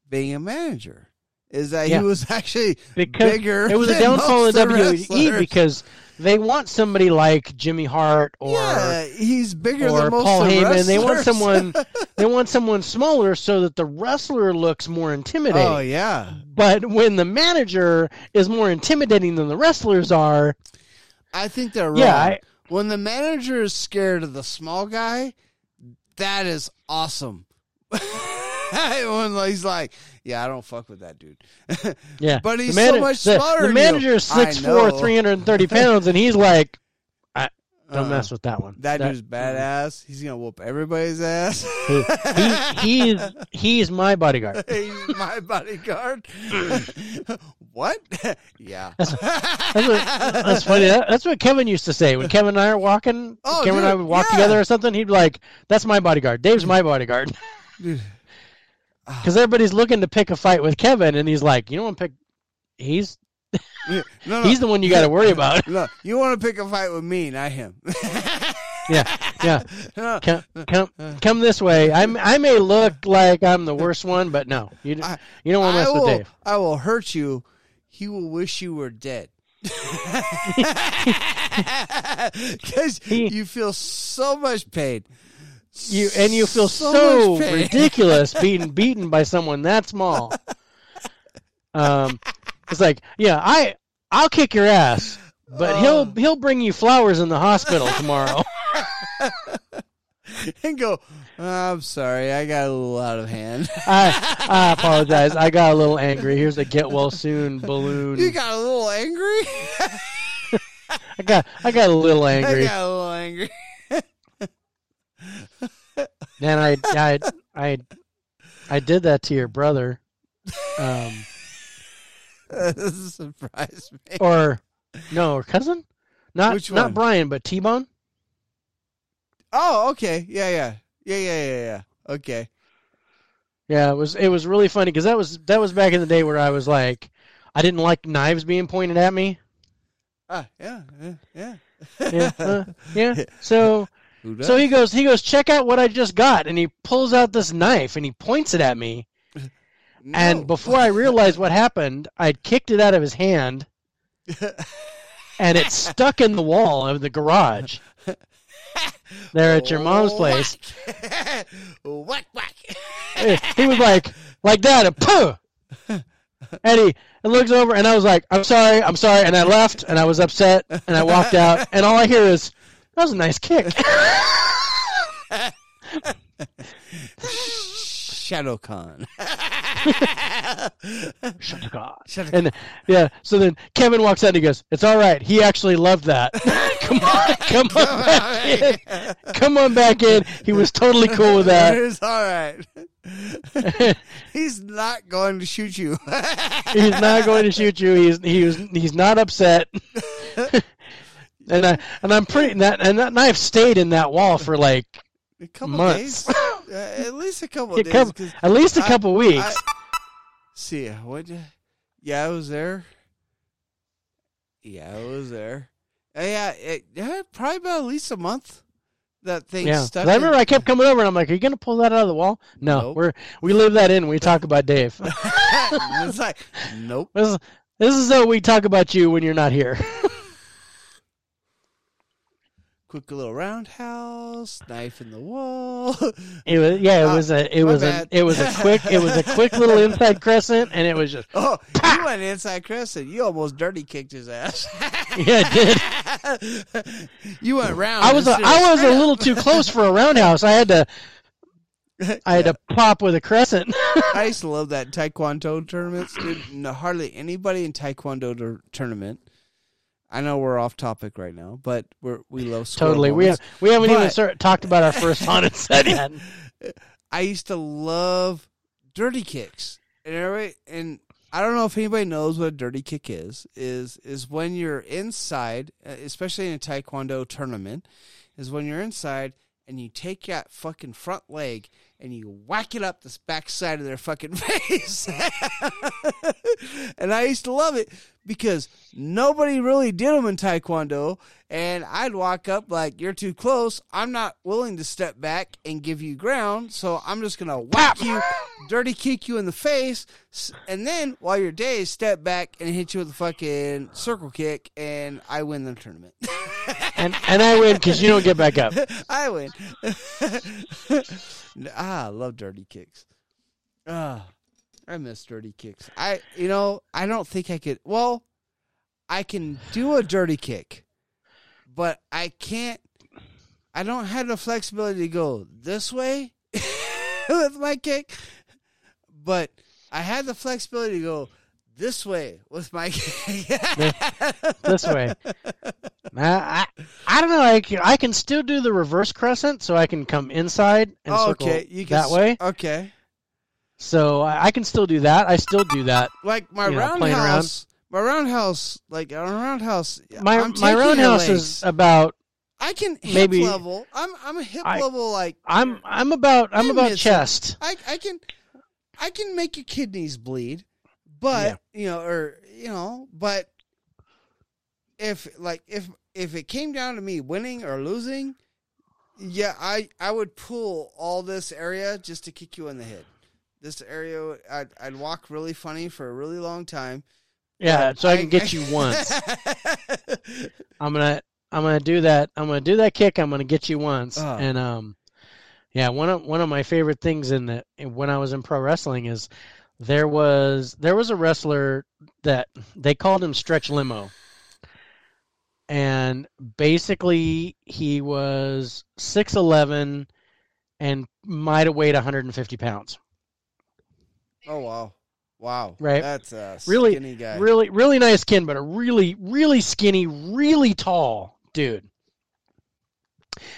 being a manager. Is that Yeah. he was actually Because bigger? it was a downfall most in of WWE wrestlers. because they want somebody like Jimmy Hart or yeah, he's bigger or than most Paul Heyman. They want someone they want someone smaller so that the wrestler looks more intimidating. oh yeah, But when the manager is more intimidating than the wrestlers are, I think they're wrong. Yeah, I- when the manager is scared of the small guy, that is awesome. when he's like, "Yeah, I don't fuck with that dude," yeah. But he's mana- so much the, smaller The manager is I 6'4", know. 330 pounds, and he's like, I, "Don't Uh-uh. mess uh, with that one." That, dude's badass. He's gonna whoop everybody's ass. He, he, he's he's my bodyguard. He's my bodyguard. what? yeah. That's what, that's funny. That, that's what Kevin used to say when Kevin and I are walking. Oh, Kevin and I would walk yeah. together or something. He'd be like, "That's my bodyguard. Dave's my bodyguard." Dude. Because everybody's looking to pick a fight with Kevin, and he's like, "You don't want to pick. He's No, no. he's the one you got to worry about." no, you want to pick a fight with me, not him. yeah, yeah. No, Come, come, come this way. I I may look like I'm the worst one, but no, you I- you don't want to mess will, with Dave. I will hurt you. He will wish you were dead. Because you feel so much pain. You and you feel So so, ridiculous being beaten by someone that small. Um, it's like, yeah, I I'll kick your ass, but he'll he'll bring you flowers in the hospital tomorrow. and go, I'm sorry, I got a little out of hand. I I apologize. I got a little angry. Here's a get well soon balloon. you got a little angry? I got I got a little angry. I got a little angry. And I I I I did that to your brother, um, this surprised me. or no, or cousin, not Which not one? Brian, but T Bone. Oh, okay. Yeah, yeah. Yeah, yeah, yeah, yeah. Okay. Yeah, it was it was really funny because that was that was back in the day where I was like, I didn't like knives being pointed at me. Ah, yeah, yeah, yeah. Yeah, uh, yeah. So? So he goes he goes check out what I just got, and he pulls out this knife and he points it at me. No. And before I realized what happened, I'd kicked it out of his hand, and it stuck in the wall of the garage there at your mom's place. whack, whack. he was like like that, and pooh. And he and looks over, and I was like, "I'm sorry, I'm sorry," and I left, and I was upset, and I walked out, and all I hear is, "That was a nice kick." ShadowCon. Shut the God. Shut the And yeah, so then Kevin walks out and he goes, "It's all right. He actually loved that. come on, come on back in. Come on back in. He was totally cool with that. It's all right. He's not going to shoot you. He's not going to shoot you. He's he was he's not upset. And I and I'm pretty and that and, that, and I've stayed in that wall for like a couple Months. days. At least a couple days. couple- at least a I- couple weeks. I- see, what? Yeah, I was there. Yeah, I was there. Uh, yeah, it, yeah, probably about at least a month. That thing yeah, stuck. I remember I kept coming over and I'm like, "Are you gonna pull that out of the wall?" No, Nope. we're we leave that in. We talk about Dave. it's like, nope. this, is, this is how we talk about you when you're not here. Quick little roundhouse, knife in the wall. It was yeah, it Uh, was a it was a it was a quick it was a quick little inside crescent, and it was just oh, you went inside crescent. You almost dirty kicked his ass. yeah, it did. you went round. I was a, I was a little too close for a roundhouse. I had to I had to pop with a crescent. I used to love that Taekwondo tournaments, dude. No, hardly anybody in Taekwondo tournament. I know we're off topic right now, but we're we love totally. We have, we haven't even start, talked about our first haunted set yet. I used to love dirty kicks, and everybody, and I don't know if anybody knows what a dirty kick is. Is is when you're inside, uh, especially in a taekwondo tournament, is when you're inside and you take that fucking front leg and you whack it up the back side of their fucking face. and I used to love it because nobody really did them in taekwondo and I'd walk up like you're too close. I'm not willing to step back and give you ground, so I'm just gonna whack you, dirty kick you in the face, and then while you're dazed, step back and hit you with a fucking circle kick, and I win the tournament. And and I win because you don't get back up. I win. ah, I love dirty kicks. Ah, I miss dirty kicks. I, you know, I don't think I could. Well, I can do a dirty kick, but I can't. I don't have the flexibility to go this way with my kick, but I had the flexibility to go this way with my kick. this way. I, I, I don't know. I can, I can still do the reverse crescent, so I can come inside and Oh, circle okay, you can that way. Okay, So I, I can still do that. I still do that. like my You know, playing around. roundhouse. My roundhouse, like a roundhouse, My I'm my taking roundhouse is about. I can hip maybe- level. I'm I'm a hip I- level like I'm I'm about I'm about it. chest. I I can I can make your kidneys bleed, but you know, or you know, but if like if if it came down to me winning or losing, yeah, I I would pull all this area just to kick you in the head. This area, I'd I'd walk really funny for a really long time. Yeah, so I can get you once. I'm gonna I'm gonna do that. I'm gonna do that kick. I'm gonna get you once. Oh. And um, yeah, one of one of my favorite things in the when I was in pro wrestling is there was there was a wrestler that they called him Stretch Limo, and basically he was six eleven and might have weighed 150 pounds. Oh wow, wow, Right. That's a Really- skinny guy. Really, really nice skin, but a really, really skinny, really tall dude.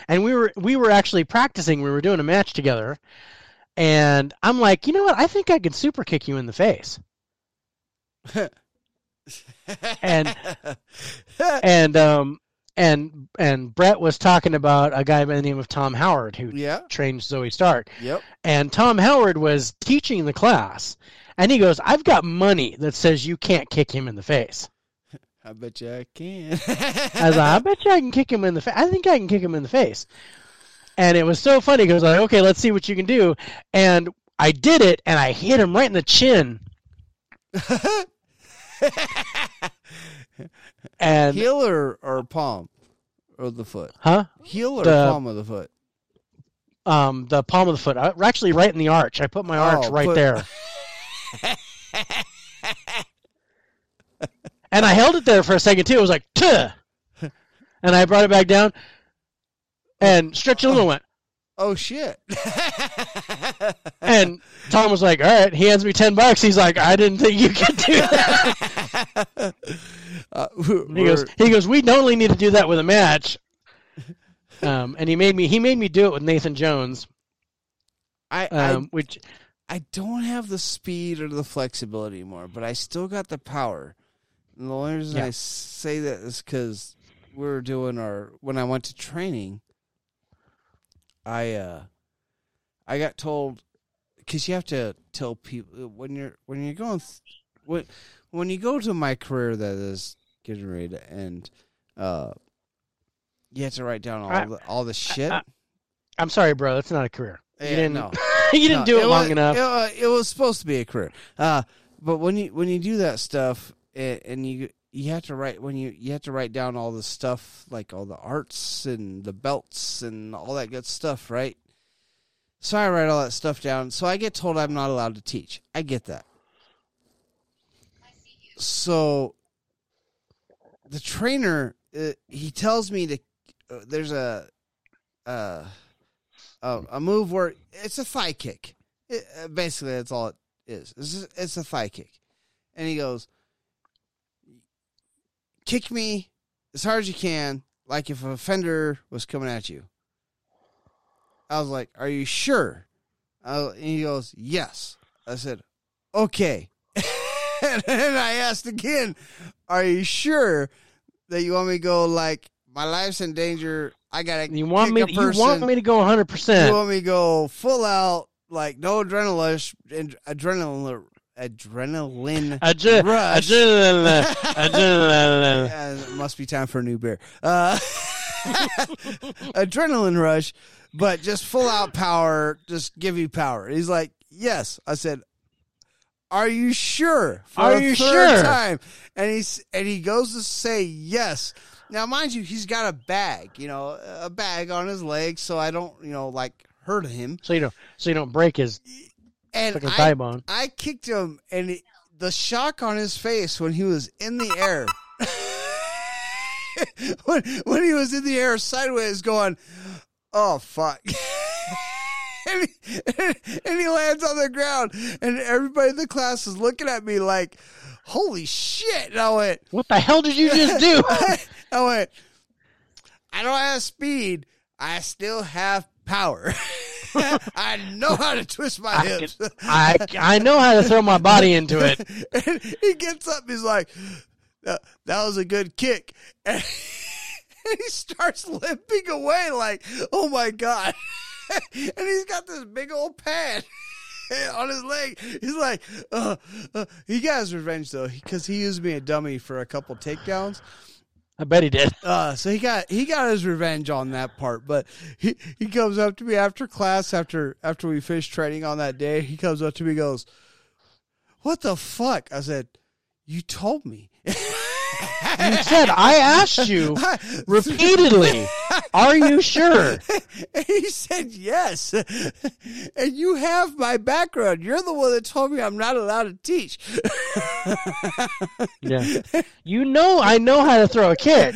And we were we were actually practicing. We were doing a match together, and I'm like, you know what? I think I can super kick you in the face. And- And um and and Brett was talking about a guy by the name of Tom Howard who yeah, trained Zoey Stark. yep. And Tom Howard was teaching the class, and he goes, "I've got money that says you can't kick him in the face." I bet you I can. I was like, I bet you I can kick him in the face. I think I can kick him in the face. And it was so funny because like, okay, let's see what you can do. And I did it, and I hit him right in the chin. And Heel or, or palm or the foot? huh? Heel or The- palm of the foot? Um, the palm of the foot. I, actually, right in the arch. I put my arch Oh, right put- there. and I held it there for a second too. It was like, Tuh! and I brought it back down. And stretched Stretch Limo went, oh shit. And Tom was like, "All right." He hands me ten bucks. He's like, "I didn't think you could do that." uh, he goes, "He goes, we only need to do that with a match." Um, and he made me he made me do it with Nathan Jones, I, um, which I I don't have the speed or the flexibility anymore, but I still got the power. And the only reason Yeah. I say that is because we were doing our when I went to training. I uh, I got told because you have to tell people when you're when you're going th- when when you go to my career that is getting ready to end. Uh, you have to write down all I- the all the shit. I- I'm sorry, bro. That's not a career. You didn't. no. you didn't No, do it, long was, enough. It, wa- it was supposed to be a career, uh, but when you when you do that stuff and, and you you have to write when you you have to write down all the stuff like all the arts and the belts and all that good stuff, right? So I write all that stuff down. So I get told I'm not allowed to teach. I get that. So the trainer uh, he tells me to uh, there's a uh a, move where it's a thigh kick. It, uh, basically, that's all it is. It's, it's a thigh kick. And he goes, kick me as hard as you can, like if a fender was coming at you. I was like, are you sure? Uh, and he goes, yes. I said, okay. and then I asked again, are you sure that you want me to go like, my life's in danger. I gotta. You want me? kick You want me to go 100. percent You want me to go full out, like no adrenaline, and adrenaline, adrenaline Adre- rush. adrenaline, adrenaline. It must be time for a new beer. Uh, adrenaline rush, but just full out power, just give you power. He's like, yes. I said, are you sure? For Are you sure? Time, and he's and he goes to say yes. Now, mind you, he's got a bag, you know, a bag on his leg, so I don't, you know, like hurt him. So you don't. So you don't break his And fucking I. I kicked him, and it, the shock on his face when he was in the air, when when he was in the air sideways, going, "Oh fuck." And he, and he lands on the ground, and everybody in the class is looking at me like, "Holy shit!" And I went, What the hell did you just do? I went, I don't have speed. I still have power. I know how to twist my I, hips. can- I I know how to throw my body into it. and he gets up. He's like, that, that was a good kick. And he starts limping away like, oh my God. and he's got this big old pad on his leg. He's like, uh, uh. he got his revenge though, because he used me a dummy for a couple takedowns. I bet he did. Uh, so he got he got his revenge on that part, but he, he comes up to me after class after after we finished training on that day. He comes up to me goes, "What the fuck?" I said, "You told me." You said I asked you repeatedly. Are you sure? And he said yes. And you have my background. You're the one that told me I'm not allowed to teach. Yeah. You know I know how to throw a kick.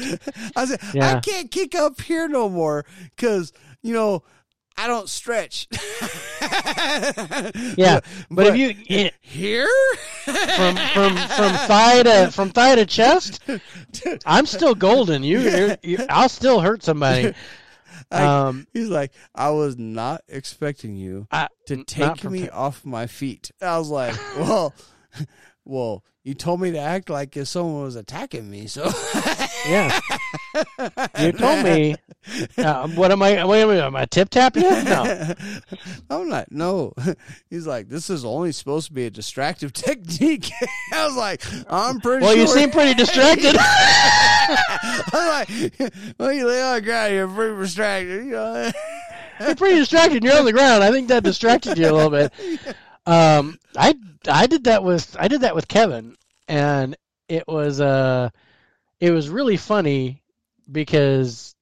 I said, I can't kick up here no more because, you know, I don't stretch. Yeah. But if you yeah, Here? from from from thigh to from thigh to chest, I'm still golden. You, you're, you I'll still hurt somebody. I- Um, He's like, I was not expecting you I, to take me off my feet. I was like, well, well, you told me to act like if someone was attacking me. So Yeah. You told me. Uh, what am I? Wait a minute. Am I tip tap yet? No. I'm not. No, he's like, this is only supposed to be a distractive technique. I was like, I'm pretty Well, sure. you seem pretty distracted. I'm like, well, you lay on the ground, you're pretty distracted. You know? You're pretty distracted. You're on the ground. I think that distracted you a little bit. Um, I I did that with I did that with Kevin, and it was uh, it was really funny because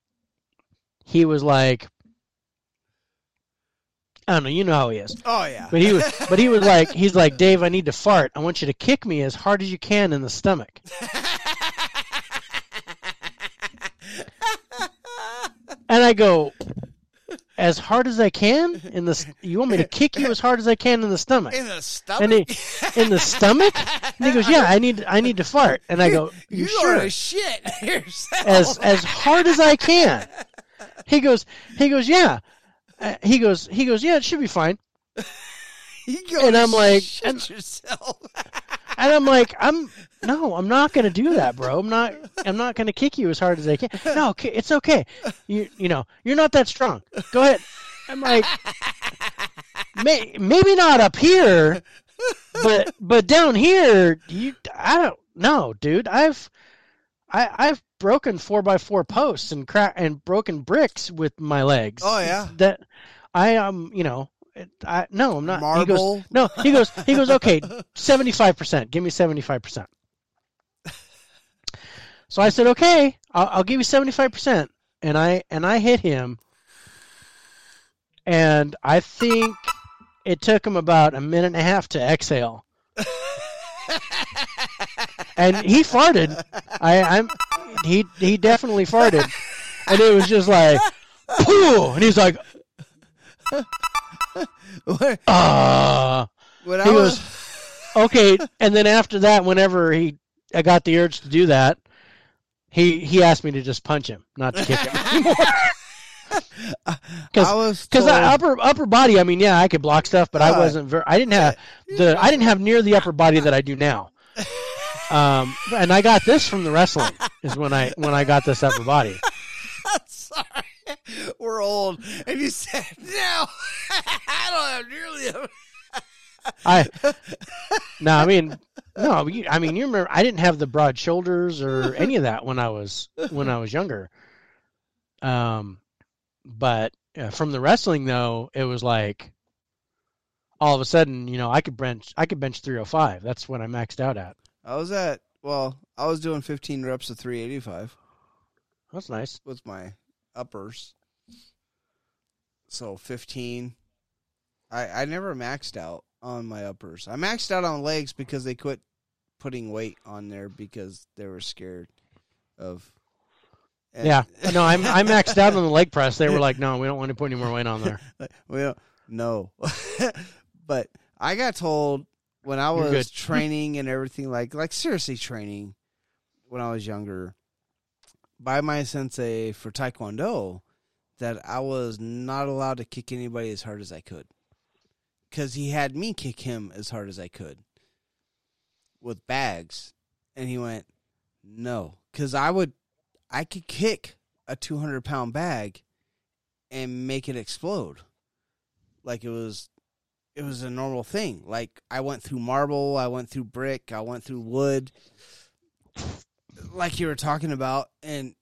he was like, I don't know, you know how he is, oh yeah. but he was but he was like he's like Dave, I need to fart. I want you to kick me as hard as you can in the stomach. And I go, as hard as I can in the. You want me to kick you as hard as I can in the stomach? In the stomach. And he, in the stomach? And he goes, "Yeah, I need I need to fart." And I go, "You, you sure?" are a shit yourself. as as hard as I can. He goes, he goes, yeah. Uh, he goes, he goes, yeah, it should be fine. and I'm like- and- yourself. And I'm like, I'm no, I'm not gonna do that, bro. I'm not, I'm not gonna kick you as hard as I can. No, it's okay. You, you know, you're not that strong. Go ahead. I'm like, may, maybe not up here, but but down here, you, I don't know, dude. I've, I, I've broken four by four posts and crack and broken bricks with my legs. Oh, yeah? that I um, you know, I no, I'm not. He goes, Marble. no, he goes, he goes, okay, 75%. Give me 75%. So I said, okay, I'll, I'll give you 75%. And I, and I hit him. And I think it took him about a minute and a half to exhale. and he farted. I, I'm, he, he definitely farted. And it was just like, pooh. And he's like, when ah. when He goes, was, okay, and then after that, whenever he, I got the urge to do that, he he asked me to just punch him, not to kick him anymore. I Because was because upper upper body, I mean, yeah, I could block stuff, but I wasn't very. I didn't have the. I didn't have near the upper body that I do now. Um, and I got this from the wrestling. Is when I when I got this upper body. sorry, we're old, and you said no. I don't have nearly. A, I no, I mean no, you, I mean you remember I didn't have the broad shoulders or any of that when I was when I was younger. Um, but uh, from the wrestling though, it was like all of a sudden, you know, I could bench I could bench 305. That's what I maxed out at. I was at well, I was doing 15 reps of 385 That's nice. with my uppers. So 15. I I never maxed out on my uppers. I maxed out on legs because they quit putting weight on there because they were scared of. and- Yeah, no, I'm I maxed out on the leg press. They were like, no, we don't want to put any more weight on there. well, no, but I got told when I was training and everything, like like seriously training, when I was younger, by my sensei for Taekwondo, that I was not allowed to kick anybody as hard as I could, because he had me kick him as hard as I could with bags, and he went, no, because I would, I could kick a two hundred pound bag and make it explode. Like it was it was a normal thing. Like i went through marble i went through brick i went through wood like you were talking about. And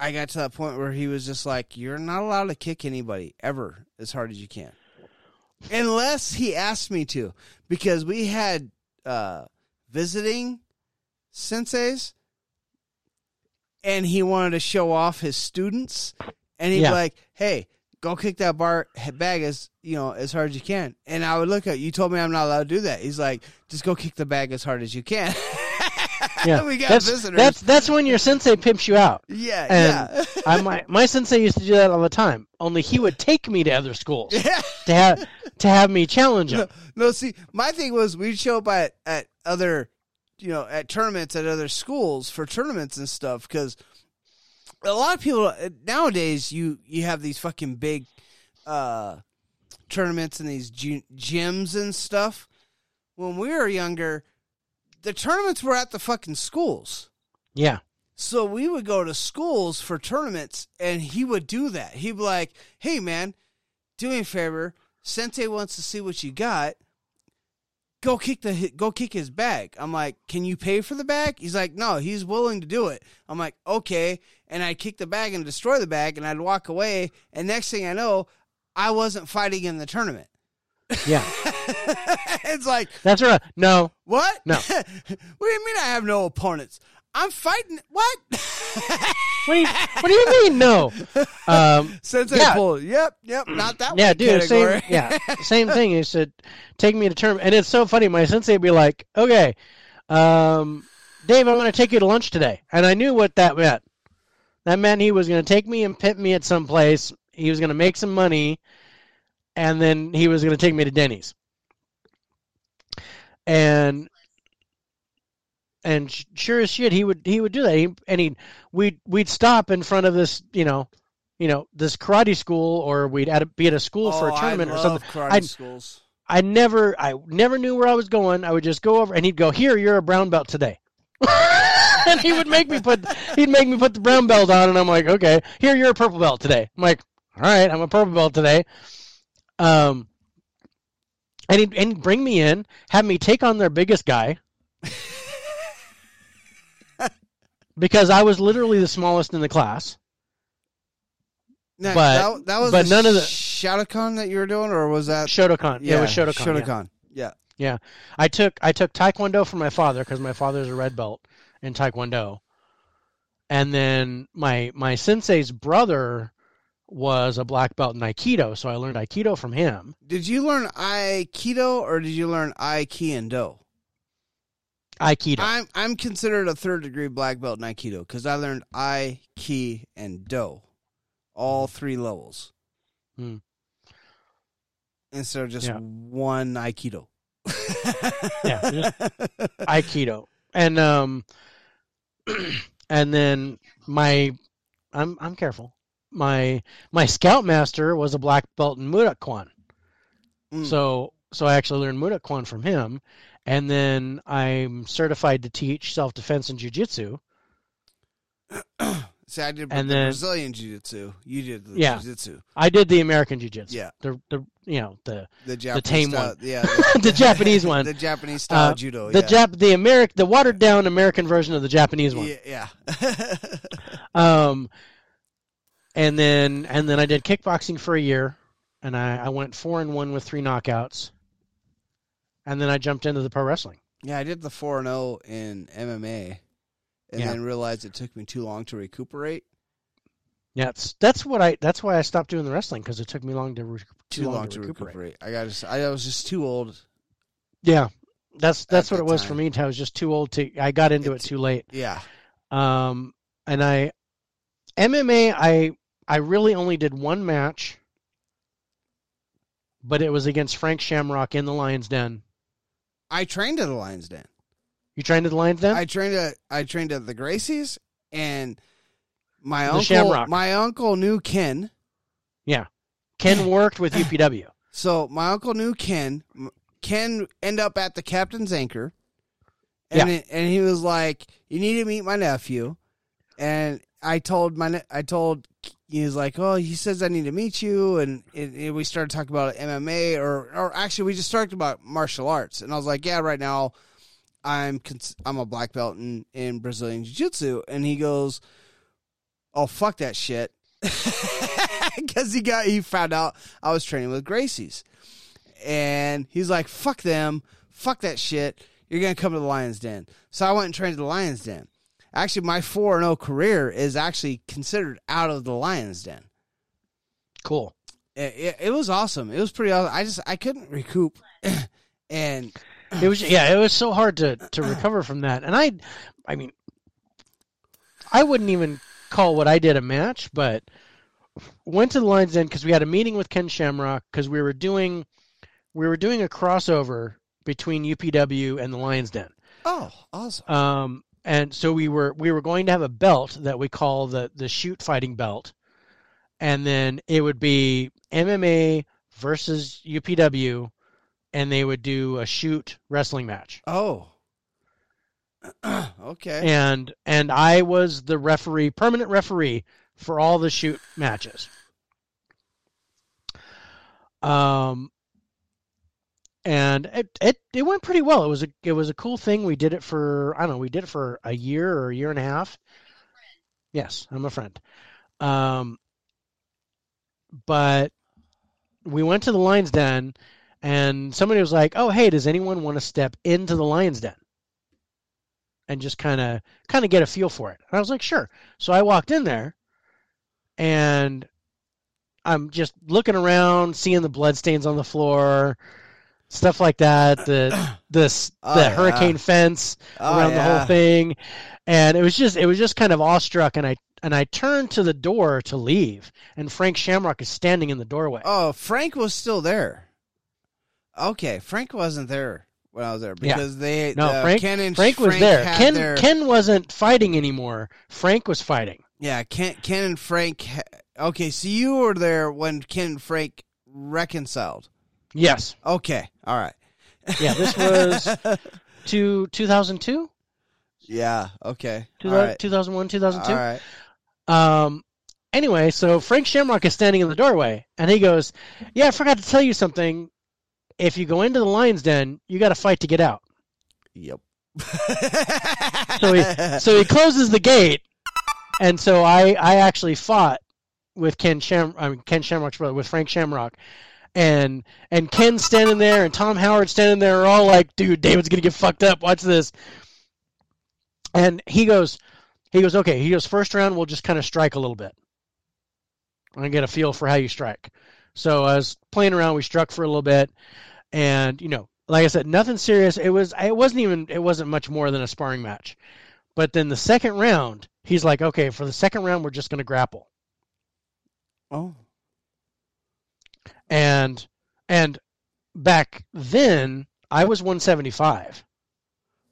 i got to that point where he was just like you're not allowed to kick anybody ever as hard as you can. Unless he asked me to because we had uh visiting senseis and he wanted to show off his students and he'd Yeah. be like hey go kick that bar bag as you know as hard as you can. And i would look at you told me i'm not allowed to do that. He's like just go kick the bag as hard as you can Yeah, we got that's, visitors That's that's when your sensei pimps you out. yeah and yeah I my my sensei used to do that all the time. Only he would take me to other schools yeah to have to have me challenge him. No, see, my thing was we'd show up at, at other, you know, at tournaments at other schools for tournaments and stuff because a lot of people nowadays you you have these fucking big uh tournaments and these gy- gyms and stuff. When we were younger, the tournaments were at the fucking schools. Yeah, So we would go to schools for tournaments, and he would do that. He'd be like, "Hey, man, do me a favor. Sensei wants to see what you got. Go kick the go kick his bag." I'm like, "Can you pay for the bag?" He's like, "No, he's willing to do it." I'm like, "Okay," and I'd kick the bag and destroy the bag, and I'd walk away. And next thing I know, I wasn't fighting in the tournament. Yeah, it's like, that's right. No, what? No. what do you mean I have no opponents? I'm fighting. What? what do you, what do you mean no? Um, Sensei Yeah. pull. Yep, yep. Not that yeah, dude, category. same, yeah, same thing. He said, take me to tournament, and it's so funny. My sensei would be like, okay, um, Dave, I'm going to take you to lunch today, and I knew what that meant. That meant he was going to take me and pit me at some place he was gonna make some money, and then he was gonna take me to Denny's. And and sure as shit, he would he would do that. He, and he we'd we'd stop in front of this, you know, you know, this karate school, or we'd at a, be at a school for Oh, a tournament I or something. Karate I'd- schools. I never I never knew where I was going. I would just go over and he'd go, "Here, you're a brown belt today." and he would make me put he'd make me put the brown belt on and I'm like, "Okay, here you're a purple belt today." I'm like, "All right, I'm a purple belt today." Um and he'd, and bring me in, have me take on their biggest guy. because I was literally the smallest in the class. Now, but- that, that was but none of the- Shotokan that you were doing, or was that? Shotokan. Yeah, it was Shotokan. Shotokan. yeah. Shotokan. Yeah. I took I took Taekwondo from my father because my father's a red belt in Taekwondo, and then my my sensei's brother was a black belt in Aikido, so I learned Aikido from him. Did you learn Aikido or did you learn Aikendo? Aikido. I'm I'm considered a third degree black belt in Aikido because I learned I, Ki, and Do, all three levels. Hmm. Instead of just Yeah. one Aikido. Yeah, Aikido, and um, and then my I'm I'm careful. My my scoutmaster was a black belt in Moo Duk Kwan. Mm. So so I actually learned Moo Duk Kwan from him, and then I'm certified to teach self defense and jujitsu. See, I did and the then- Brazilian Jiu Jitsu. You did the Yeah. Jiu Jitsu. I did the American jujitsu. Yeah. The the you know the The Japanese tame style, one. Yeah. The Japanese one. The Japanese style Uh, judo. the yeah. Jap the American the watered down American version of the Japanese one. Yeah. yeah. Um, and then and then I did kickboxing for a year, and I, I went four and one with three knockouts, and then I jumped into the pro wrestling. Yeah, I did the four and zero in MMA, and Yeah. then realized it took me too long to recuperate. Yeah, it's, that's what I that's why I stopped doing the wrestling because it took me long to re- Too, long, to recuperate. I got. Just, I was just too old. Yeah, that's that's what that it was for me. I was just too old to. I got into it It's- too late. Yeah. Um, and I MMA I I really only did one match, but it was against Frank Shamrock in the Lions Den. I trained at the Lions Den. You trained at the Lions Den? I trained at I trained at the Gracies, and my The uncle Shamrock. my uncle knew Ken. Yeah. Ken worked with UPW. So my uncle knew Ken. Ken ended up at the captain's anchor, and Yeah. it- and he was like, "You need to meet my nephew." And I told my I told he was like, "Oh, he says I need to meet you," and, and we started talking about MMA, or or actually we just talked about martial arts, and I was like, "Yeah, right now." I'm cons- I'm a black belt in, in Brazilian Jiu Jitsu, and he goes, "Oh fuck that shit," because he got he found out I was training with Gracie's, and he's like, "Fuck them, fuck that shit. You're gonna come to the Lions Den." So I went and trained at the Lions Den. Actually, my four and zero career is actually considered out of the Lions Den. Cool. It, it, it was awesome. It was pretty awesome. I just I couldn't recoup, and It was yeah, it was so hard to to recover from that. And I I mean I wouldn't even call what I did a match, but went to the Lions Den because we had a meeting with Ken Shamrock because we were doing we were doing a crossover between UPW and the Lions Den. oh, awesome. Um, and so we were we were going to have a belt that we call the the shoot fighting belt, and then it would be MMA versus UPW, and they would do a shoot wrestling match. Oh, okay. And and I was the referee, permanent referee for all the shoot matches. Um, and it, it it went pretty well. It was a it was a cool thing. We did it for I don't know. We did it for a year or a year and a half. Yes, I'm a friend. Um, but we went to the Lions Den, and somebody was like, "Oh, hey, does anyone want to step into the Lions Den?" and just kind of kind of get a feel for it. And I was like, sure. So I walked in there, and I'm just looking around, seeing the bloodstains on the floor, stuff like that. The this Oh, the yeah. hurricane fence Oh, around the whole thing, and it was just it was just kind of awestruck. And I and I turned to the door to leave, and Frank Shamrock is standing in the doorway. Oh, Frank was still there. Okay, Frank wasn't there when I was there Yeah. because they no, uh, Frank Ken and Frank was there. Ken their- Ken wasn't fighting anymore. Frank was fighting. yeah, Ken Ken and Frank. ha- Okay, so you were there when Ken and Frank reconciled. Yes. Okay, all right. Yeah. This was to 2002, yeah. Okay. All 2000, right. 2001, 2002. All right. Um. Anyway, so Frank Shamrock is standing in the doorway, and he goes, "Yeah, I forgot to tell you something. If you go into the lion's den, you got to fight to get out." Yep. So he so he closes the gate, and so I I actually fought with Ken Sham I mean, Ken Shamrock's brother with Frank Shamrock, and and Ken standing there and Tom Howard standing there are all like, "Dude, David's gonna get fucked up. Watch this." And he goes, he goes, okay. He goes, first round, we'll just kind of strike a little bit. I get a feel for how you strike. So I was playing around. We struck for a little bit, and you know, like I said, nothing serious. It was. It wasn't even. It wasn't much more than a sparring match. But then the second round, he's like, okay, for the second round, we're just to grapple. oh. And and back then, I was 175.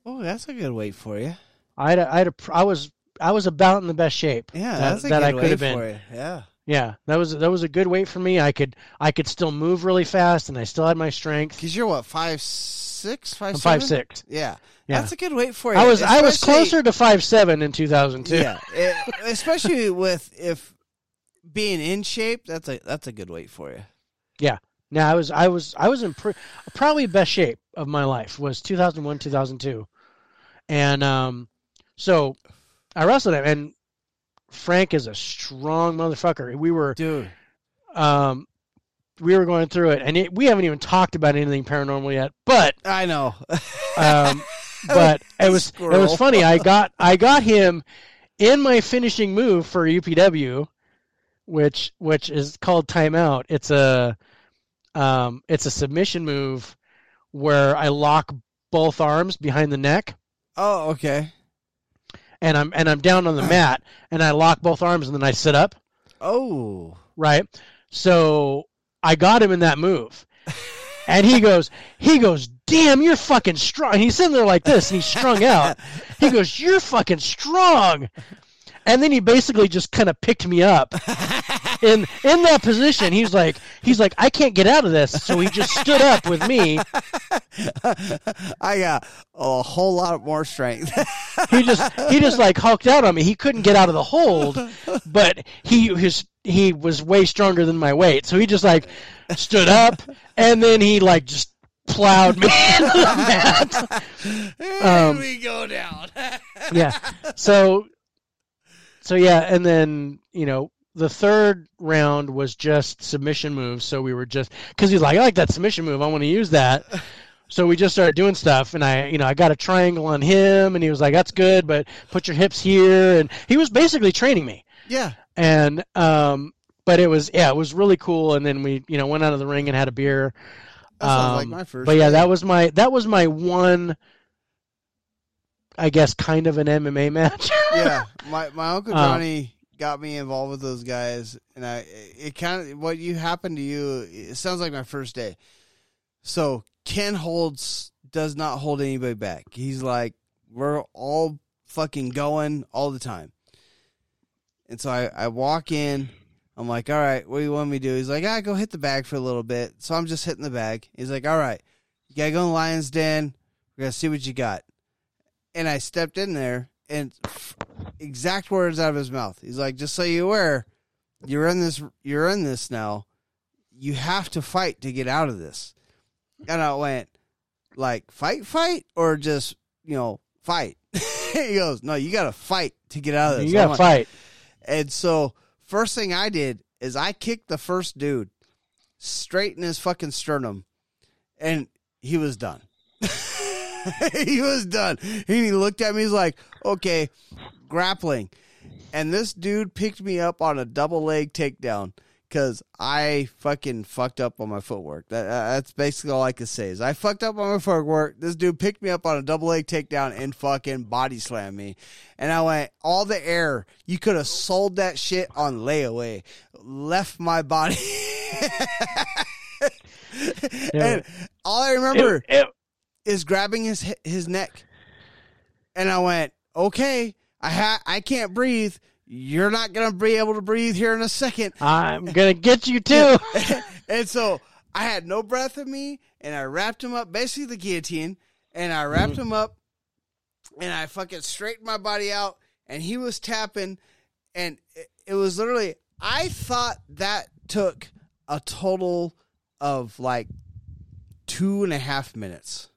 Oh, that's a good weight for you. I had a, I had a, I was I was about in the best shape. Yeah, that, that I could have been. for you. Yeah. Yeah, that was that was a good weight for me. I could I could still move really fast, and I still had my strength. Because you're what five six five five six. Yeah. Yeah. That's a good weight for you. I was I was closer to five seven in 2002. Yeah, it- especially with if being in shape. That's a that's a good weight for you. Now I was I was I was in probably best shape of my life was 2001 2002, and um, so I wrestled him, and Frank is a strong motherfucker. We were Dude, um, we were going through it, and it, we haven't even talked about anything paranormal yet, but I know. um, but it was it was funny. I got I got him in my finishing move for UPW, which which is called timeout. It's a um, it's a submission move where I lock both arms behind the neck, oh, okay. and I'm and I'm down on the mat, and I lock both arms, and then I sit up. Oh, right? So I got him in that move. And he goes, he goes, damn, you're fucking strong. And he's sitting there like this, and he's strung out. He goes, you're fucking strong. And then he basically just kind of picked me up in in that position. He's like, he's like, I can't get out of this. So he just stood up with me. I got a whole lot more strength. He just he just like hulked out on me. He couldn't get out of the hold, but he his he was way stronger than my weight. So he just like stood up, and then he like just plowed me into the mat. Here Um, we go down. Yeah. So so yeah, and then you know the third round was just submission moves. So we were just because he's like, I like that submission move. I want to use that. So we just started doing stuff, and I, you know, I got a triangle on him, and he was like, "That's good, but put your hips here." And he was basically training me. yeah. and um but it was yeah it was really cool and then we you know went out of the ring and had a beer That sounds like Um, my first. but yeah day. that was my that was my one i guess kind of an mma match yeah, my my uncle Um, Johnny got me involved with those guys, and I it kind of what you happened to you. It sounds like my first day. So Ken holds does not hold anybody back. He's like we're all fucking going all the time. And so I, I walk in. I'm like, all right, what do you want me to do? He's like, ah, go hit the bag for a little bit. So I'm just hitting the bag. He's like, all right, you gotta go in lion's den. We're gonna see what you got. And I stepped in there, and exact words out of his mouth. He's like, just so you're aware, you're in this. You're in this now. You have to fight to get out of this. And I went, like, fight, fight, or just you know, fight. he goes, no, you got to fight to get out of this. you gotta like- fight and so first thing I did is I kicked the first dude straight in his fucking sternum, and he was done. he was done. And He looked at me. He's like, "Okay, grappling." And this dude picked me up on a double leg takedown because I fucking fucked up on my footwork. That uh, that's basically all I can say is I fucked up on my footwork. This dude picked me up on a double leg takedown and fucking body slammed me, and I went all the air. You could have sold that shit on layaway. Left my body. and all I remember It- it- is grabbing his his neck, and I went, "Okay, I ha- I can't breathe. You're not gonna be able to breathe here in a second. I'm gonna get you too. and so I had no breath in me, and I wrapped him up, basically the guillotine, and I wrapped mm-hmm. him up, and I fucking straightened my body out, and he was tapping, and it, it was literally. I thought that took a total of like two and a half minutes.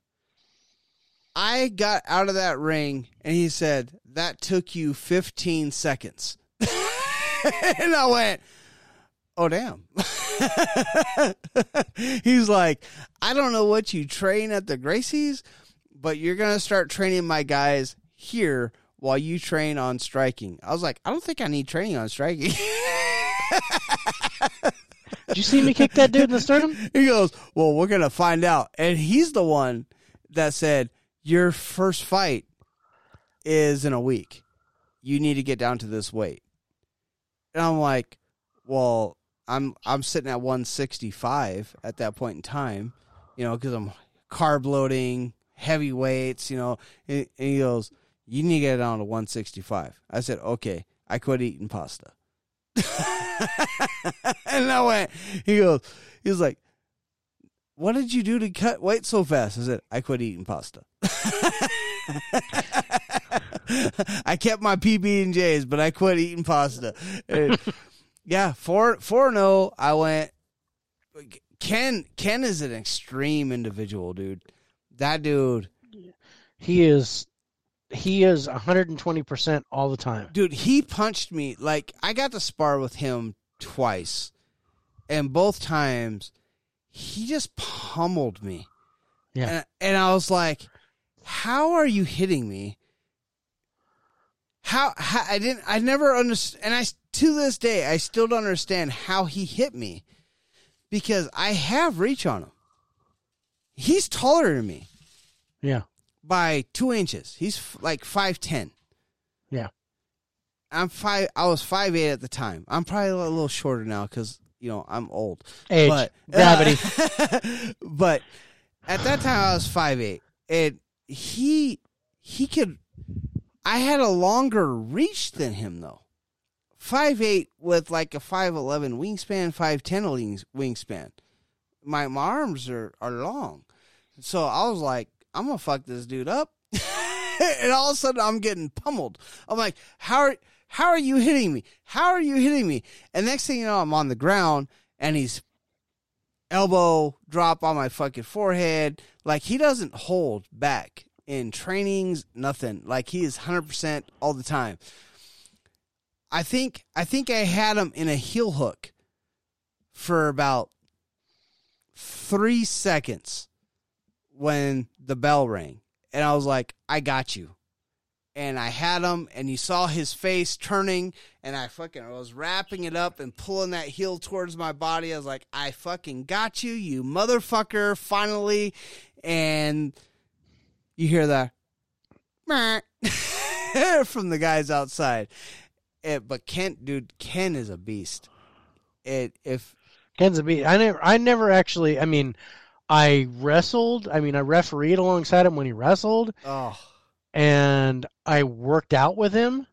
I got out of that ring and he said, That took you 15 seconds. and I went, Oh, damn. He's like, I don't know what you train at the Gracies, but you're going to start training my guys here while you train on striking. I was like, I don't think I need training on striking. Did you see me kick that dude in the sternum? He goes, Well, we're going to find out. And he's the one that said, Your first fight is in a week. You need to get down to this weight. And I'm like, Well, I'm I'm sitting at 165 at that point in time, you know, because I'm carb loading, heavy weights, you know. And, and he goes, You need to get down to 165. I said, Okay. I quit eating pasta. and I went, he goes, he was like, what did you do to cut weight so fast? I said, I quit eating pasta. I kept my PB and J's, but I quit eating pasta. And, yeah, four four no. Oh, I went. Ken Ken is an extreme individual, dude. That dude, He is he is 120% all the time. dude, he punched me like I got to spar with him twice, and both times he just pummeled me. Yeah. And, and I was like, "How are you hitting me?" How, how I didn't I never understood, and I to this day I still don't understand how he hit me because I have reach on him. He's taller than me Yeah. by two inches. He's f- like five ten. Yeah. I'm five. I was five eight at the time. I'm probably a little shorter now because you know I'm old. Age, but gravity. but at that time I was five eight, and he he could. I had a longer reach than him though. Five eight with like a five eleven wingspan, five ten wingspan. My my arms are are long, so I was like, I'm gonna fuck this dude up. and all of a sudden I'm getting pummeled. I'm like, how are how are you hitting me? How are you hitting me? And next thing you know, I'm on the ground and he's elbow drop on my fucking forehead. Like he doesn't hold back in trainings, nothing. Like he is hundred percent all the time. I think I think I had him in a heel hook for about three seconds when the bell rang. And I was like, I got you. And I had him, and you saw his face turning, and I fucking was wrapping it up and pulling that heel towards my body. I was like, I fucking got you, you motherfucker, finally. And you hear that from the guys outside. It, but Ken, dude, Ken is a beast. It if Ken's a beat. I never I never actually I mean I wrestled, I mean I refereed alongside him when he wrestled oh and I worked out with him.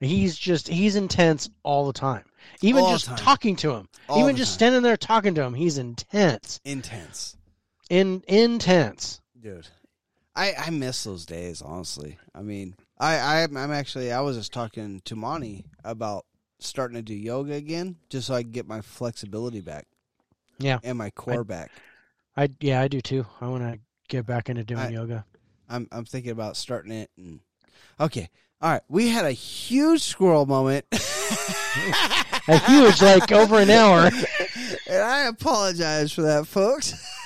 He's just he's intense all the time. Even All just time. talking to him. All even just time. standing there talking to him, he's intense. intense. In intense. dude. I I miss those days, honestly. I mean, I, I I'm actually I was just talking to Monty about starting to do yoga again, just so I can get my flexibility back. Yeah. and my core back. I yeah, I do too. I want to get back into doing I- yoga. I'm I'm thinking about starting it. And okay, all right. We had a huge squirrel moment, A huge like over an hour. and I apologize for that, folks.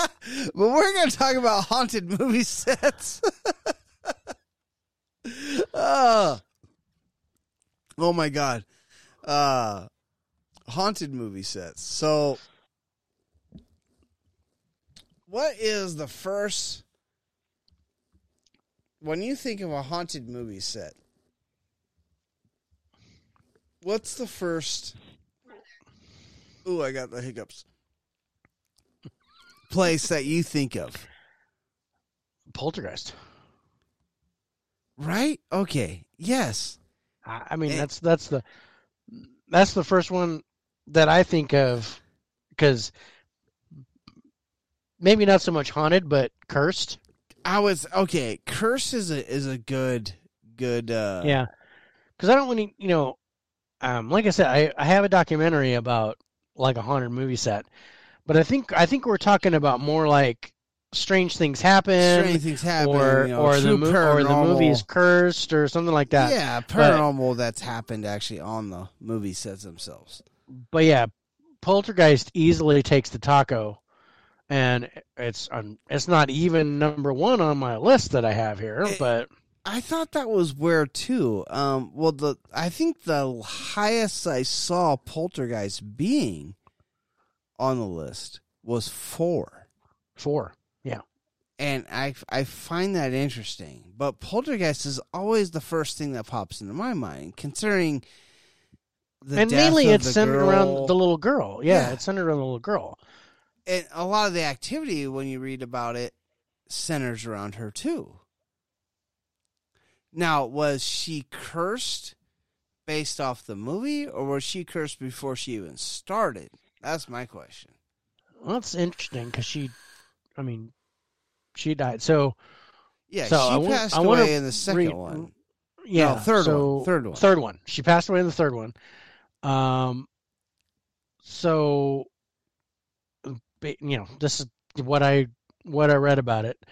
but we're going to talk about haunted movie sets. oh. oh my god. Uh haunted movie sets. So, what is the first when you think of a haunted movie set? What's the first? Ooh, I got the hiccups. Place that you think of, Poltergeist. right? Okay, yes. I mean, Eh. that's that's the that's the first one that I think of because maybe not so much haunted, but cursed. I was okay. Curse is a is a good good. uh yeah, because I don't want to, you know, um, like I said, I I have a documentary about like a haunted movie set, but I think I think we're talking about more like strange things happen. Strange things happen, or you know, or the mo- or the paranormal. movie's cursed or something like that. yeah, paranormal that's happened actually on the movie sets themselves. but yeah, Poltergeist easily takes the taco, and it's um, it's not even number one on my list that I have here. It- but I thought that was where too. Um, well, the I think the highest I saw Poltergeist being on the list was four, four, yeah. and I I find that interesting. But Poltergeist is always the first thing that pops into my mind, considering the and mainly it's centered girl. around the little girl. Yeah, Yeah. it's centered around the little girl. and a lot of the activity when you read about it centers around her too. Now, was she cursed based off the movie, or was she cursed before she even started? That's my question. Well, that's interesting because she, I mean, she died. So Yeah, So she passed I wanna away in the second read- one. yeah, third so, one, third one. third one. She passed away in the third one. Um, so, you know, this is what I what I read about it.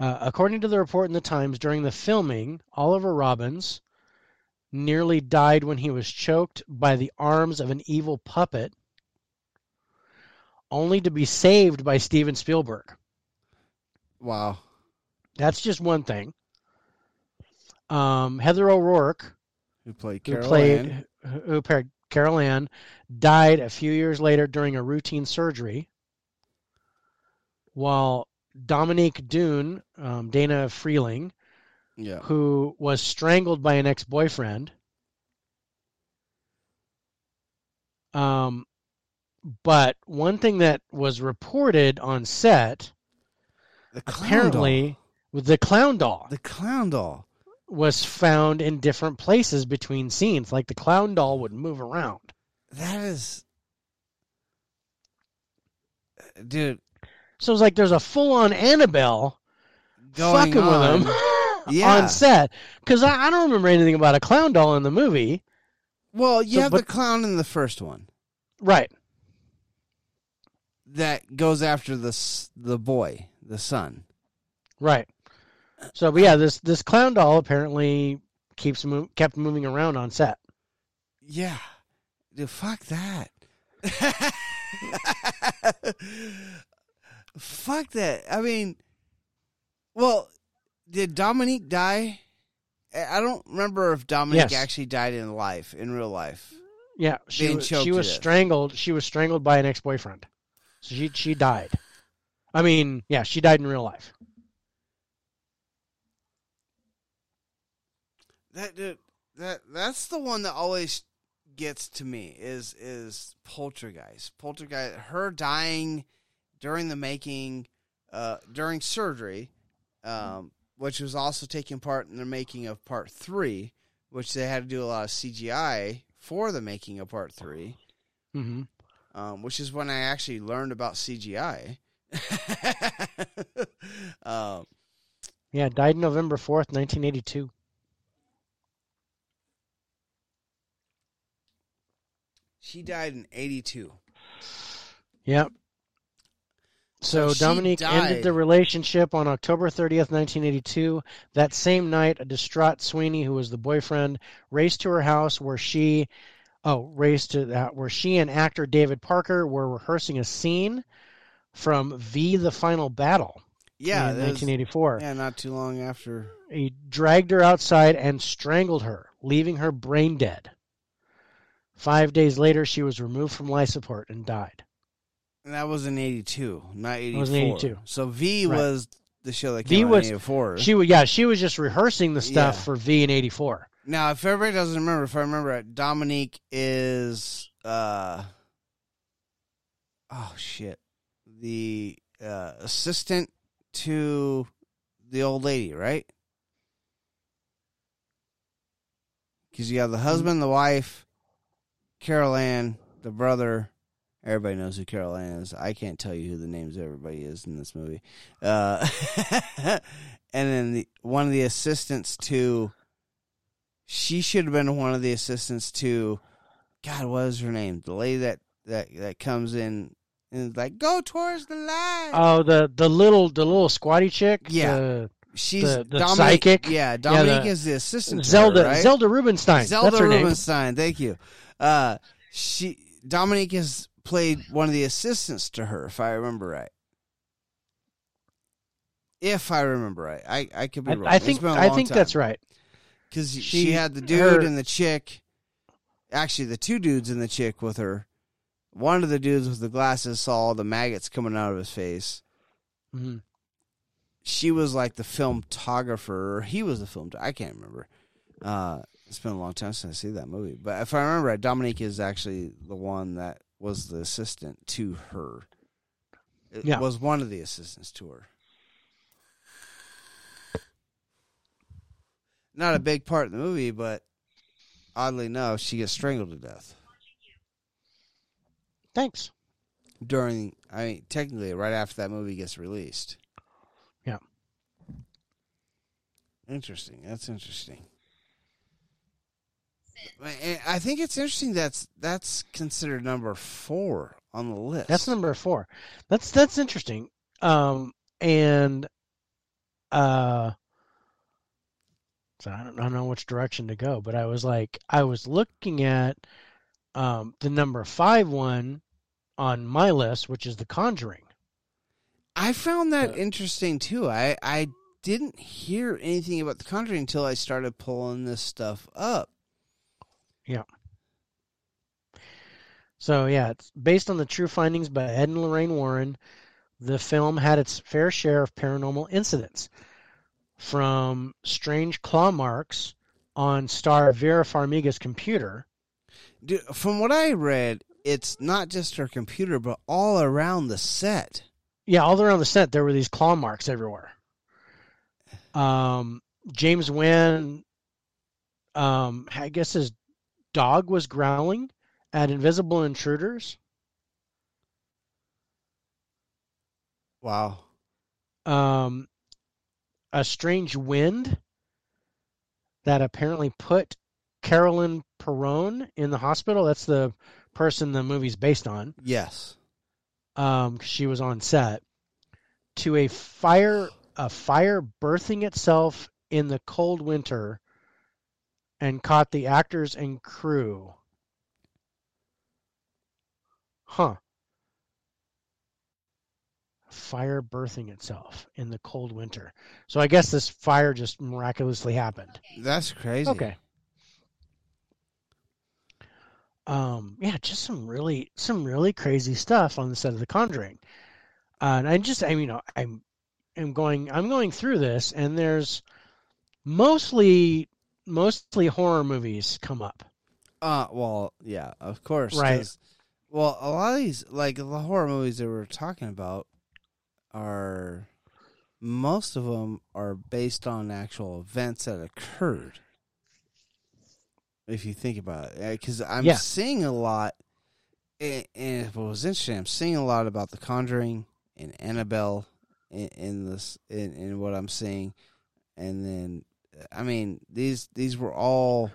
Uh, according to the report in the Times, during the filming, Oliver Robbins nearly died when he was choked by the arms of an evil puppet, only to be saved by Steven Spielberg. Wow. That's just one thing. Um, Heather O'Rourke, Who played who Carol played Ann. who played Carol Ann, died a few years later during a routine surgery. While Dominique Dunne, um, Dana Freeling, Yeah. who was strangled by an ex-boyfriend. Um, but one thing that was reported on set, The apparently, doll. with the clown doll, The clown doll. was found in different places between scenes. Like the clown doll would move around. That is. Dude, So it's like there's a full-on Annabelle going fucking on. with him Yeah. on set. Because I, I don't remember anything about a clown doll in the movie. Well, you So, have the clown in the first one Right. That goes after the the boy, the son. Right. So, but yeah, this this clown doll apparently keeps mo- kept moving around on set. Yeah, dude, fuck that. fuck that. I mean, well, did Dominique die? I don't remember if Dominique Yes. actually died in life, in real life. Yeah, she was, she was strangled. She was strangled by an ex-boyfriend. So she she died. I mean, yeah, she died in real life. That dude, that that's the one that always gets to me is is Poltergeist. Poltergeist, her dying during the making, uh, during surgery, um, which was also taking part in the making of part three, which they had to do a lot of CGI for the making of part three. hmm Um, which is when I actually learned about CGI. um, Yeah, died November fourth, nineteen eighty-two. she died in '82. Yep. So, So Dominique ended the relationship on October 30th, 1982. That same night, a distraught Sweeney, who was the boyfriend, raced to her house where she, oh, raced to that where she and actor David Packer were rehearsing a scene from V: The Final Battle Yeah, in that was- 1984. yeah, not too long after. He dragged her outside and strangled her, leaving her brain dead. Five days later, she was removed from life support and died. And that was in '82, not '84. was in 82. So V Right. was the show that V came out was- in '84. She was yeah, she was just rehearsing the stuff Yeah. for V in '84. Now, if everybody doesn't remember, if I remember it, Dominique is uh oh shit. The uh assistant to the old lady, right? Cuz you have the husband, the wife, Carol Ann, the brother. Everybody knows who Carol Ann is. I can't tell you who the names of everybody is in this movie. Uh and then the, one of the assistants to she should have been one of the assistants to God, what is her name? The lady that that that comes in and is like, "Go towards the light." Oh, the the little the little squatty chick. Yeah. the- She's the- the Dominique, psychic? Yeah, Dominique the- is the assistant. to Zelda her, right? Zelda Rubinstein. Zelda That's her name. Thank you. Uh, she Dominique has played one of the assistants to her, if I remember right. If I remember right, I I could be wrong. I It's think I think time. that's right. Because she, She- had the dude her- and the chick. Actually, the two dudes and the chick with her. One of the dudes with the glasses saw all the maggots coming out of his face. Mhm. She was like the filmographer, or he was the film. I can't remember. Uh, it's been a long time since I see that movie, but if I remember right, Dominique is actually the one that was the assistant to her. It Yeah. was one of the assistants to her. Not a big part in the movie, but oddly enough, she gets strangled to death Thanks. during. I mean, technically, right after that movie gets released. Yeah. Interesting. That's interesting. I think it's interesting that's that's considered number four on the list. That's number four. That's that's interesting. Um, and uh, so I don't, I don't know which direction to go, but I was like, I was looking at um the number five one on my list, which is The Conjuring. I found that Uh, interesting too. I I didn't hear anything about the Conjuring until I started pulling this stuff up. Yeah. So yeah, it's based on the true findings by Ed and Lorraine Warren. The film had its fair share of paranormal incidents, from strange claw marks on star Vera Farmiga's computer. Dude, from what I read, it's not just her computer, but all around the set. Yeah, all around the set there were these claw marks everywhere. Um, James Wan, um, I guess his dog was growling at invisible intruders. Wow. um, a strange wind that apparently put Carolyn Perron in the hospital. That's the person the movie's based on. Yes. Um, she was on set. To a fire, a fire birthing itself in the cold winter, and caught the actors and crew. Huh. Fire birthing itself in the cold winter. So I guess this fire just miraculously happened. That's crazy. Okay. Um, yeah, just some really some really crazy stuff on the set of The Conjuring. Uh, and I just I mean, you know, I'm I'm going I'm going through this and there's mostly mostly horror movies come up. Uh, well, yeah, of course. Right. Well, a lot of these, like the horror movies that we're talking about, are most of them are based on actual events that occurred. If you think about it, because I'm Yeah. seeing a lot, and, and what was interesting, I'm seeing a lot about The Conjuring and Annabelle in, in this in, in what I'm seeing, and then I mean these these were all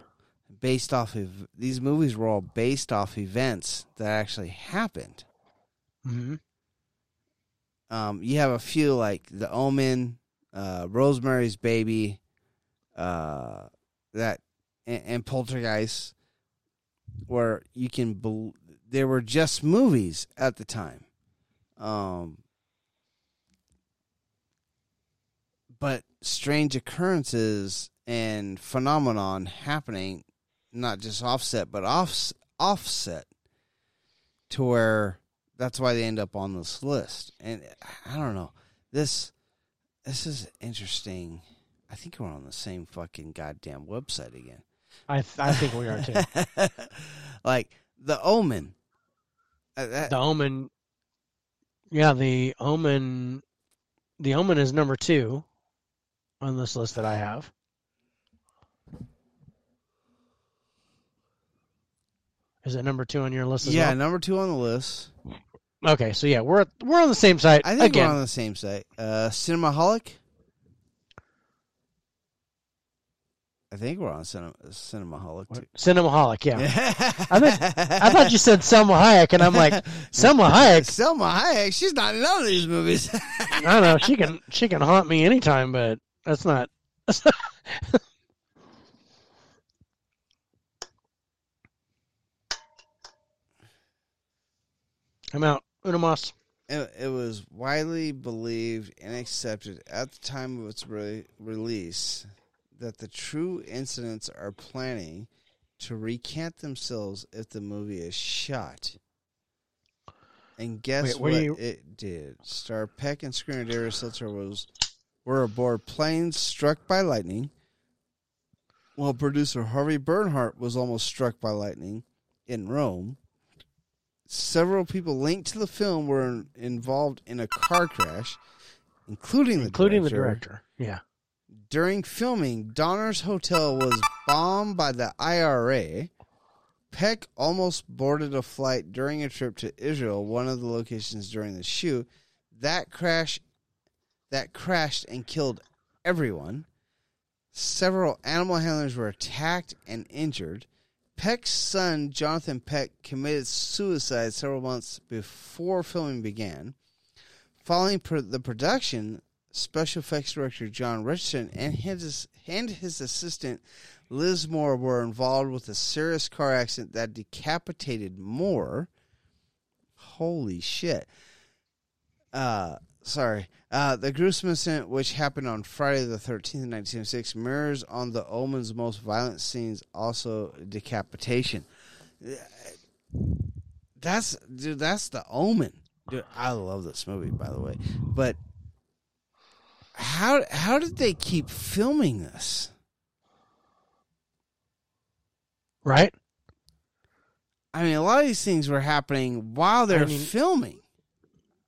based off of these movies were all based off events that actually happened. Mm-hmm. Um, you have a few like The Omen, uh, Rosemary's Baby, uh, that and, and Poltergeist, where you can bel there were just movies at the time. Um, but strange occurrences and phenomenon happening, not just offset, but off offset to where that's why they end up on this list. And I don't know. This this is interesting. I think we're on the same fucking goddamn website again. I th- I think we are too. like the Omen. Uh, that- the Omen. Yeah, the Omen. The Omen is number two on this list that I have. Is it number two on your list as yeah, well? number two on the list. Okay, so yeah, we're we're on the same site I think again. we're on the same site. Uh, Cinemaholic. I think we're on Cinem- Cinemaholic too. Cinemaholic, yeah. I, I thought you said Selma Hayek, and I'm like, Selma Hayek. Selma Hayek. She's not in none of these movies. I don't know. She can she can haunt me anytime, but that's not. I'm out. Unamas. it, it was widely believed and accepted at the time of its re- release that the true incidents are planning to recant themselves if the movie is shot. And guess Wait, what you- it did? Star Peck and screenwriter David Seltzer was were aboard planes struck by lightning, while producer Harvey Bernhardt was almost struck by lightning in Rome. Several people linked to the film were in- involved in a car crash, including the including the director. director. Yeah. During filming, Donner's hotel was bombed by the IRA. Peck almost boarded a flight during a trip to Israel, one of the locations during the shoot. That crash that crashed and killed everyone. Several animal handlers were attacked and injured. Peck's son, Jonathan Peck, committed suicide several months before filming began. Following pro- the production, special effects director John Richardson and his and his assistant Liz Moore were involved with a serious car accident that decapitated Moore. Holy shit! Uh, sorry. Uh, the gruesome incident, which happened on Friday the 13th, 1976, mirrors on the Omen's most violent scenes, also decapitation. That's dude. That's the Omen. Dude, I love this movie, by the way. But how how did they keep filming this? Right? I mean, a lot of these things were happening while they're I mean- filming.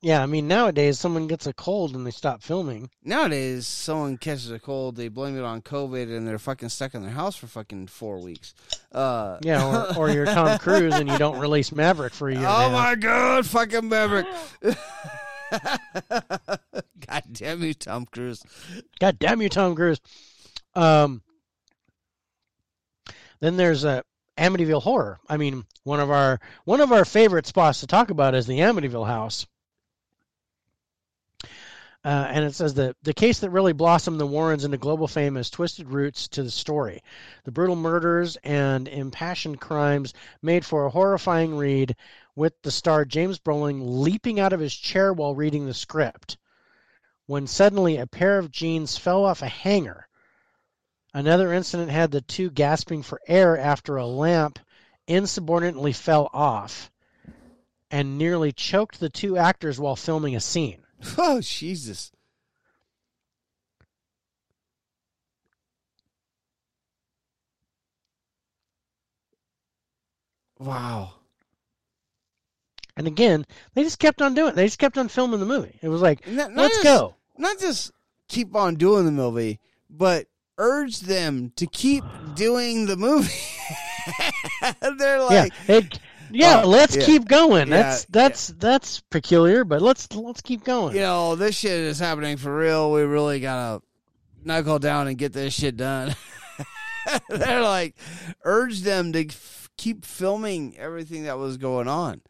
Yeah, I mean nowadays someone gets a cold and they stop filming. Nowadays, someone catches a cold, they blame it on COVID, and they're fucking stuck in their house for fucking four weeks. Uh, Yeah, or, or you're Tom Cruise and you don't release Maverick for a year. oh and a half. my god, fucking Maverick! god damn you, Tom Cruise. God damn you, Tom Cruise. Um, then there's a Amityville Horror. I mean, one of our one of our favorite spots to talk about is the Amityville House. Uh, and it says that the case that really blossomed the Warrens into global fame has twisted roots to the story. The brutal murders and impassioned crimes made for a horrifying read, with the star James Brolin leaping out of his chair while reading the script when suddenly a pair of jeans fell off a hanger. Another incident had the two gasping for air after a lamp insubordinately fell off and nearly choked the two actors while filming a scene. Oh Jesus! Wow. And again, they just kept on doing it. They just kept on filming the movie. It was like, Not- not let's just- go. Not just keep on doing the movie, but urge them to keep doing the movie. They're like, yeah, it, yeah. Oh, let's yeah. keep going. Yeah, That's that's that's peculiar, but let's let's keep going. you know, this shit is happening for real. We really gotta knuckle down and get this shit done. They're like, urge them to f- keep filming everything that was going on.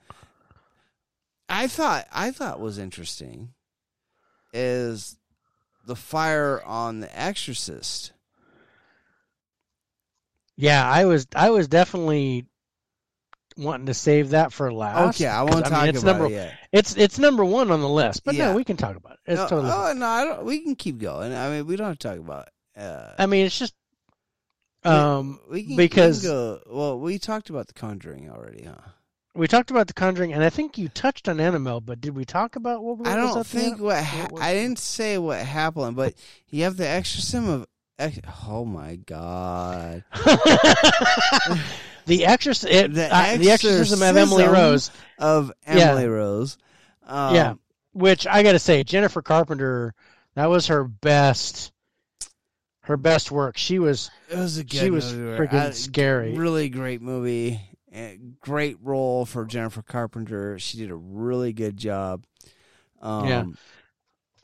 I thought I thought was interesting is the fire on the Exorcist. Yeah, I was I was definitely wanting to save that for last. Okay, I won't talk mean, it's about number it yet. it's it's number one on the list. But Yeah. no, we can talk about it. It's no, totally. fine. oh no, I don't, we can keep going. I mean, we don't have to talk about. Uh, I mean, it's just Um, we can, because- we go, well, we talked about the Conjuring already, huh? we talked about the Conjuring, and I think you touched on Annabelle, but did we talk about what? I don't think what ha- what- I didn't say what happened, but you have the exorcism of. Oh my god! the Exorcism, it, The uh, the Exorcism of Emily Rose, Of Yeah. Emily Rose. Um, Yeah. which I got to say, Jennifer Carpenter, that was her best, her best work. She was It was a good she was freaking I- scary. Really great movie. and Great role for Jennifer Carpenter. She did a really good job. Um,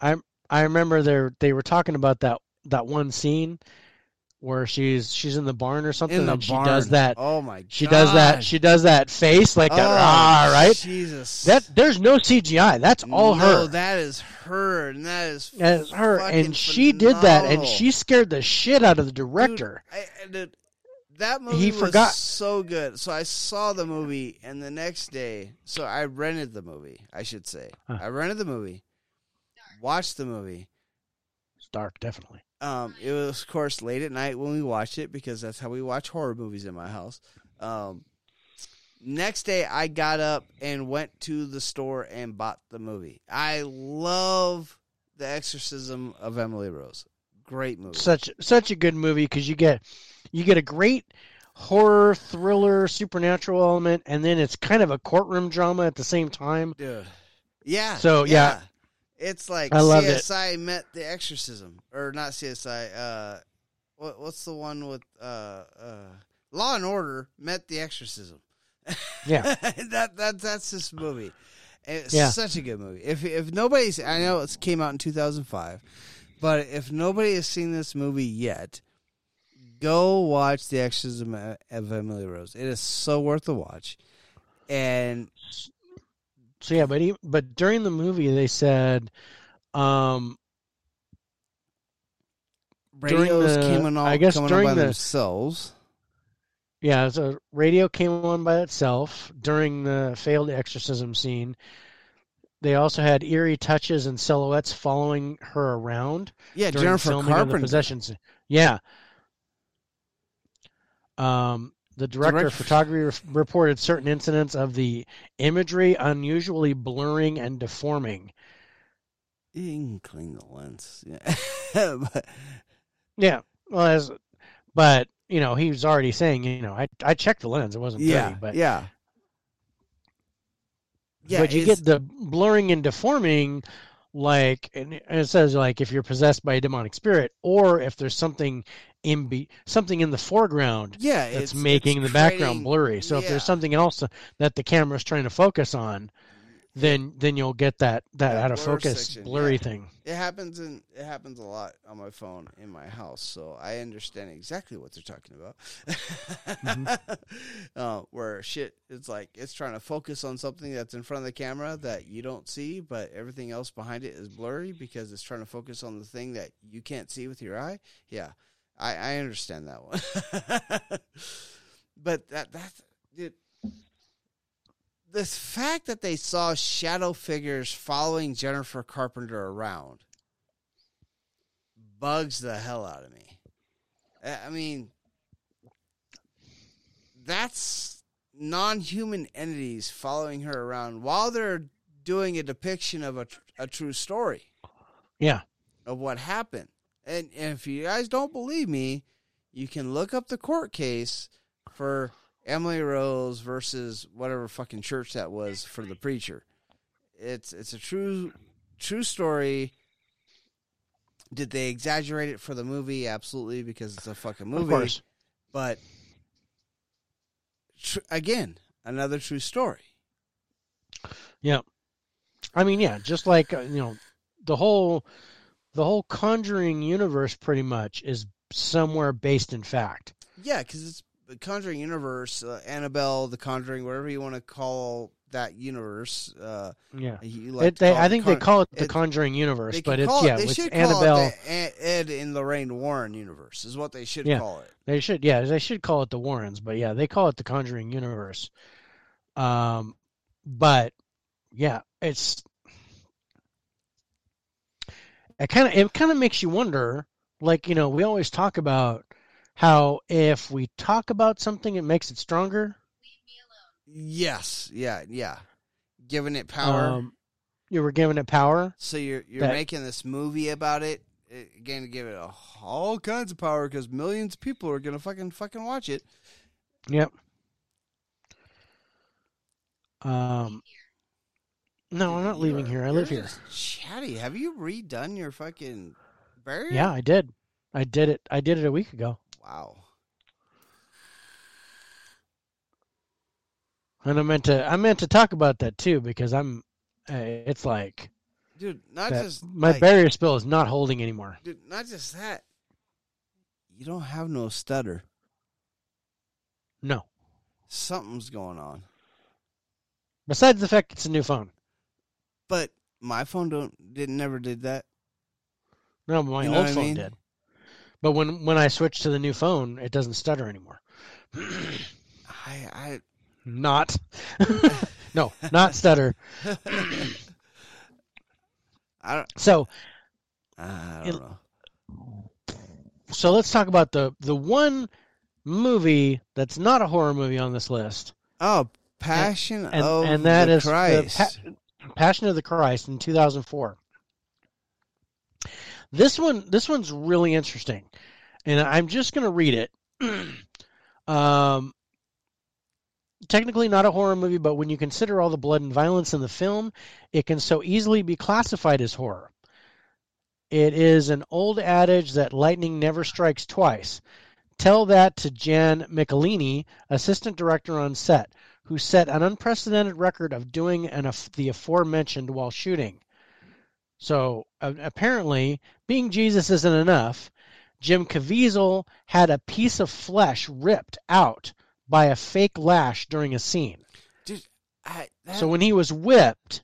Yeah. I remember they they were talking about that that one scene where she's she's in the barn or something, In the and she does that. Oh my god. She does that. She does that face like that. Oh, Ah, right. Jesus. That there's no CGI. That's all no, her. that is her, and that is That is her, and she did that, and she scared the shit out of the director. I, I did- that movie He was forgot- so good. So I saw the movie, and the next day, so I rented the movie. I should say, Huh. I rented the movie, watched the movie. It's dark, definitely. Um, it was of course late at night when we watched it because that's how we watch horror movies in my house. Um, next day, I got up and went to the store and bought the movie. I love the Exorcism of Emily Rose. Great movie. Such such a good movie because you get you get a great horror thriller supernatural element, and then it's kind of a courtroom drama at the same time. Dude. Yeah. So, yeah. It's like I loved it. CSI met the exorcism. Or not CSI, uh what what's the one with uh uh Law and Order met the exorcism. Yeah. that that that's this movie. It's Yeah. such a good movie. If if nobody's I know it came out in 2005, but if nobody has seen this movie yet, go watch The Exorcism of Emily Rose. It is so worth the watch. And So yeah, but even, but during the movie they said, um, During radios the- came on all I guess coming during by the- themselves. yeah, so radio came on by itself during the failed exorcism scene. They also had eerie touches and silhouettes following her around. Yeah, during Jennifer filming of the possessions. Yeah. Um, the director Direct- of photography re- reported certain incidents of the imagery unusually blurring and deforming. You can clean the lens. Yeah. but, Yeah, well, as, but you know, he was already saying, you know, I I checked the lens, it wasn't yeah, dirty, but yeah. Yeah, but you it's- get the blurring and deforming, like, and it says like if you're possessed by a demonic spirit, or if there's something in be something in the foreground yeah, that's it's, making it's the background blurry. So if there's something else that the camera's trying to focus on, then then you'll get that that That out of focus section, blurry yeah. thing. It happens in it happens a lot on my phone in my house, so I understand exactly what they're talking about. Mm-hmm. uh, where shit, it's like it's trying to focus on something that's in front of the camera that you don't see, but everything else behind it is blurry because it's trying to focus on the thing that you can't see with your eye. Yeah, I, I understand that one. but that that's dude, the fact that they saw shadow figures following Jennifer Carpenter around bugs the hell out of me. I I mean, that's non human entities following her around while they're doing a depiction of a, tr- a true story Yeah, of what happened. And, and if you guys don't believe me, you can look up the court case for Emily Rose versus whatever fucking church that was for the preacher. It's it's a true true story. Did they exaggerate it for the movie? Absolutely, because it's a fucking movie. of course. But tr- again, another true story. Yeah, I mean, yeah, just like uh, you know, the whole the whole Conjuring universe pretty much is somewhere based in fact. Yeah, because it's the Conjuring universe, uh, Annabelle, the Conjuring, whatever you want to call that universe. Uh, Yeah. like It, they, I think Con- they call it the it- Conjuring universe, but it's it- yeah, it's Annabelle. it the Ed- Ed and Lorraine Warren universe is what they should Yeah. call it. They should, yeah, they should call it the Warrens, but yeah, they call it the Conjuring universe. Um, but yeah, it's it kind of it kind of makes you wonder. Like you know, we always talk about how if we talk about something, it makes it stronger. Yes. Yeah. Yeah. Giving it power. Um, you were giving it power. so you're you're that- making this movie about it. eh, Again, to give it a, all kinds of power because millions of people are gonna fucking fucking watch it. Yep. Um. No, I'm not leaving here. I live here. Chatty, have you redone your fucking barrier? Yeah, I did. I did it. I did it a week ago, Wow. and I meant to. I meant to talk about that too because I'm. Uh, it's like Dude, not just my like, barrier spill is not holding anymore. dude, not just that. You don't have no stutter. No. Something's going on. Besides the fact it's a new phone. But my phone don't didn't never did that. No, my You know old what I phone mean? did. But when when I switched to the new phone, it doesn't stutter anymore. I I not. no, not stutter. I don't So I don't It- know. so let's talk about the the one movie that's not a horror movie on this list, Oh, Passion and of and that the is the Christ. Pa- Passion of the Christ in 2004. This one this one's really interesting, and I'm just going to read it. um, technically not a horror movie, but when you consider all the blood and violence in the film, it can so easily be classified as horror. It is an old adage that lightning never strikes twice. Tell that to Jan Michelini, assistant director on set, who set an unprecedented record of doing an, the aforementioned while shooting. So uh, apparently, being Jesus isn't enough. Jim Caviezel had a piece of flesh ripped out by a fake lash during a scene. Dude, I, that, So when he was whipped,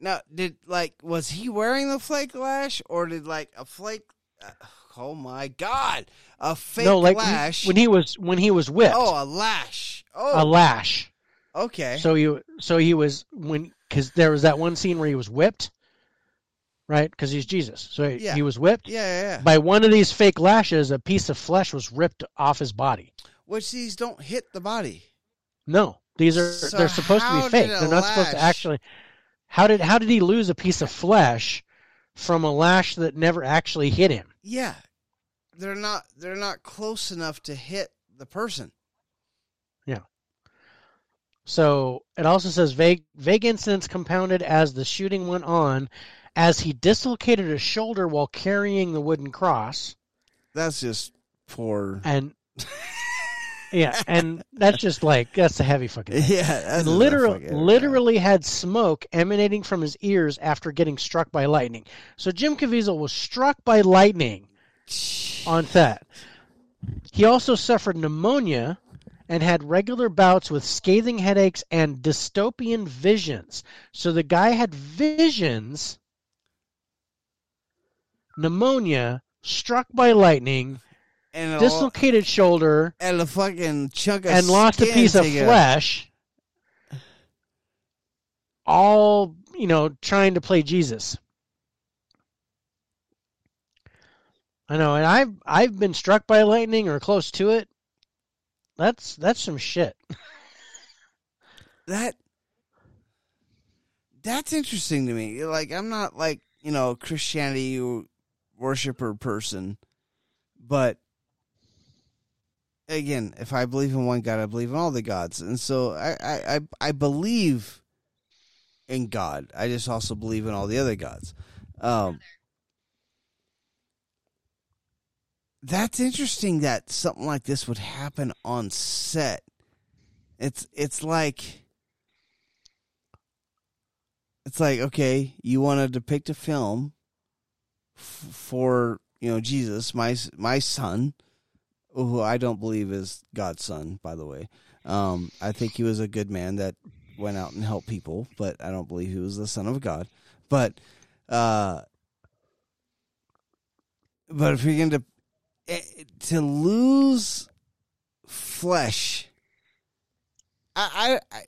now did like was he wearing the flake lash or did like a flake? Uh, oh my god, a fake no, like lash. when he was when he was whipped, oh, a lash. Oh, a lash. Okay. So he so he was when because there was that one scene where he was whipped, right? Because he's Jesus, so he, Yeah. he was whipped yeah, yeah, yeah. by one of these fake lashes. A piece of flesh was ripped off his body. Which these don't hit the body. No, these are So they're supposed to be fake. They're not supposed to actually. How did how did he lose a piece of flesh from a lash that never actually hit him? Yeah, they're not. They're not close enough to hit the person. So it also says vague vague incidents compounded as the shooting went on, as he dislocated his shoulder while carrying the wooden cross, That's just poor. and yeah, and that's just like that's a heavy fucking. thing. Yeah, literally, literally had smoke emanating from his ears after getting struck by lightning. So Jim Caviezel was struck by lightning on set. He also suffered pneumonia and had regular bouts with scathing headaches and dystopian visions. So the guy had visions, pneumonia, struck by lightning, and a, dislocated shoulder, and a fucking chunk of and lost a piece of flesh. All, you know, trying to play Jesus. I know, and I've I've been struck by lightning or close to it. That's that's some shit. That that's interesting to me. Like I'm not like you know Christianity worshiper person, but again, if I believe in one God, I believe in all the gods, and so I I I, believe in God. I just also believe in all the other gods. Um, that's interesting that something like this would happen on set. It's it's like it's like okay, you want to depict a film f- for you know Jesus, my my son, who I don't believe is God's son, by the way. Um, I think he was a good man that went out and helped people, but I don't believe he was the son of God. But uh, but if you're going to Eh, to lose flesh, I, I, I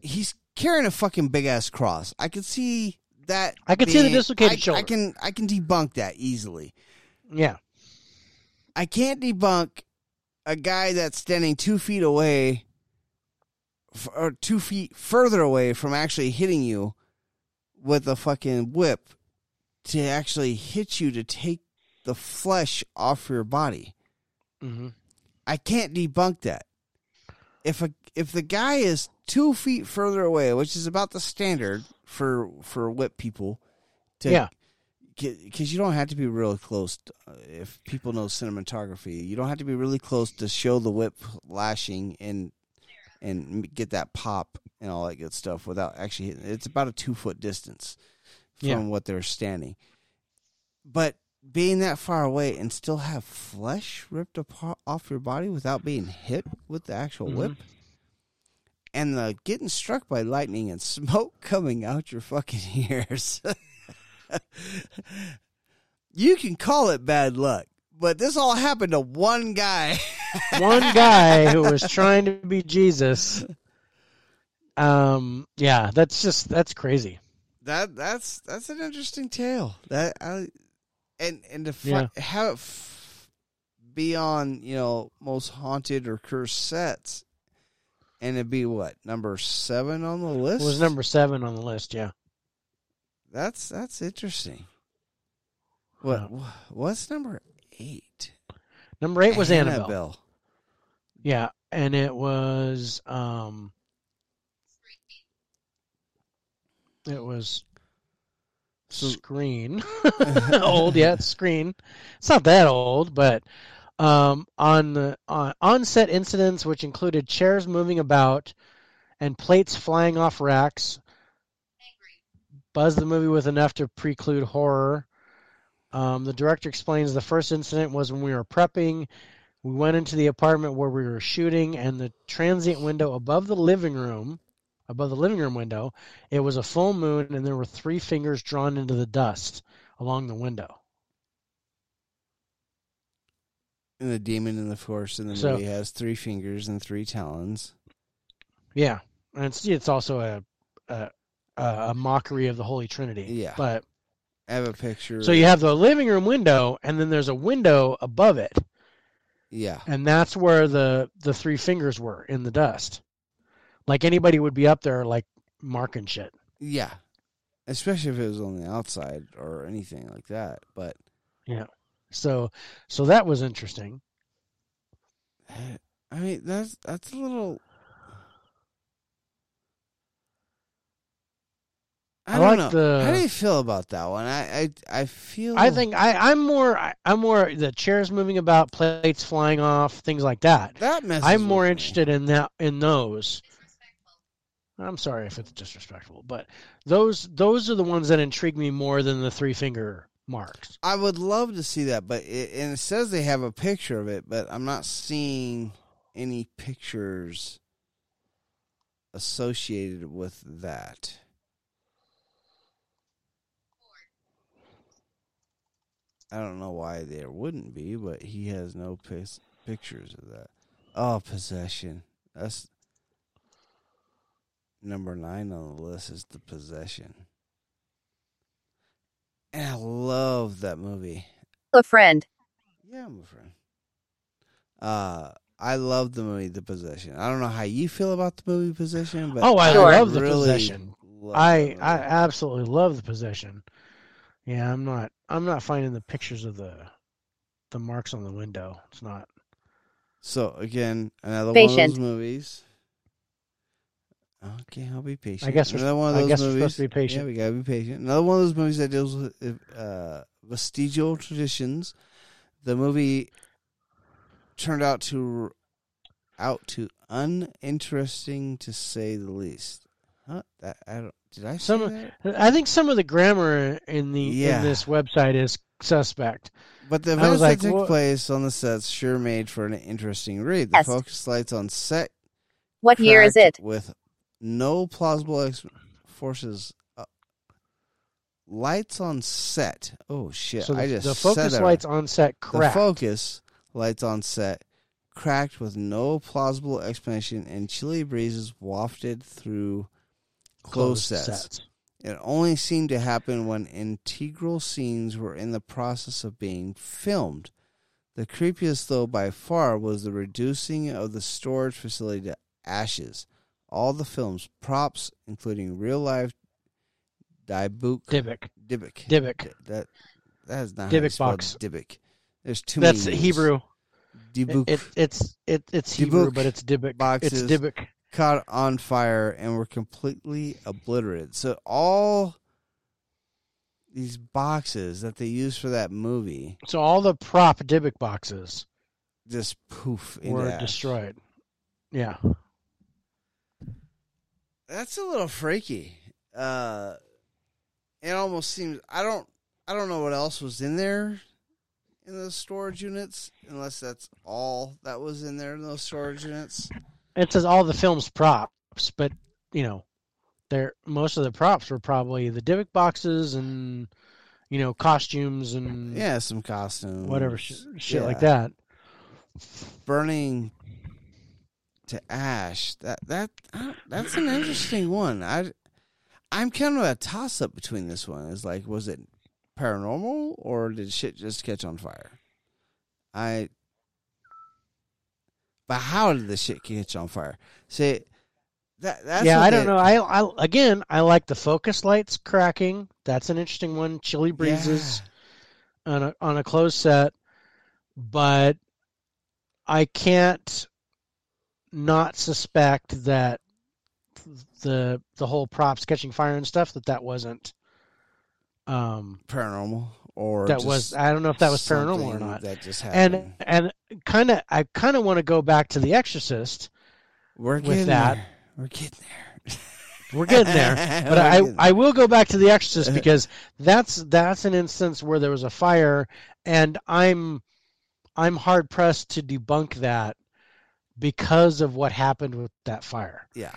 he's carrying a fucking big ass cross. I could see that. I could see the being- dislocated I, shoulder. I can I can debunk that easily. Yeah. I can't debunk a guy that's standing two feet away, or two feet further away from actually hitting you with a fucking whip to actually hit you to take the flesh off your body. hmm I can't debunk that. If a if the guy is two feet further away, which is about the standard for for whip people, to, Yeah. because you don't have to be real close. To, uh, if people know cinematography, you don't have to be really close to show the whip lashing and and get that pop and all that good stuff without actually hitting. It's about a two foot distance from Yeah. what they're standing. But being that far away and still have flesh ripped apart off your body without being hit with the actual Mhm. whip, and the getting struck by lightning and smoke coming out your fucking ears. you can call it bad luck, but this all happened to one guy. One guy who was trying to be Jesus. Um. Yeah. That's just that's crazy. that that's that's an interesting tale. That I, and and to fi- Yeah. have it f- be on you know most haunted or cursed sets, and it'd be what number seven on the It list. was number seven on the list. Yeah. That's that's interesting. What what's number eight? Number eight was Annabelle. Annabelle. Yeah, and it was um. It was Screen. old, yeah, it's Screen. It's not that old, but um, on the on on-set incidents, which included chairs moving about and plates flying off racks, buzz the movie with enough to preclude horror. Um, the director explains the first incident was when we were prepping. We went into the apartment where we were shooting, and the transient window above the living room, above the living room window, it was a full moon, and there were three fingers drawn into the dust along the window. And the demon in the forest in the So- movie has three fingers and three talons. Yeah, and it's it's also a a, a mockery of the Holy Trinity. Yeah. but I have a picture. so you have the living room window, and then there's a window above it, yeah, and that's where the the three fingers were in the dust. Like anybody would be up there, like marking shit. yeah. Especially if it was on the outside or anything like that. But Yeah. So so that was interesting. I mean, that's that's a little. I, I don't like know. the- How do you feel about that one? I I, I feel. I think I, I'm more I, I'm more the chairs moving about, plates flying off, things like that. that messes I'm more me. interested in that in those. I'm sorry if it's disrespectful, but those those are the ones that intrigue me more than the three finger marks. I would love to see that, but it, and it says they have a picture of it, but I'm not seeing any pictures associated with that. I don't know why there wouldn't be, but he has no pic- pictures of that. Oh, possession. That's number nine on the list is the possession. And I love that movie. A friend. Yeah, I'm a friend. Uh, I love the movie The Possession. I don't know how you feel about the movie Possession, but Oh, I Sure. love the really possession. love I I absolutely love the possession. Yeah, I'm not I'm not finding the pictures of the the marks on the window. It's not. So again, another one of those movies. Okay, I'll be patient. I guess we're- another one of I those guess we're movies. supposed to be patient. Yeah, we gotta be patient. Another one of those movies that deals with uh, vestigial traditions. The movie turned out to out to uninteresting to say the least. Huh? That I don't. Did I Some- that? I think some of the grammar in the Yeah. in this website is suspect. But the I events like, that took what- place on the sets sure made for an interesting read. The Yes. focus lights on set What year is it? With no plausible ex- forces. Uh, lights on set. Oh shit! so the, I just the focus lights on set cracked. The focus lights on set cracked with no plausible explanation, and chilly breezes wafted through closed sets. It only seemed to happen when integral scenes were in the process of being filmed. The creepiest, though, by far, was the reducing of the storage facility to ashes. All the film's props, including real life Dybbuk, Dybbuk. Dybbuk. Dybbuk. That that is not Dybbuk box. Dybbuk. There's too many. That's many. Hebrew. Dybbuk It, it's it, it's Hebrew, Dybbuk but it's Dybbuk. boxes. It's Dybbuk. caught on fire and were completely obliterated. So all these boxes that they used for that movie So all the prop Dybbuk boxes just poof were destroyed. Yeah. That's a little freaky. Uh, it almost seems I don't I don't know what else was in there in those storage units unless that's all that was in there in those storage units. It says all the film's props, but you know, they're most of the props were probably the Dybbuk boxes and you know costumes and Yeah, some costumes, whatever sh- shit like that. burning to ash. That that uh, that's an interesting one. I I'm kind of a toss up between this one. Is like, was it paranormal or did shit just catch on fire? I. But how did the shit catch on fire? See, that that's yeah, I don't know. I, I again, I like the focus lights cracking. That's an interesting one. Chilly breezes on a on a closed set, but I can't not suspect that the the whole props catching fire and stuff that that wasn't um paranormal or that was I don't know if that was paranormal or not. That just happened. And and kind of I kind of want to go back to The Exorcist. We're with getting that- there. We're getting there. We're getting there. But I, getting I will go back to The Exorcist because that's that's an instance where there was a fire, and I'm I'm hard pressed to debunk that because of what happened with that fire. yeah.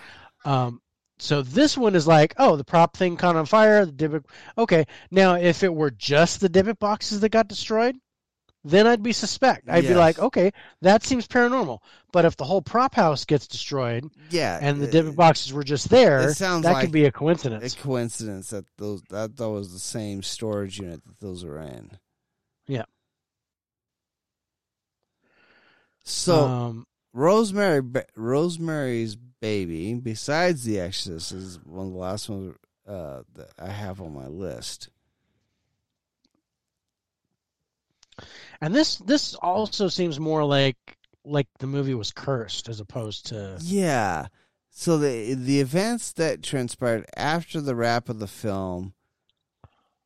Um, so this one is like, oh, the prop thing caught on fire. The Dybbuk. Okay, now if it were just the Dybbuk boxes that got destroyed, then I'd be suspect. I'd be like, okay, that seems paranormal. But if the whole prop house gets destroyed Yeah. and the Dybbuk boxes were just there, it sounds that like could be a coincidence. a coincidence. coincidence that those that that was the same storage unit that those were in. Yeah. So um, Rosemary, Ba- Rosemary's Baby, besides The Exorcist, is one of the last ones uh, that I have on my list. and this this also seems more like like the movie was cursed as opposed to Yeah. So the the events that transpired after the wrap of the film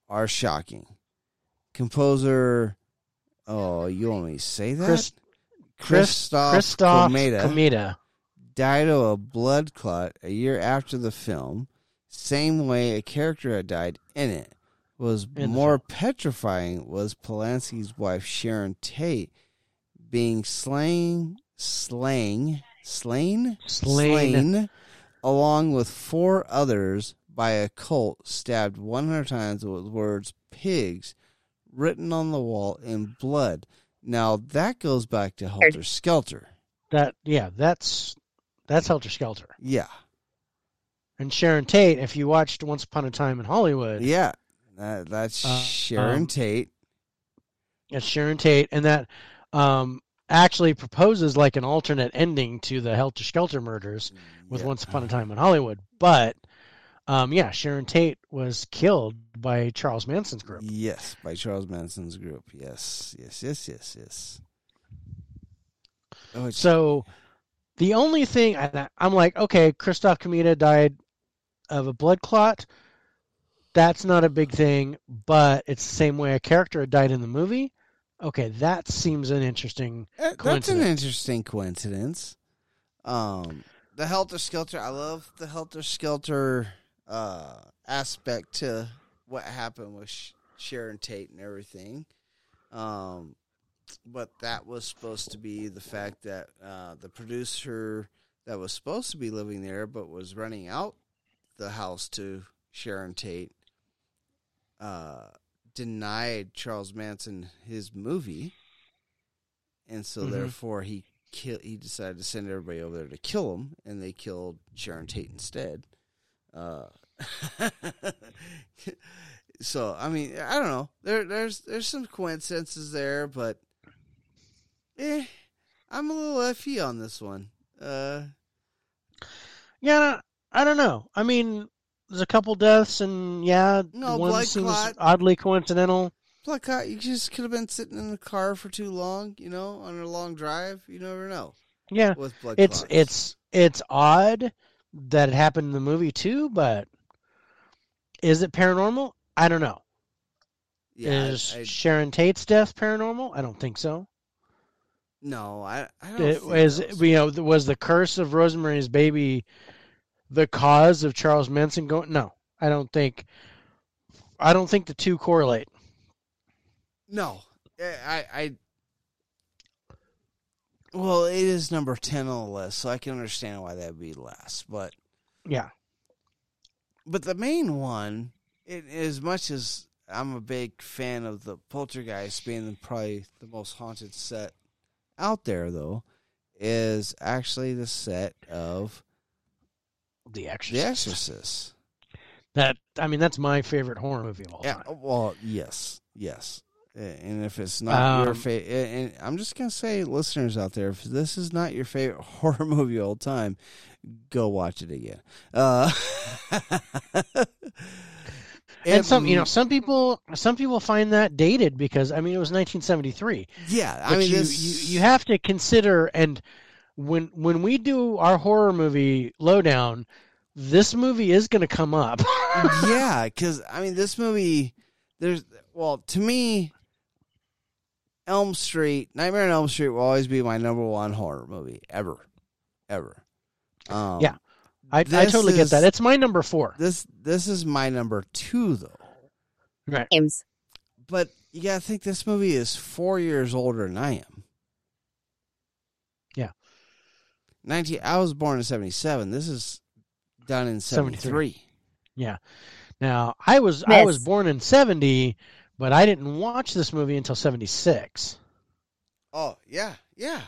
are shocking. Composer, oh, you want me to say that? Chris Christoph, Christoph Komeda Komeda. died of a blood clot a year after the film, same way a character had died in it. Was In more petrifying was Polanski's wife Sharon Tate being slain, slain, slain, Slain. along with four others by a cult, stabbed 100 times with words "pigs" written on the wall in blood. Now that goes back to Helter Skelter. That yeah, that's that's Helter Skelter. Yeah. And Sharon Tate, if you watched Once Upon a Time in Hollywood, Yeah, that, that's Uh, Sharon um, Tate. it's Sharon Tate, and that um, actually proposes like an alternate ending to the Helter Skelter murders with Yeah. Once Upon a Time in Hollywood. But um, yeah, Sharon Tate was killed by Charles Manson's group. Yes, by Charles Manson's group. Yes, yes, yes, yes, yes. Oh, So the only thing I- I'm like, okay, Christoph Komeda died of a blood clot. That's not a big thing, but it's the same way a character died in the movie. Okay, that seems an interesting. Uh, that's an interesting coincidence. Um, the Helter Skelter. I love the Helter Skelter uh, aspect to what happened with Sh- Sharon Tate and everything. Um, but that was supposed to be the fact that uh, the producer that was supposed to be living there but was renting out the house to Sharon Tate uh, denied Charles Manson his movie, and so Mhm. therefore he kill he decided to send everybody over there to kill him, and they killed Sharon Tate instead. Uh, so I mean I don't know there there's there's some coincidences there, but Eh, I'm a little iffy on this one. Uh, Yeah, I don't know. I mean, there's a couple deaths, and yeah, No, one blood seems clot. oddly coincidental. Black Hawk, you just could have been sitting in the car for too long, you know, on a long drive. You never know Yeah, with blood it's clots. it's it's odd that it happened in the movie too, but is it paranormal? I don't know. yeah, is I, Sharon Tate's death paranormal? I don't think so. no, I, I don't It think was was- you know was the curse of Rosemary's Baby the cause of Charles Manson going? No, I don't think. I don't think the two correlate. No, Eh, I, I. Well, it is number ten on the list, so I can understand why that would be less. But Yeah, but the main one, it, as much as I'm a big fan of the Poltergeist being probably the most haunted set out there, though, is actually the set of The Exorcist. The Exorcist. Exorcist. That I mean, that's my favorite horror movie of all Yeah. time. Well, yes, yes. Uh, And if it's not your Um, favorite, and I'm just gonna say, listeners out there, if this is not your favorite horror movie of all time, go watch it again. Uh, And some, you know, some people, some people find that dated because I mean, it was 1973. yeah. I mean, you, this, you you have to consider, and when when we do our horror movie lowdown, this movie is going to come up. yeah, because I mean, this movie, there's well, to me, Elm Street, Nightmare on Elm Street will always be my number one horror movie ever, ever. Um, Yeah. I, I This totally get that. It's my number four. This this is my number two though, Right. But you gotta think this movie is four years older than I am. Yeah. Nineteen. I was born in seventy seven. This is done in 73. Yeah. Now I was I was born in 70, but I didn't watch this movie until 76 Oh yeah, yeah,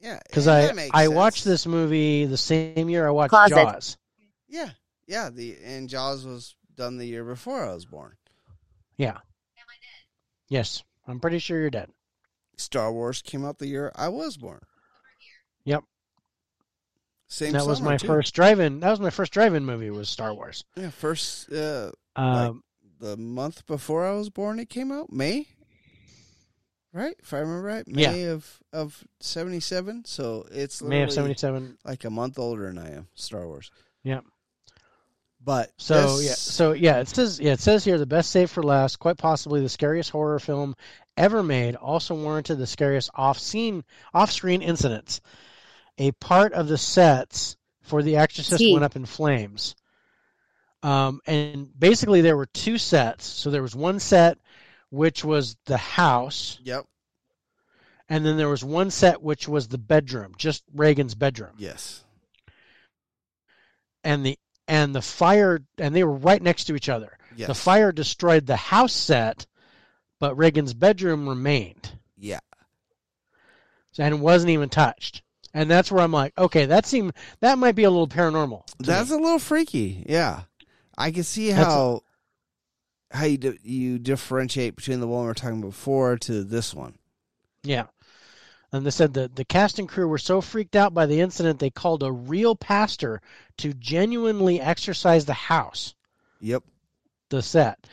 yeah. because I I sense. watched this movie the same year I watched Closet. Jaws. Yeah, yeah. The and Jaws was done the year before I was born. Yeah. Am I dead? Yes, I'm pretty sure you're dead. Star Wars came out the year I was born. Yep. Same. that was my too. first drive-in. That was my first drive-in movie. Was Star Wars. Yeah, first. Uh, Um, the month before I was born, it came out May. Right, if I remember right, Yeah. May of of seventy seven. So it's May of '77. like a month older than I am. Star Wars. Yep. But So this- yeah, so yeah, it says yeah, it says here the best save for last, quite possibly the scariest horror film ever made, also warranted the scariest off-scene off-screen incidents. A part of the sets for The Exorcist T. went up in flames. Um, and basically there were two sets. So there was one set which was the house, Yep. and then there was one set which was the bedroom, just Regan's bedroom. Yes. And the and the fire and they were right next to each other. Yes. The fire destroyed the house set, but Regan's bedroom remained Yeah. and wasn't even touched. And that's where I'm like, okay, that seemed that might be a little paranormal. That's me. a little freaky. Yeah, I can see how how you di- you differentiate between the one we were talking about before to this one. yeah. And they said that the cast and crew were so freaked out by the incident they called a real pastor to genuinely exorcise the house, Yep. the set.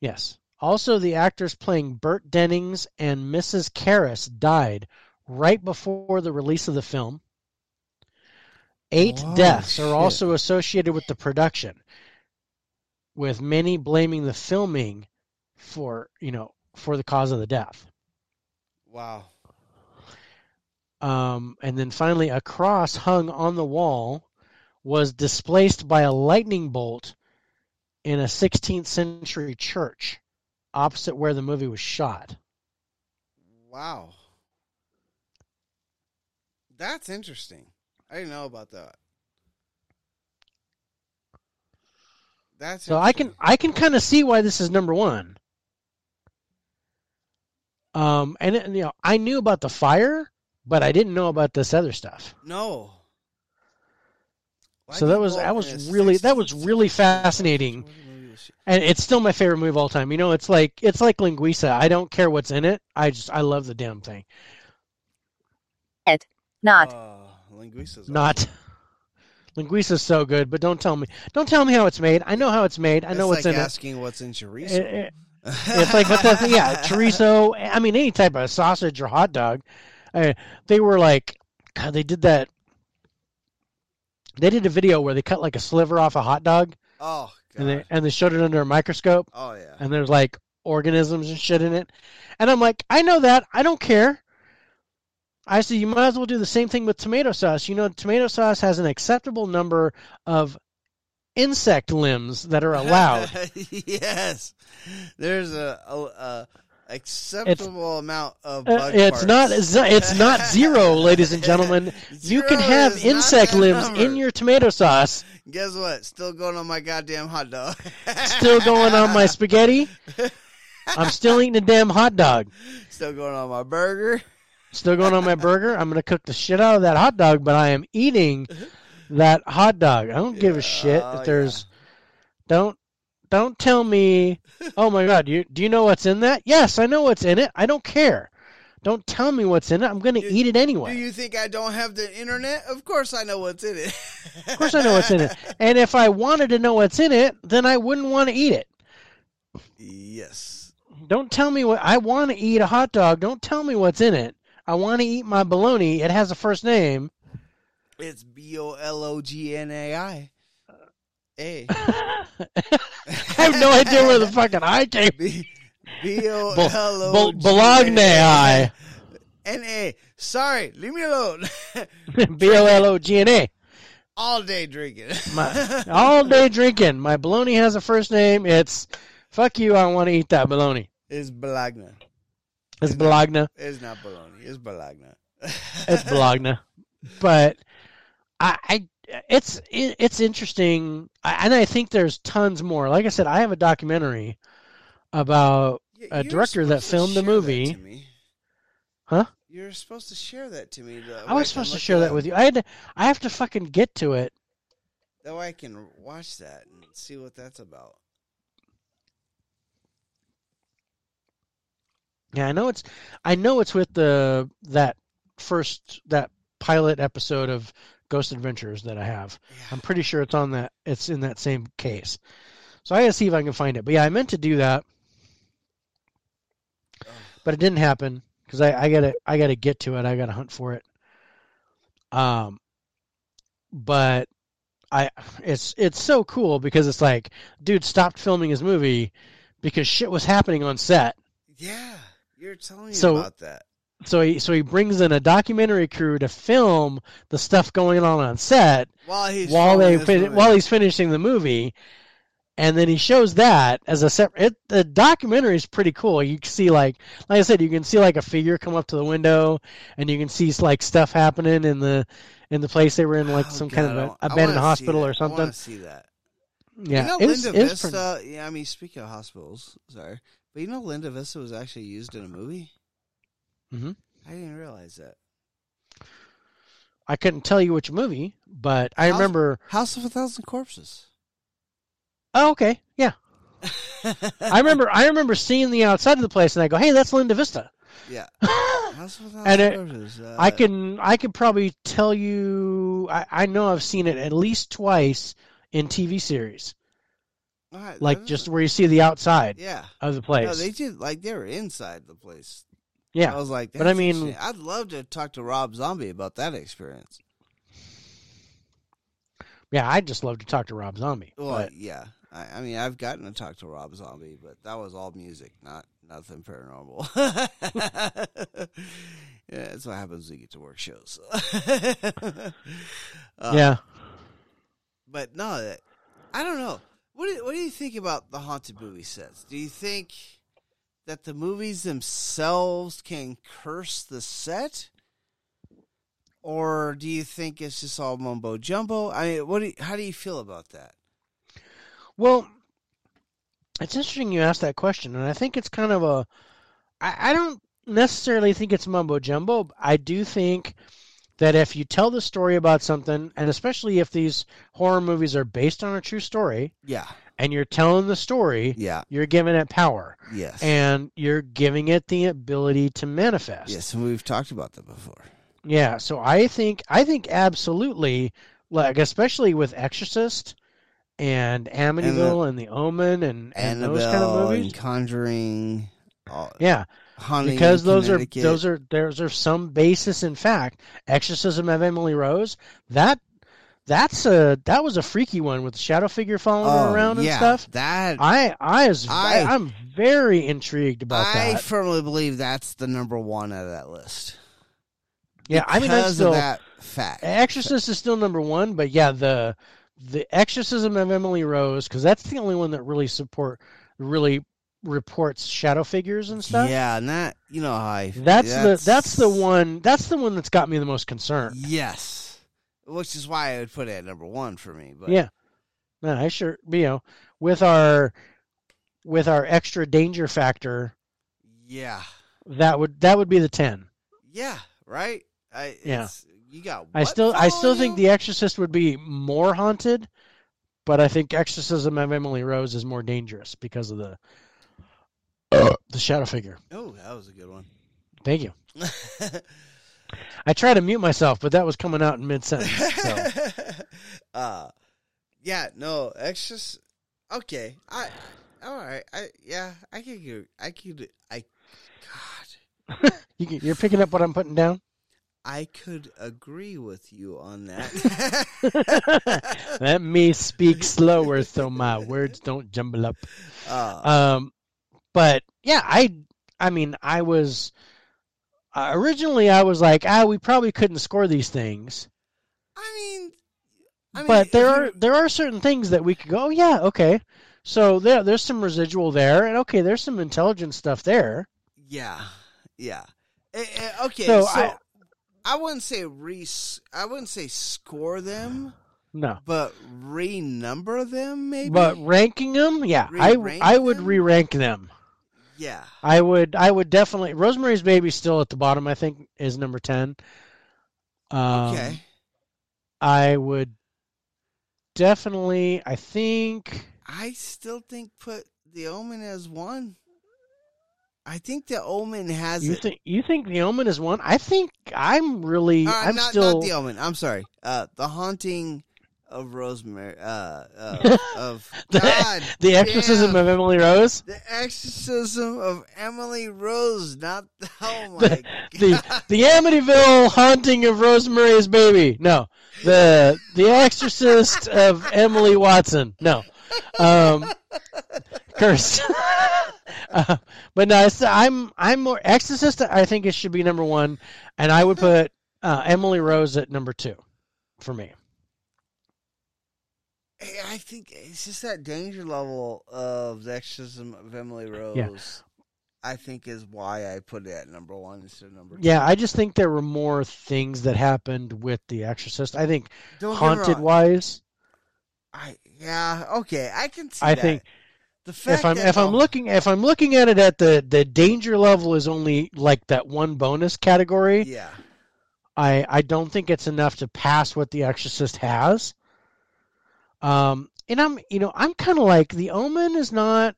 Yes. Also, the actors playing Burke Dennings and Mrs. Karras died right before the release of the film. Eight Oh, deaths shit. are also associated with the production, with many blaming the filming for you know for the cause of the death. Wow. Um, and then finally, a cross hung on the wall was displaced by a lightning bolt in a 16th century church opposite where the movie was shot. Wow. That's interesting. I didn't know about that. That's So I can. I can kind of see why this is number one. Um, and, it- you know I knew about the fire, but I didn't know about this other stuff. no. So that was- that was really- that was really fascinating. And it's still my favorite movie of all time. You know, it's like it's like Linguiça. I don't care what's in it. I just I love the damn thing. It Not. Oh, linguiça's Not. Linguiça's so good, but don't tell me. Don't tell me how it's made. I know how it's made. I know it's what's like in asking what's in chorizo. it. It- it- It's like, but that's yeah, chorizo. I mean, any type of sausage or hot dog. Uh, they were like, God, they did that. They did a video where they cut like a sliver off a hot dog, oh, and they and they showed it under a microscope, Oh, yeah. and there's like organisms and shit in it. And I'm like, I know that. I don't care. I said, you might as well do the same thing with tomato sauce. You know, tomato sauce has an acceptable number of insect limbs that are allowed. yes. There's a, a, a acceptable amount of Uh, it's parts. not it's not zero, ladies and gentlemen. You can have insect limbs number. in your tomato sauce. Guess what? Still going on my goddamn hot dog. Still going on my spaghetti. I'm still eating a damn hot dog. Still going on my burger. Still going on my burger. I'm gonna cook the shit out of that hot dog, but I am eating that hot dog. I don't give a shit if there's. Don't don't tell me. Oh my god, you do you know what's in that? Yes, I know what's in it. I don't care. Don't tell me what's in it. I'm gonna eat it anyway. Do you think I don't have the internet? Of course I know what's in it. Of course, I know what's in it. And if I wanted to know what's in it, then I wouldn't want to eat it. Yes. Don't tell me what I want to eat a hot dog. Don't tell me what's in it. I want to eat my bologna. It has a first name. It's B O L O G N A I. A. I have no idea where the fucking I came. B B O Bo- L O Bo- G Bologna. I. N A. Sorry, leave me alone. B O L O G N A. All day drinking. My- All day drinking. My bologna has a first name. It's fuck you. I want to eat that bologna. It's Bologna. It's bologna. It's not bologna. It's Bologna. It's bologna. But I, I it's it, it's interesting, I, and I think there's tons more. Like I said, I have a documentary about Yeah, a director that filmed the movie. to me. Huh? You're supposed to share that to me. I was supposed to share that up. with you. I had to, I have to fucking get to it. That way I can watch that and see what that's about. Yeah, I know it's I know it's with the that first that pilot episode of Ghost Adventures that I have. I'm pretty sure it's on that it's in that same case. So I gotta see if I can find it. But yeah, I meant to do that, but it didn't happen because I, I gotta I gotta get to it. I gotta hunt for it. Um, but I it's it's so cool because it's like dude stopped filming his movie because shit was happening on set. Yeah, you're telling me So- about that. So he so he brings in a documentary crew to film the stuff going on on set While he's while they fin- while he's finishing the movie, and then he shows that as a separate. It, the documentary is pretty cool. You can see like like I said, you can see like a figure come up to the window, and you can see like stuff happening in the in the place they were in, like Oh, some God, kind of I abandoned hospital or I something. want to see that. Yeah, you know, was- Linda was pretty- Yeah, I mean, speaking of hospitals, sorry, but you know, Linda Vista was actually used in a movie. Mhm. I didn't realize that. I couldn't tell you which movie, but I House- remember. House of a Thousand Corpses. Oh, okay, yeah. I remember. I remember seeing the outside of the place, and I go, "Hey, that's Linda Vista." Yeah, House of a Thousand And it- Corpses. Uh, I can I could probably tell you I, I know I've seen it at least twice in TV series. Like just is- where you see the outside yeah. of the place. No, they did like they were inside the place. Yeah. I was like, But I mean- I'd love to talk to Rob Zombie about that experience. Yeah, I'd just love to talk to Rob Zombie. Well, but yeah. I, I mean, I've gotten to talk to Rob Zombie, but that was all music, not nothing paranormal. yeah, that's what happens when you get to work shows. Uh, yeah. but no, I don't know. What do, what do you think about the haunted movie sets? Do you think that the movies themselves can curse the set? Or do you think it's just all mumbo jumbo? I mean, what? Do you, how do you feel about that? Well, it's interesting you asked that question, and I think it's kind of a. I, I don't necessarily think it's mumbo jumbo. I do think that if you tell the story about something, and especially if these horror movies are based on a true story, Yeah. and you're telling the story, Yeah. you're giving it power, Yes. and you're giving it the ability to manifest. yes, we've talked about that before. Yeah, so I think I think absolutely like especially with Exorcist and Amityville and, The Omen and, and those kind of movies. and Conjuring. all- yeah, Haunting because those are those are there's are some basis in fact. Exorcism of Emily Rose that that's a that was a freaky one with the shadow figure following her Oh, around and yeah, stuff. That I I is I- am very intrigued about I that. I firmly believe that's the number one out of that list. Yeah, I mean I'm still that fact. Exorcist is still number one, but yeah, the the Exorcism of Emily Rose because that's the only one that really support really reports shadow figures and stuff. Yeah, and that you know how I. That's, the that's the one that's the one that's got me the most concerned. Yes, which is why I would put it at number one for me. But Yeah. No, I sure you know with our with our extra danger factor yeah, that would that would be the ten. yeah, right. I Yeah. You got. I still I still following think? The Exorcist would be more haunted, but I think Exorcism of Emily Rose is more dangerous because of the the shadow figure. Oh, that was a good one. Thank you. I tried to mute myself, but that was coming out in mid sentence. So. uh, yeah, no, Exorcist. Okay, I. All right, I yeah, I could. I could. I. God, You, can- you're picking up what I'm putting down. I could agree with you on that. Let me speak slower so my words don't jumble up. uh, Um, but yeah, I I mean I was uh, originally I was like ah we probably couldn't score these things, I mean, I mean, but there are there are certain things that we could go oh, yeah okay so there there's some residual there and okay there's some intelligent stuff there. Yeah, yeah. Eh, eh, okay, So so, I- I, wouldn't say re. I wouldn't say score them, No, but renumber them. Maybe. but ranking them, yeah, I Re-rank I would them? re-rank them. Yeah, I would I would definitely Rosemary's Baby still at the bottom. I think is number ten. Um, okay. I would definitely. I think. I still think put the Omen as one. I think the Omen has You it. think you think the Omen is one? I think I'm really. Uh, I'm not, still. not the Omen. I'm sorry. Uh, the Haunting of Rosemary. Uh, uh of The- God. the Exorcism damn. of Emily Rose. The Exorcism of Emily Rose. Not oh my The, the the Amityville haunting of Rosemary's Baby. No, the the Exorcist of Emily Watson. No, um, cursed. uh, but no, I'm I'm more Exorcist. I think it should be number one, and I would put uh, Emily Rose at number two for me. I think it's just that danger level of the exorcism of Emily Rose. I think is why I put it at number one instead of number two. Yeah, I just think there were more things that happened with The Exorcist. I think Don't haunted wise, I yeah okay I can see I that. think the fact if I'm if I'm looking if I'm looking at it at the the danger level is only like that one bonus category. yeah I I don't think it's enough to pass what The Exorcist has. Um, and I'm you know I'm kind of like The Omen is not.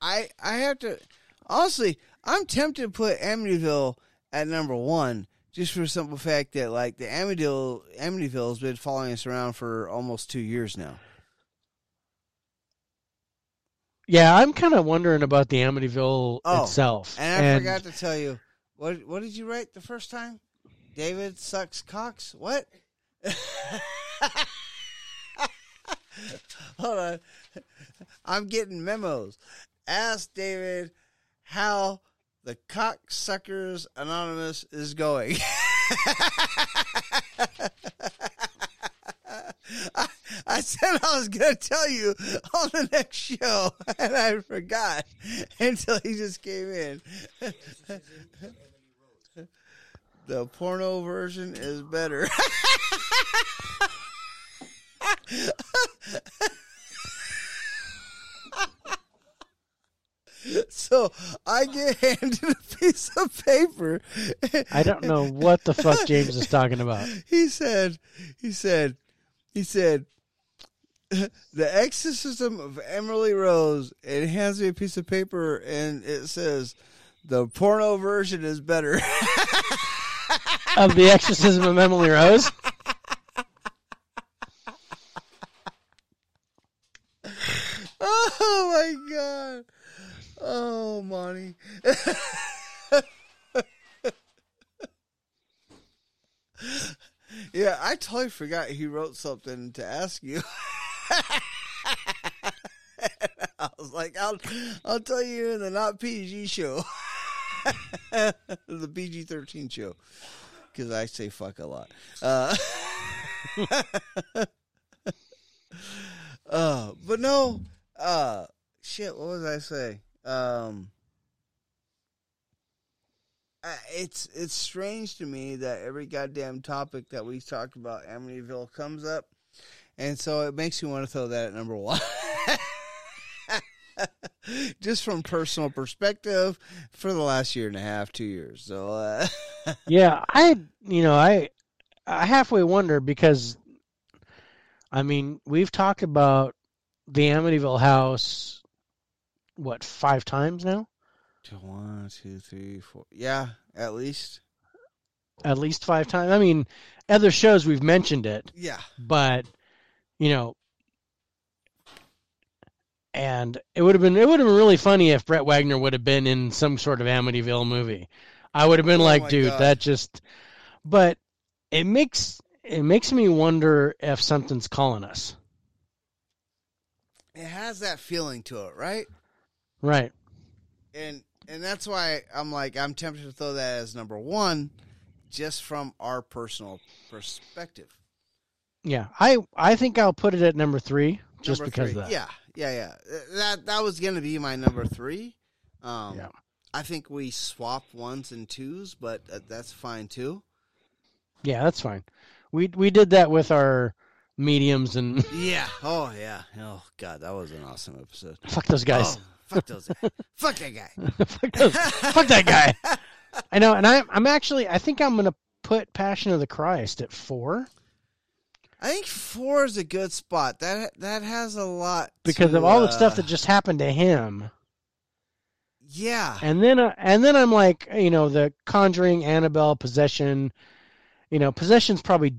I I have to honestly I'm tempted to put Amityville at number one just for the simple fact that like the Amityville Amityville has been following us around for almost two years now. Yeah, I'm kind of wondering about the Amityville Oh, itself. And I forgot to tell you what what did you write the first time? David sucks cocks. What? Hold on. I'm getting memos. Ask David how the Cocksuckers Anonymous is going. I, I said I was going to tell you on the next show, and I forgot until he just came in. the porno version is better. So I get handed a piece of paper. I don't know what the fuck James is talking about. He said, he said, he said, the exorcism of Emily Rose. It hands me a piece of paper and it says, the porno version is better. of the Exorcism of Emily Rose. Oh my god. Oh, Monty. yeah, I totally forgot he wrote something to ask you. I was like, I'll, I'll tell you in the not PG show, the PG thirteen show, because I say fuck a lot. Uh, uh, but no, uh, shit. What was I say? Um, it's it's strange to me that every goddamn topic that we talk about Amityville comes up, and so it makes me want to throw that at number one. Just from personal perspective, for the last year and a half, two years. So, uh, Yeah, I you know I I halfway wonder because I mean we've talked about the Amityville house what five times now one, two, three, four. Yeah, at least. at least five times I mean other shows we've mentioned it Yeah. but you know and it would have been it would have been really funny if Brett Wagner would have been in some sort of Amityville movie. I would have been Oh like, dude, God. that just but it makes it makes me wonder if something's calling us. It has that feeling to it, right? Right. and and that's why I'm like I'm tempted to throw that as number one, just from our personal perspective. Yeah. I I think I'll put it at number 3 just Number because three. of that. Yeah, yeah, yeah. That that was gonna be my number three. Um, Yeah. I think we swap ones and twos, but uh, that's fine too. Yeah, that's fine. We we did that with our mediums and Yeah. Oh yeah. Oh god, that was an awesome episode. fuck those guys. Oh, fuck those. fuck that guy. fuck, those, fuck that guy. I know, and I, I'm actually, I think I'm going to put Passion of the Christ at four I think four is a good spot. That that has a lot because to, of all the uh, stuff that just happened to him. Yeah. And then, uh, and then I'm like, you know, the Conjuring, Annabelle, Possession. You know, Possession's probably,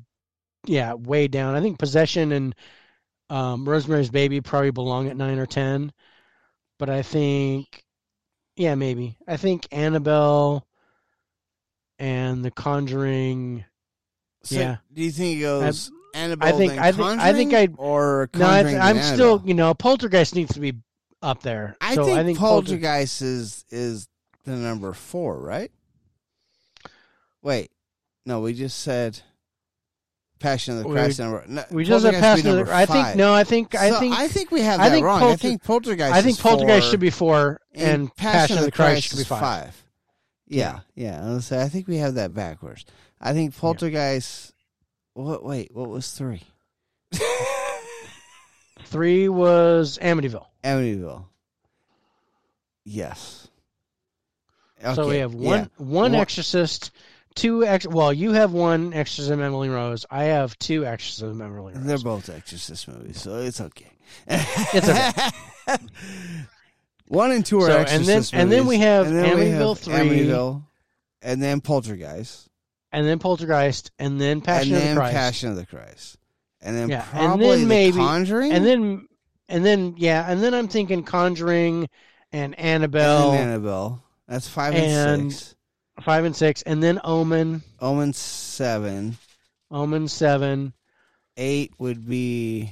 yeah, way down. I think Possession and um, Rosemary's Baby probably belong at nine or ten. But I think, yeah, maybe. I think Annabelle and the Conjuring. So yeah. Do you think it goes Annabelle I think- I think- I think I'd- or No, I Conjuring th- then I'm still, you know, Poltergeist needs to be up there. I so think, I think Polter- Poltergeist is is the number four, right? Wait, no, we just said Passion of the We- Christ number. No, we just have passed. be the- number I think no. I think I So think I think we have I think wrong. I think Poltergeist. I think Poltergeist four, should be four and Passion, of the Christ, should be five. five. Yeah, yeah. I, was say, I think we have that backwards. I think Poltergeist. What? Wait, what was three? Three was Amityville. Amityville. Yes. so we have one yeah. one One- Exorcist, two ex. Well, you have one Exorcism Emily Rose. I have two Exorcism Emily Rose. They're both Exorcist movies, so it's okay. It's okay. One and two are So, and then- Exorcist and then we have and then we Amityville have 3. Amityville, and then Poltergeist, and then Poltergeist, and then Passion and of the Christ, Passion of the Christ, and then Yeah, and probably then The maybe- Conjuring, and then and then yeah, and then I'm thinking Conjuring and and Annabelle, then Annabelle. That's five and, and- six. Five and six, and then Omen, Omen seven. Omen seven. Eight would be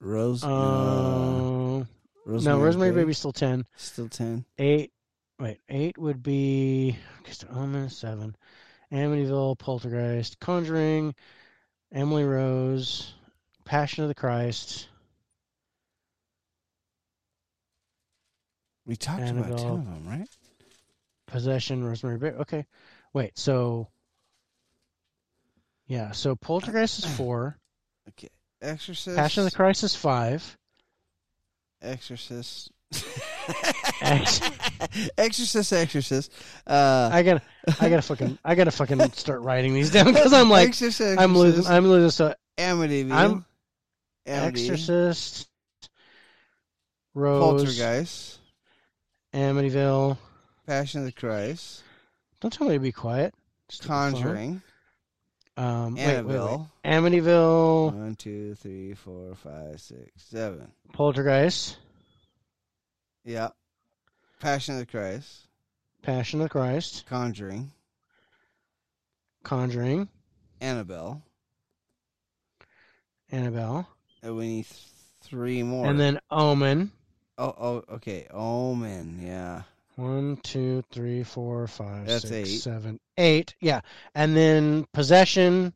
Rose. uh, Uh, Rosemary no, Rosemary Baby. Baby's still ten. still ten. Eight. Wait, eight would be just Omen seven, Amityville, Poltergeist, Conjuring, Emily Rose, Passion of the Christ. We talked about ten of them, right? Possession, Rosemary Baby. Okay, wait. So, yeah. So Poltergeist is four. Okay. Exorcist. Passion of the Christ is five. Exorcist. Ex- Exorcist, Exorcist. Uh, I gotta, I gotta fucking, I gotta fucking start writing these down because I'm like, Exorcist, I'm losing, I'm losing. So Amityville. I'm- Amity, Exorcist, Rose, Poltergeist, Amityville, Passion of the Christ, Don't tell me to be quiet. Stupid phone. Conjuring, Um, wait, wait, wait. Annabelle. Amityville, One, two, three, four, five, six, seven. Poltergeist, Yeah. Passion of the Christ, Passion of the Christ, Conjuring, Conjuring, Annabelle, Annabelle, and we need three more. and then Omen. oh, oh, okay, Omen, yeah. One, two, three, four, five, That's six, eight. seven, eight. Yeah, and then Possession,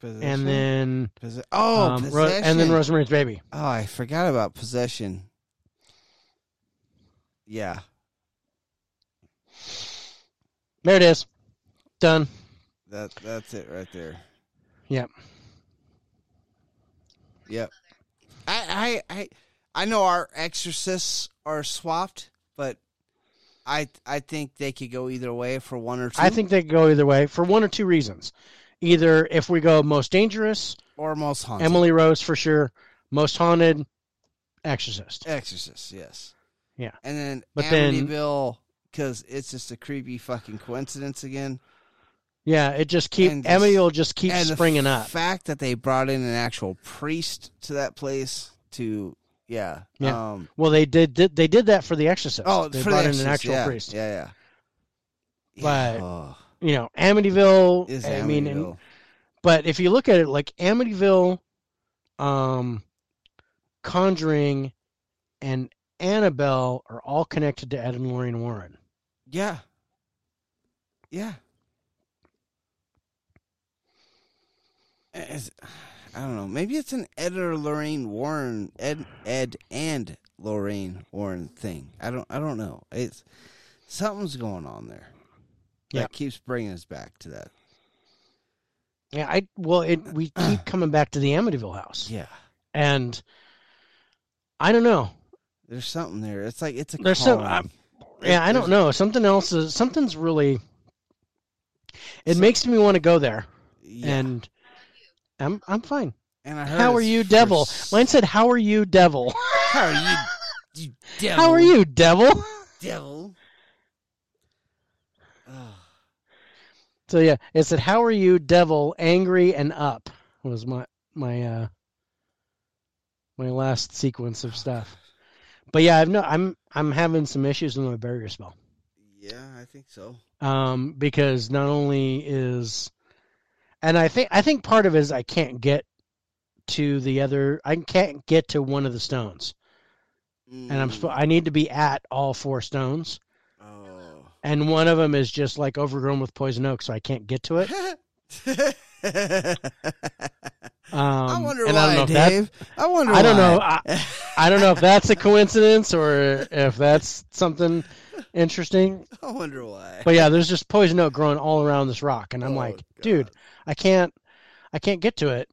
Possession? and then Posse- oh, um, Ro- and then Rosemary's Baby. oh, I forgot about possession. Yeah, There it is. Done. that that's it right there. Yep. Yep. I I I I know our exorcists are swapped, I I think they could go either way for one or two. I think they could go either way for one or two reasons. Either if we go most dangerous, or most haunted. Emily Rose for sure. Most haunted, Exorcist. Exorcist, yes. Yeah. And then But Amityville, because it's just a creepy fucking coincidence again. Yeah, it just keep And Emily will just keep and springing the up. fact that they brought in an actual priest to that place to, yeah. Yeah. Um, Well, they did, did they did that for the Exorcist. oh, they for brought the in an actual yeah, priest. Yeah, yeah. But- oh, You know, Amityville. is I mean, and- but if you look at it like Amityville, um, Conjuring, and Annabelle are all connected to Ed and Lorraine Warren. yeah. Yeah. I don't know. Maybe it's an Ed or Lorraine Warren, Ed, Ed and Lorraine Warren thing. I don't. I don't know. It's something's going on there. Yeah. That keeps bringing us back to that. Yeah, I well, it we keep coming back to the Amityville house, Yeah. and I don't know. There's something there. It's like it's a. There's some- I'm- Yeah, I don't know. Something else is something's really. It So- makes me want to go there, Yeah. and I'm I'm fine. And I heard How are you, devil? s- Mine said, "How are you, devil? How are you, you devil? How are you, devil?" devil? So yeah, it said, "How are you, devil? Angry and up." Was my my uh my last sequence of stuff. But yeah, I've no, I'm I'm having some issues with my barrier spell. yeah, I think so. um, because not only is, and I think I think part of it is I can't get to the other. I can't get to one of the stones, and I'm Mm. I need to be at all four stones, Oh. and one of them is just like overgrown with poison oak, so I can't get to it. Um, I wonder and I don't why, know if that- Dave. I wonder. I don't know. I, I don't know if that's a coincidence or if that's something interesting. I wonder why. But yeah, there's just poison oak growing all around this rock, and I'm Oh, like, God. dude, I can't, I can't get to it,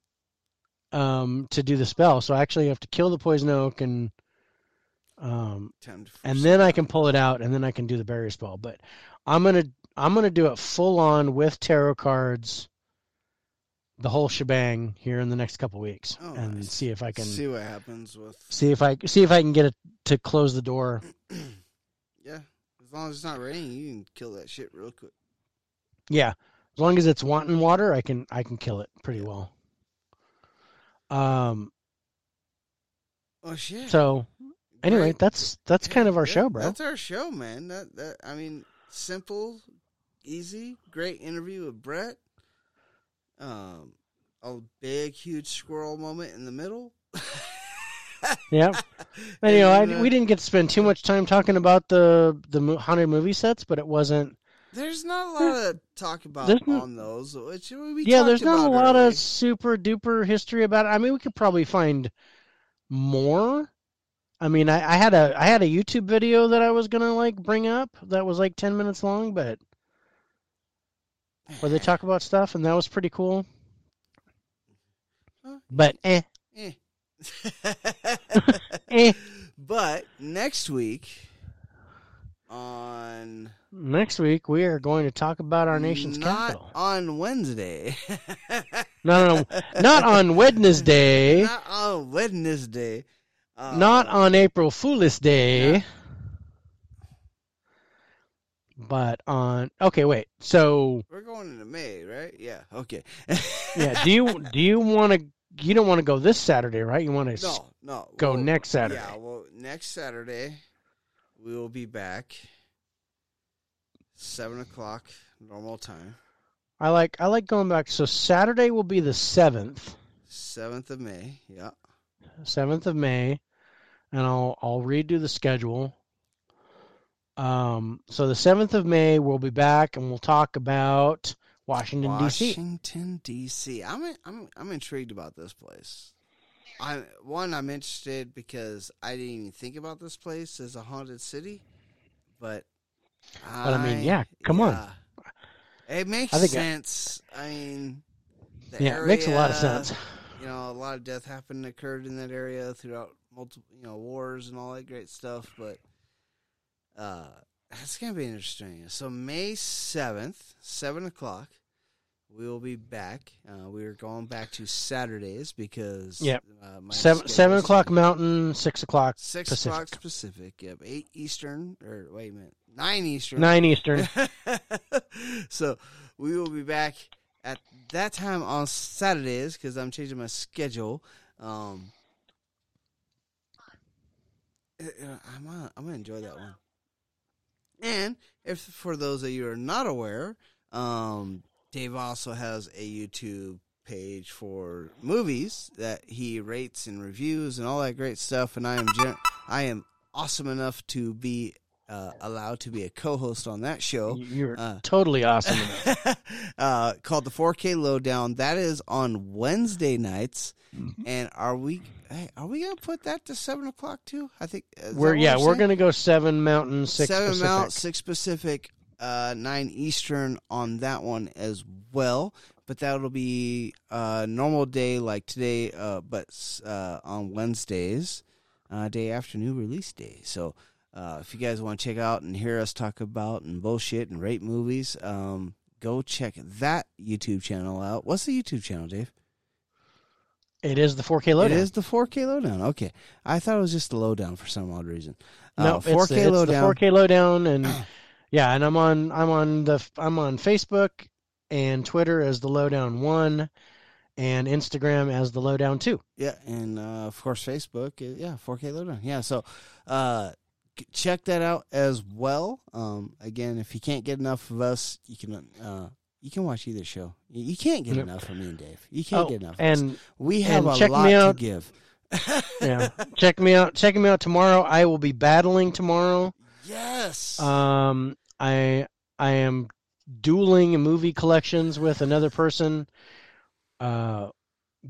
um, to do the spell. So I actually have to kill the poison oak, and, um, and then I can pull it out, and then I can do the barrier spell. But I'm gonna, I'm gonna do it full on with tarot cards, the whole shebang here in the next couple weeks, Oh, and nice. see if I can see what happens with. see if I see if I can get it to close the door. yeah, as long as it's not raining, you can kill that shit real quick. Yeah, as long as it's wanting water, I can I can kill it pretty well. Um. Oh shit. So anyway, Great. that's that's kind of our Yeah, show, bro. That's our show, man. That that I mean, simple, easy, great interview with Brett. Um, a big, huge squirrel moment in the middle. Yeah. And, you know, I, uh, we didn't get to spend too much time talking about the the haunted movie sets, but it wasn't. There's not a lot of talk about There's n- on those. Which we yeah, there's not a lot early. of super duper history about it. I mean, we could probably find more. I mean, I, I had a I had a YouTube video that I was gonna like bring up that was like ten minutes long, but where they talk about stuff, and that was pretty cool. But eh, Eh. Eh. But next week on Next week we are going to talk about our nation's not capital. on Wednesday. No, no, no, not on Wednesday. Not on Wednesday. Uh, Not on April Fool's Day. Yeah. but on okay, wait. So We're going into May, right? Yeah. Okay. yeah, do you do you want to? You don't want to go this Saturday, right? You want to no, no. go well, next Saturday. Yeah. Well, next Saturday we will be back. Seven o'clock normal time. I like I like going back. So Saturday will be the seventh, Seventh of May. Yeah. seventh of May, and I'll I'll redo the schedule. Um, so the seventh of May we'll be back and we'll talk about Washington D.C. Washington D.C. I'm I'm I'm intrigued about this place. I one I'm interested because I didn't even think about this place as a haunted city, but But, I mean, yeah, come on. It makes I think I- sense. I mean, Yeah, it makes a lot of sense. You know, a lot of death happened occurred in that area throughout multiple, you know, wars and all that great stuff. But uh, that's gonna be interesting. So May seventh, seven o'clock, we will be back. Uh, we are going back to Saturdays because Yep. uh, my Seven seven o'clock Mountain, six o'clock six Pacific. o'clock Pacific. Yep, eight Eastern or wait a minute, nine Eastern, nine Eastern. so we will be back at that time on Saturdays because I'm changing my schedule. Um, uh, uh, I'm gonna, I'm gonna enjoy that one. And if for those of you are not aware, um, Dave also has a YouTube page for movies that he rates and reviews and all that great stuff. And I am gen- I am awesome enough to be uh, allowed to be a co-host on that show You're Uh. totally awesome. uh, called the 4K Lowdown. That is on Wednesday nights. Mm-hmm. And are we hey, are we gonna put that to seven o'clock too? I think We're yeah, we're gonna go seven Mountain, six seven Pacific. Mount, six Pacific, uh, nine Eastern on that one as well. But that'll be a normal day like today, uh, but uh, on Wednesdays, uh, day after new release day. So uh, if you guys want to check out and hear us talk about and bullshit and rate movies, um, go check that YouTube channel out. What's the YouTube channel, Dave? It is the 4K lowdown. It is the 4K lowdown. Okay, I thought it was just the lowdown for some odd reason. no, uh, 4K the, it's the 4K lowdown, and yeah, and I'm on I'm on the I'm on Facebook and Twitter as the lowdown one, and Instagram as the lowdown two. Yeah, and uh, of course Facebook. uh, Yeah, 4K lowdown. Yeah, so uh, check that out as well. Um, again, if you can't get enough of us, you can uh, you can watch either show. You, can't get enough of me and Dave. You can't Oh, get enough. of us. and we have and a check lot me to out. give. yeah, check me out. Check me out tomorrow. I will be battling tomorrow. Yes. Um, I I am dueling movie collections with another person. Uh,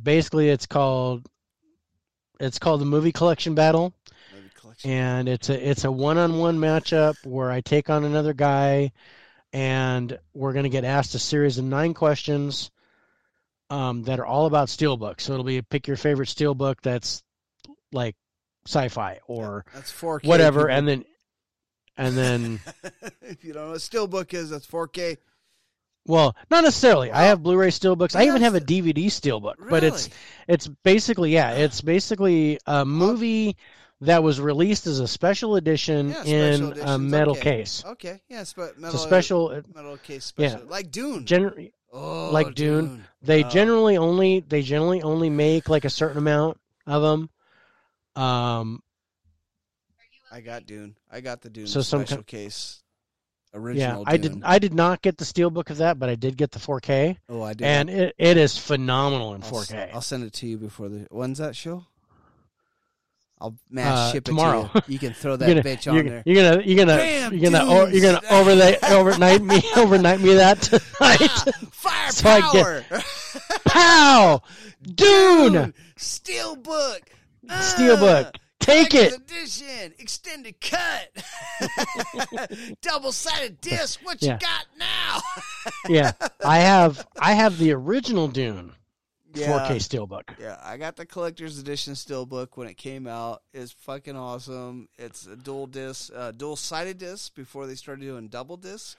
basically, it's called it's called the movie collection battle, Movie collection. and it's a it's a one on one matchup where I take on another guy, and we're gonna get asked a series of nine questions. Um, that are all about steelbook. So it'll be pick your favorite steelbook that's like sci-fi or That's 4K. whatever, people. and then and then if you don't know what Steelbook is, that's 4K. Well, not necessarily. I have Blu-ray steelbooks. I even have a. DVD steelbook. But it's it's basically yeah, it's basically a movie that was released as a special edition Yeah, in special a metal okay. case. Okay. Yes, but It's metal, a special. metal case Yeah. like Dune. Gen- oh, like Dune. They Oh. generally only they generally only make like a certain amount of them. Um, I got Dune. I got the Dune So some special case. yeah, Original. I Dune. did I did not get the steelbook of that, but I did get the 4K, Oh, I did. and it, it is phenomenal in I'll, s- 4K. I'll send it to you before the. When's that show? I'll mass Uh, ship tomorrow. it to you. You can throw that gonna, bitch on you're, there. You're gonna, you're gonna, you're gonna, or, you're gonna overlay, overnight me, overnight me that tonight. Fire So I get- power. Pow, Dune, Steelbook. Steelbook, take it. Edition, extended cut, double sided disc. What Yeah. you got now? Yeah, I have, I have the original Dune Yeah. 4K steelbook. Yeah, I got the collector's edition steelbook when it came out. It's fucking awesome. It's a dual disc, uh, dual sided disc before they started doing double disc.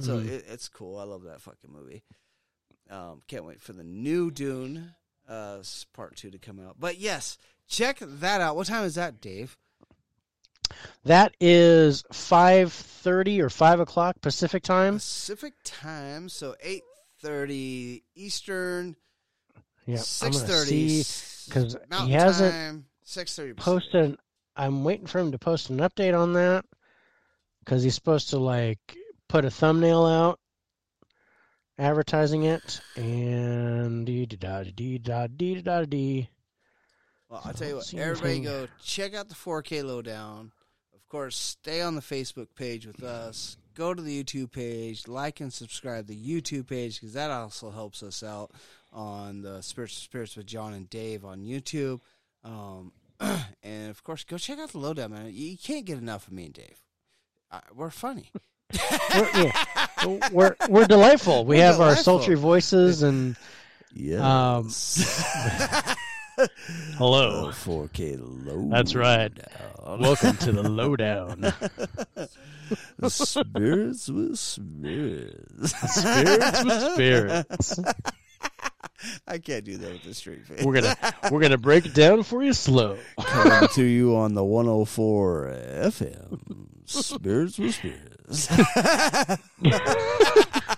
So Mhm. it, it's cool. I love that fucking movie. Um, can't wait for the new Dune uh, part two to come out. But yes, check that out. What time is that, Dave? That is five thirty or five o'clock Pacific time. Pacific time, so eight thirty Eastern, Yeah, six thirty see 'cause he hasn't time, six thirty. posted. I'm waiting for him to post an update on that because he's supposed to like put a thumbnail out advertising it and dee da dee da dee da dee. Well, I'll tell you what, everybody go check out the 4K lowdown. Of course, stay on the Facebook page with us. Go to the YouTube page, like and subscribe the YouTube page because that also helps us out on the Spirits Spirits with John and Dave on YouTube. Um, and of course, go check out the lowdown, man. You can't get enough of me and Dave. Uh, we're funny. We're, yeah, we're we're delightful. We We're have our sultry voices and Yeah. Um, hello. 4K low. That's right. Welcome to the lowdown. Spirits with spirits. Spirits with spirits. I can't do that with a straight face. We're gonna we're gonna break it down for you slow. coming to you on the 104 FM. Spirits with spirits.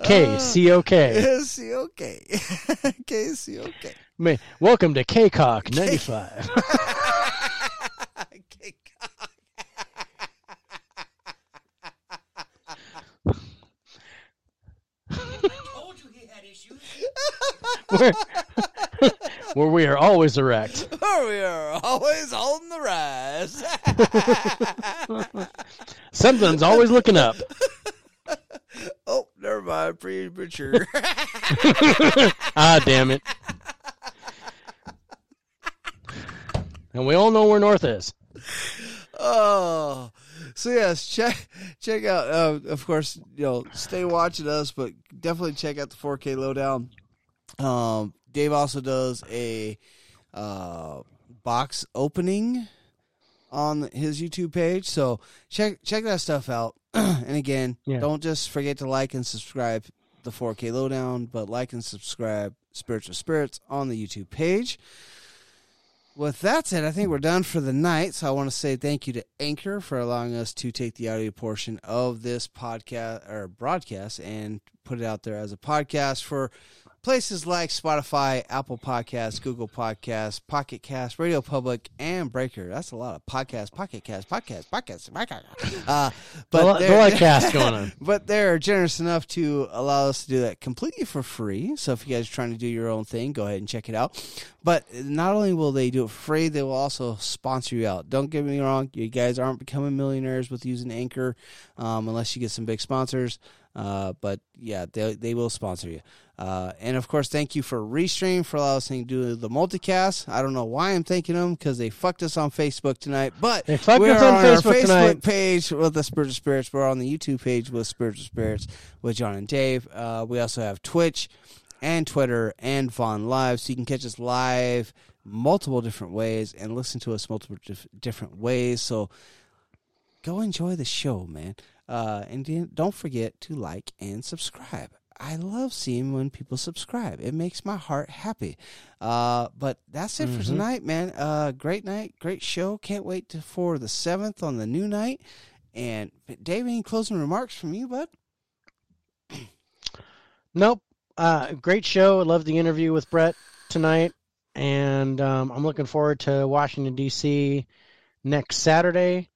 Ah. K C O K. See, okay. okay, see, okay. Ma- Welcome to K Cock ninety five. Okay, Where where we are always erect. Where we are always on the rise. Something's always looking up. oh, never mind. Premature. Ah, damn it. And we all know where North is. Oh, so yes, check check out. Uh, of course, you know, stay watching us, but definitely check out the 4K lowdown. Um, Dave also does a uh, box opening on his YouTube page, so check check that stuff out. and again, Yeah. don't just forget to like and subscribe the 4K lowdown, but like and subscribe Spirits with Spirits on the YouTube page. With that said, I think we're done for the night. So I want to say thank you to Anchor for allowing us to take the audio portion of this podcast or broadcast and put it out there as a podcast for places like Spotify, Apple Podcasts, Google Podcasts, Pocket Cast, Radio Public, and Breaker. That's a lot of podcasts, Pocket Cast, podcast, podcast, podcast. Uh, but But a lot, they're- of cast going on. but they're generous enough to allow us to do that completely for free. So if you guys are trying to do your own thing, go ahead and check it out. But not only will they do it for free, they will also sponsor you out. Don't get me wrong, you guys aren't becoming millionaires with using Anchor um, unless you get some big sponsors. Uh, but yeah, they they will sponsor you. Uh, and of course, thank you for Restream for allowing us to do the multicast. I don't know why I'm thanking them because they fucked us on Facebook tonight, but They fucked we're us on our Facebook Facebook tonight. page with the Spirits with Spirits. We're on the YouTube page with Spirits with Spirits with John and Dave. Uh, we also have Twitch and Twitter and Vaughn Live, so you can catch us live multiple different ways and listen to us multiple dif- different ways. So go enjoy the show, man. Uh, and don't forget to like and subscribe. I love seeing when people subscribe. It makes my heart happy. Uh, but that's it for Mhm. tonight, man. Uh, great night, great show. Can't wait to, for the seventh on the new night. And Dave, any closing remarks from you, bud? Nope. Uh, great show. I love the interview with Brett tonight, and um, I'm looking forward to Washington D.C. next Saturday.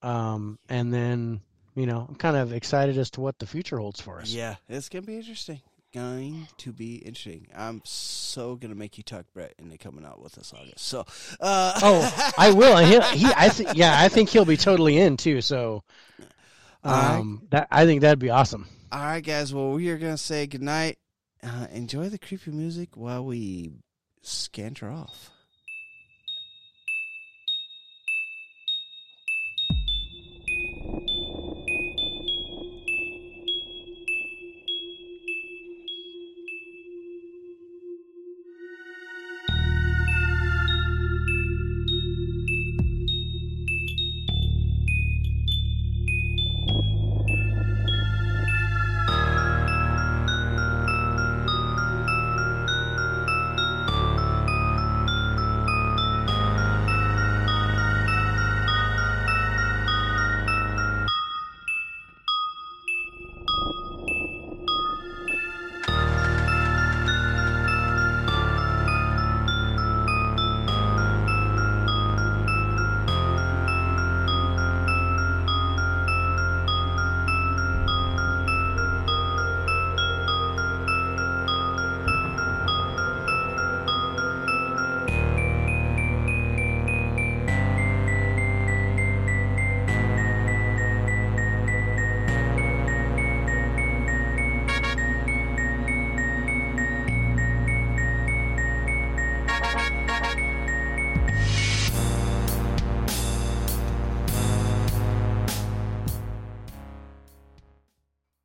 Um, and then you know, I'm kind of excited as to what the future holds for us. Yeah, it's gonna be interesting. Going to be interesting. I'm so gonna make you talk Brett into coming out with us August. So, uh, Oh, I will. He, he I think, yeah, I think he'll be totally in too. So, um, that I think that'd be awesome. all right, guys. Well, we are gonna say goodnight. Uh, enjoy the creepy music while we scanter off.